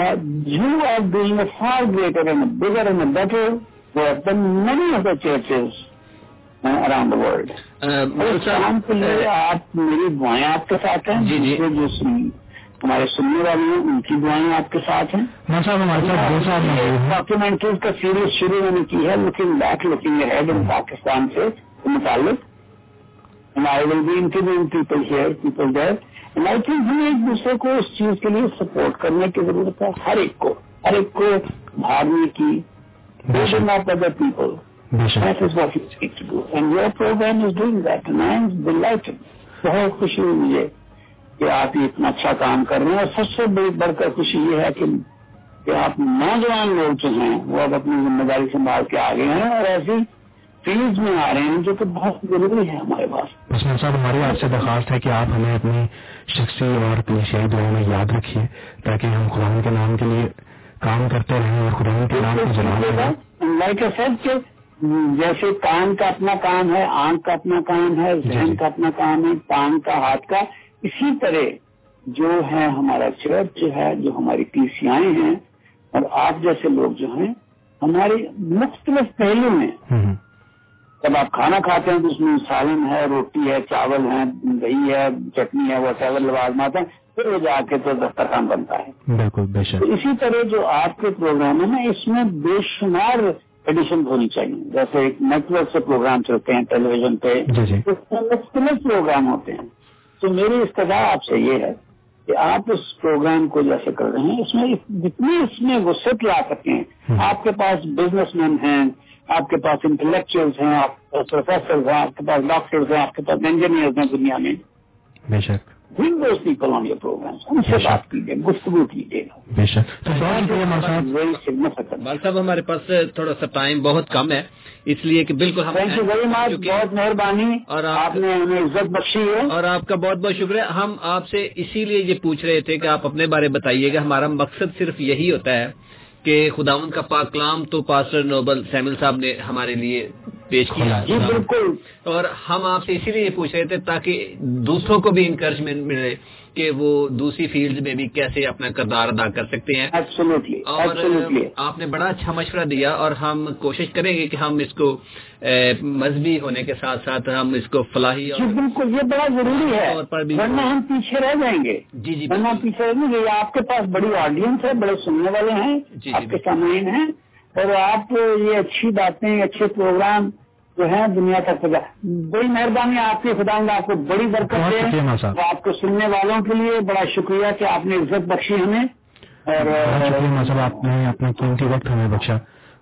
you are being a far greater and a bigger and a better work than many of the churches around world کام کے لیے آپ میری دعائیں آپ کے ساتھ ہیں؟ جی جی۔ جو ہمارے سننے والے ہیں ان کی دعائیں آپ کے ساتھ ہیں؟ ڈاکومینٹریز کا سیریز شروع میں نے کی ہے looking back looking ahead in Pakistan سے متعلق۔ And I will be interview people here people there and I think ہمیں ایک دوسرے کو اس چیز کے لیے سپورٹ کرنے کی ضرورت ہے ہر ایک کو ہر ایک کو بھاگنے کی۔ Of other people That is what you speak to do. And your program is doing that. And I am delighted. بہت خوشی ہوئی مجھے کہ آپ یہ اتنا اچھا کام کر رہے ہیں اور سب سے بڑی بڑھ کر خوشی یہ ہے کہ کہ آپ نوجوان لوگ جو ہیں وہ اب اپنی ذمہ داری سنبھال کے آگے ہیں اور ایسی فیلڈ میں آ رہے ہیں جو کہ بہت ضروری ہے ہمارے پاس عثمان صاحب ہماری آپ سے درخواست ہے کہ آپ ہمیں اپنی شخصی اور کلیشیائی دعاؤں میں یاد رکھیے تاکہ ہم خدا کے نام کے لیے کام کرتے رہیں اور خدا کے نام کو جلا لائک اے سیٹ کہ جیسے کان کا اپنا کام ہے آنکھ کا اپنا کام ہے جی، جی۔ ذہن کا اپنا کام ہے پان کا ہاتھ کا اسی طرح جو ہے ہمارا چرچ جو ہے جو ہماری پیسیائیں ہیں اور آپ جیسے لوگ جو ہیں ہمارے مختلف پہلو میں جب آپ کھانا کھاتے ہیں تو اس میں سالن ہے روٹی ہے چاول ہے دہی ہے چٹنی ہے وہ لوازمات ہیں پھر وہ جا کے تو دسترخوان بنتا ہے۔ بالکل اسی طرح جو آپ کے پروگرام ہے نا اس میں بے شمار ایڈیشن ہونی چاہیے۔ جیسے ایک نیٹ ورک سے پروگرام چلتے ہیں ٹیلی ویژن پہ جی جی۔ مختلف پروگرام ہوتے ہیں۔ تو میری استدا آپ سے یہ ہے کہ آپ اس پروگرام کو جیسے کر رہے ہیں اس میں جتنی اس میں وسعت لا سکیں۔ آپ کے پاس بزنس مین ہیں آپ کے پاس انٹلیکچوئلس ہیں آپ کے پاس پروفیسر ہیں آپ کے پاس ڈاکٹرز ہیں آپ کے پاس انجینئرز ہیں دنیا میں۔ بے شک۔ Your programs ان سے۔ بات کیجیے گفتگو کیجیے صاحب ہمارے پاس تھوڑا سا ٹائم بہت کم ہے اس لیے کہ بالکل ہم تھینک یو ویری مچ چونکہ- بہت مہربانی۔ اور آپ- آپ نے ہمیں عزت بخشی ہے۔ اور آپ کا بہت بہت شکریہ۔ ہم آپ سے اسی لیے یہ پوچھ رہے تھے کہ آپ اپنے بارے بتائیے گا ہمارا مقصد صرف یہی ہوتا ہے کہ خداون کا پاک کلام تو پاسٹر نوبل سیمل صاحب نے ہمارے لیے پیش کیا۔ جی بالکل۔ اور ہم آپ سے اسی لیے پوچھ رہے تھے تاکہ دوسروں کو بھی انکریجمنٹ ملے۔ کہ وہ دوسری فیلڈ میں بھی کیسے اپنا کردار ادا کر سکتے ہیں اور آپ نے بڑا اچھا مشورہ دیا اور ہم کوشش کریں گے کہ ہم اس کو مذہبی ہونے کے ساتھ ساتھ ہم اس کو فلاحی جی اور بالکل یہ بڑا ضروری ہے ورنہ ہم پیچھے رہ جائیں گے جی جی ورنہ۔ پیچھے رہ جائیں گے یہ آپ کے پاس بڑی آڈینس ہے بڑے سننے والے ہیں جی، جی، آپ کے بالکل۔ سامعین ہیں اور آپ یہ اچھی باتیں اچھے پروگرام جو ہیں دنیا تک پہنچا بڑی مہربانی آپ کی خدا آپ کو بڑی برکت دے۔ اور آپ کو سننے والوں کے لیے بڑا شکریہ کہ آپ نے عزت بخشی ہمیں۔ اور بہت شکریہ مول صاحب آپ نے اپنا قیمتی وقت ہمیں بخشا۔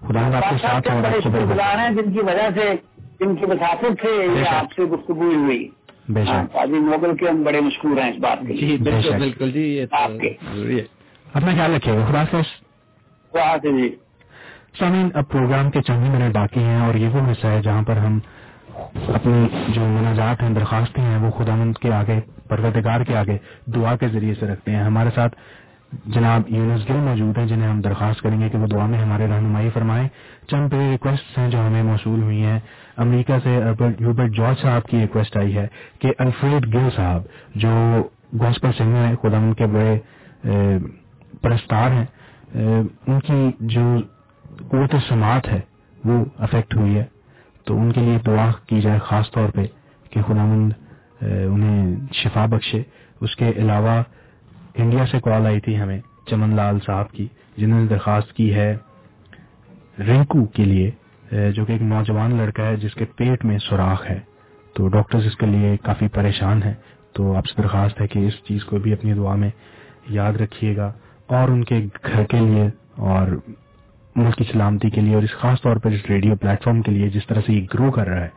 خدا آپ کے ساتھ بڑے شکر گزار ہیں جن کی وجہ سے جن کی مسافر تھے یہ۔ آپ سے گفتگو ہوئی۔ بے ہاں، شک قاضی نوبل کے ہم بڑے مشہور ہیں اس بات کے جی بالکل۔ بالکل جی آپ کے۔ ہے۔ اپنا خیال رکھیے گا خدا حافظ۔ تو آج جی۔ سامعین، اب پروگرام کے چند ہی منٹ باقی ہیں اور یہ وہ حصہ ہے جہاں پر ہم اپنی جو مناجات ہیں، درخواستیں ہیں، وہ خدا مند کے آگے، پروردگار کے آگے دعا کے ذریعے سے رکھتے ہیں۔ ہمارے ساتھ جناب یونس گل موجود ہیں، جنہیں ہم درخواست کریں گے کہ وہ دعا میں ہمارے رہنمائی فرمائیں۔ چند پہ ریکویسٹ ہیں جو ہمیں موصول ہوئی ہیں۔ امریکہ سے ہیوبرٹ جارج صاحب کی ریکویسٹ آئی ہے کہ الفریڈ گل صاحب، جو گوسپل سنگر ہیں خدا مند کے بڑے پرستار ہیں ان کی جو قوت سماعت ہے وہ افیکٹ ہوئی ہے۔ تو ان کے لیے دعا کی جائے خاص طور پہ کہ خداوند اے، انہیں شفا بخشے۔ اس کے علاوہ انڈیا سے کال آئی تھی ہمیں چمن لال صاحب کی جنہوں نے درخواست کی ہے رنکو کے لیے جو کہ ایک نوجوان لڑکا ہے جس کے پیٹ میں سوراخ ہے۔ تو ڈاکٹرز اس کے لیے کافی پریشان ہیں۔ تو آپ سے درخواست ہے کہ اس چیز کو بھی اپنی دعا میں یاد رکھیے گا اور ان کے گھر کے لیے اور ملک کی سلامتی کے لیے اور اس خاص طور پر اس ریڈیو پلیٹ فارم کے لیے جس طرح سے یہ گرو کر رہا ہے،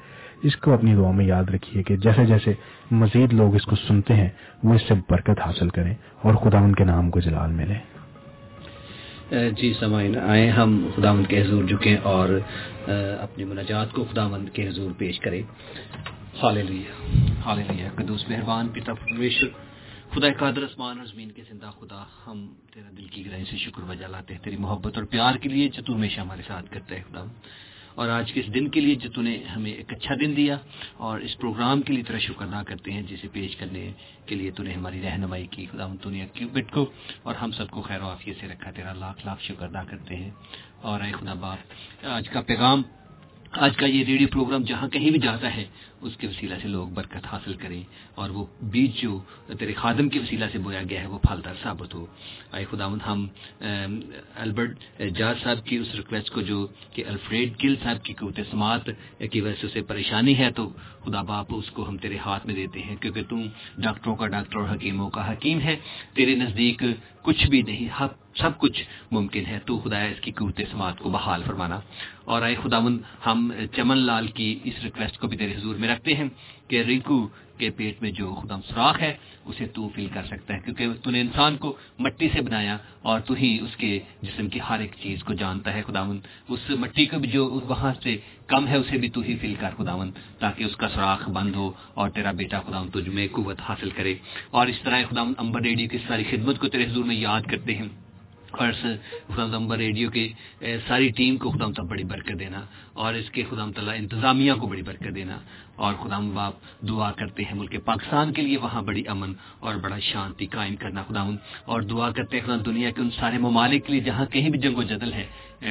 اس کو اپنی دعا میں یاد رکھیے کہ جیسے جیسے مزید لوگ اس کو سنتے ہیں، وہ اس سے برکت حاصل کریں اور خدا ان کے نام کو جلال ملے جی سمائن آئے ہم خداوند کے حضور جھکیں اور اپنی مناجات کو خداوند کے حضور پیش کریں۔ حاللیہ حاللیہ قدوس مہربان، پتا پرمیشور۔ خدا قادر اسمان اور زمین کے زندہ خدا، ہم تیرا دل کی گہرائی سے شکر بجا لاتے ہیں تیری محبت اور پیار کے لیے جو تو ہمیشہ ہمارے ساتھ کرتا ہے خدا۔ اور آج کے اس دن کے لیے جو تو نے ہمیں ایک اچھا دن دیا، اور اس پروگرام کے لیے تیرا شکر ادا کرتے ہیں، جسے پیش کرنے کے لیے تو نے ہماری رہنمائی کی۔ خدا تو نے کیوبٹ کو اور ہم سب کو خیر و عافیت سے رکھا، تیرا لاکھ لاکھ شکر ادا کرتے ہیں۔ اور اے خدا باپ، آج کا پیغام آج کا یہ ریڈیو پروگرام جہاں کہیں بھی جاتا ہے، اس کے وسیلہ سے لوگ برکت حاصل کریں اور وہ بیج جو تیرے خادم کے وسیلہ سے بویا گیا ہے، وہ پھلدار ثابت ہو۔ آئے خدا ہم البرٹ جاج صاحب کی اس ریکویسٹ کو جو کہ الفریڈ گل صاحب کی قوت سماعت کی وجہ سے اسے پریشانی ہے، تو خدا باپ اس کو ہم تیرے ہاتھ میں دیتے ہیں، کیونکہ تم ڈاکٹروں کا ڈاکٹر اور حکیموں کا حکیم ہے۔ تیرے نزدیک کچھ بھی نہیں سب کچھ ممکن ہے، تو خدا اس کی قوت سماعت کو بحال فرمانا۔ اور آئے خدا ہم چمن لال کی اس ریکویسٹ کو بھی تیرے حضور میں رکھتے ہیں کہ رنکو کے پیٹ میں جو خدا سوراخ ہے، اسے تو فیل کر سکتا ہے، کیونکہ تو نے انسان کو مٹی سے بنایا اور تو ہی اس کے جسم کی ہر ایک چیز کو جانتا ہے خداون اس مٹی کو بھی جو وہاں سے کم ہے، اسے بھی تو ہی فیل کر خداون تاکہ اس کا سوراخ بند ہو اور تیرا بیٹا خداون تجھ میں قوت حاصل کرے۔ اور اس طرح خداون امبر ریڈیو کی ساری خدمت کو تیرے حضور میں یاد کرتے ہیں۔ اور خدا مطمبر ریڈیو کے ساری ٹیم کو خدا مطلب بڑی برکت دینا اور اس کے خدا تعالیٰ انتظامیہ کو بڑی برکت دینا اور خدا باپ دعا کرتے ہیں ملک پاکستان کے لیے وہاں بڑی امن اور بڑا شانتی قائم کرنا خدا اور دعا کرتے ہیں خدا دنیا کے ان سارے ممالک کے لیے جہاں کہیں بھی جنگ و جدل ہے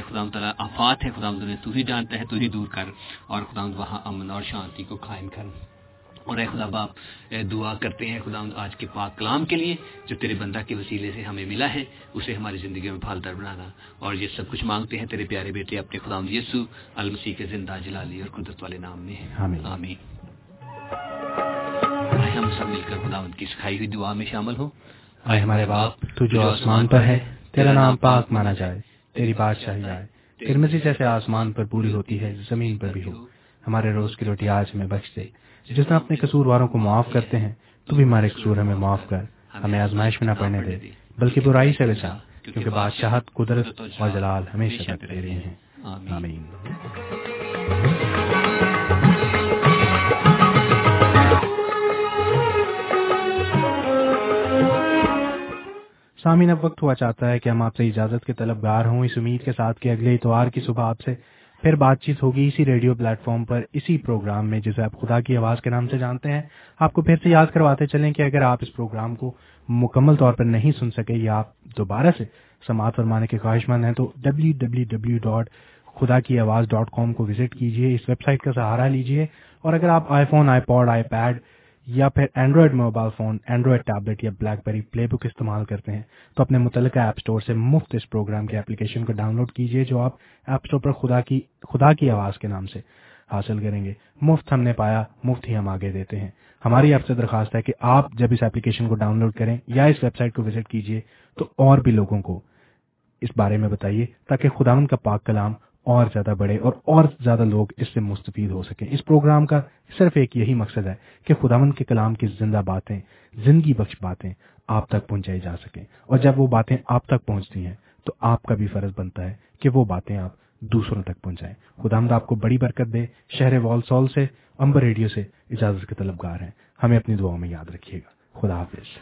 خدا تعالیٰ، آفات ہے خدا تو ہی جانتا ہے تو ہی دور کر اور خدا وہاں امن اور شانتی کو قائم کر۔ اور اے خدا باپ دعا کرتے ہیں خدا آج کے پاک کلام کے لیے جو تیرے بندہ کے وسیلے سے ہمیں ملا ہے اسے ہماری زندگی میں پھالدار بنانا اور یہ سب کچھ مانگتے ہیں تیرے پیارے بیٹے اپنے خدا یسو المسیح کے زندہ جلالی اور قدرت والے نام میں۔ آمین۔ ہم سب مل کر خدا کی سکھائی ہوئی دعا میں شامل ہوں۔ آئے ہمارے باپ تو جو آسمان پر ہے تیرا نام پاک مانا جائے تیری بادشاہی آئے تیرے مزید جیسے آسمان پر پوری ہوتی ہے زمین پر بھی ہو۔ ہمارے روز کی روٹی آج ہمیں بخش دے۔ جس طرح اپنے قصور والوں کو معاف کرتے ہیں تو بھی ہمارے قصور ہمیں معاف کر۔ ہمیں آزمائش میں نہ پڑنے دے بلکہ برائی سے بچا کیونکہ بادشاہت قدرت اور جلال ہمیشہ دے رہے ہیں۔ آمین۔ سامین اب وقت ہوا چاہتا ہے کہ ہم آپ سے اجازت کے طلبگار ہوں۔ اس امید کے ساتھ کہ اگلے اتوار کی صبح آپ سے پھر بات چیت ہوگی اسی ریڈیو پلیٹ فارم پر، اسی پروگرام میں، جسے آپ خدا کی آواز کے نام سے جانتے ہیں۔ آپ کو پھر سے یاد کرواتے چلیں کہ اگر آپ اس پروگرام کو مکمل طور پر نہیں سن سکے یا آپ دوبارہ سے سماعت فرمانے کے خواہش مند ہیں، تو ڈبلو ڈبلو ڈبلو ڈاٹ خدا کی آواز ڈاٹ کام کو وزٹ کیجیے اس ویب سائٹ کا سہارا لیجیے اور اگر آپ iPhone iPod iPad یا پھر Android mobile phone Android tablet یا بلیک بیری پلے بک استعمال کرتے ہیں، تو اپنے متعلقہ ایپ اسٹور سے مفت اس پروگرام کے اپلیکیشن کو ڈاؤن لوڈ کیجیے جو آپ ایپ اسٹور پر خدا کی خدا کی آواز کے نام سے حاصل کریں گے۔ مفت ہم نے پایا، مفت ہی ہم آگے دیتے ہیں۔ ہماری آپ سے درخواست ہے کہ آپ جب اس اپلیکیشن کو ڈاؤن لوڈ کریں یا اس ویب سائٹ کو وزٹ کیجیے تو اور بھی لوگوں کو اس بارے میں بتائیے تاکہ خدا کا پاک کلام اور زیادہ بڑھے اور اور زیادہ لوگ اس سے مستفید ہو سکیں۔ اس پروگرام کا صرف ایک یہی مقصد ہے کہ خداون کے کلام کی زندہ باتیں، زندگی بخش باتیں آپ تک پہنچائی جا سکیں۔ اور جب وہ باتیں آپ تک پہنچتی ہیں، تو آپ کا بھی فرض بنتا ہے کہ وہ باتیں آپ دوسروں تک پہنچائیں۔ خدا مد آپ کو بڑی برکت دے، شہر وال سول سے، امبر ریڈیو سے اجازت کے طلبگار ہیں۔ ہمیں اپنی دعاؤں میں یاد رکھیے گا۔ خدا حافظ۔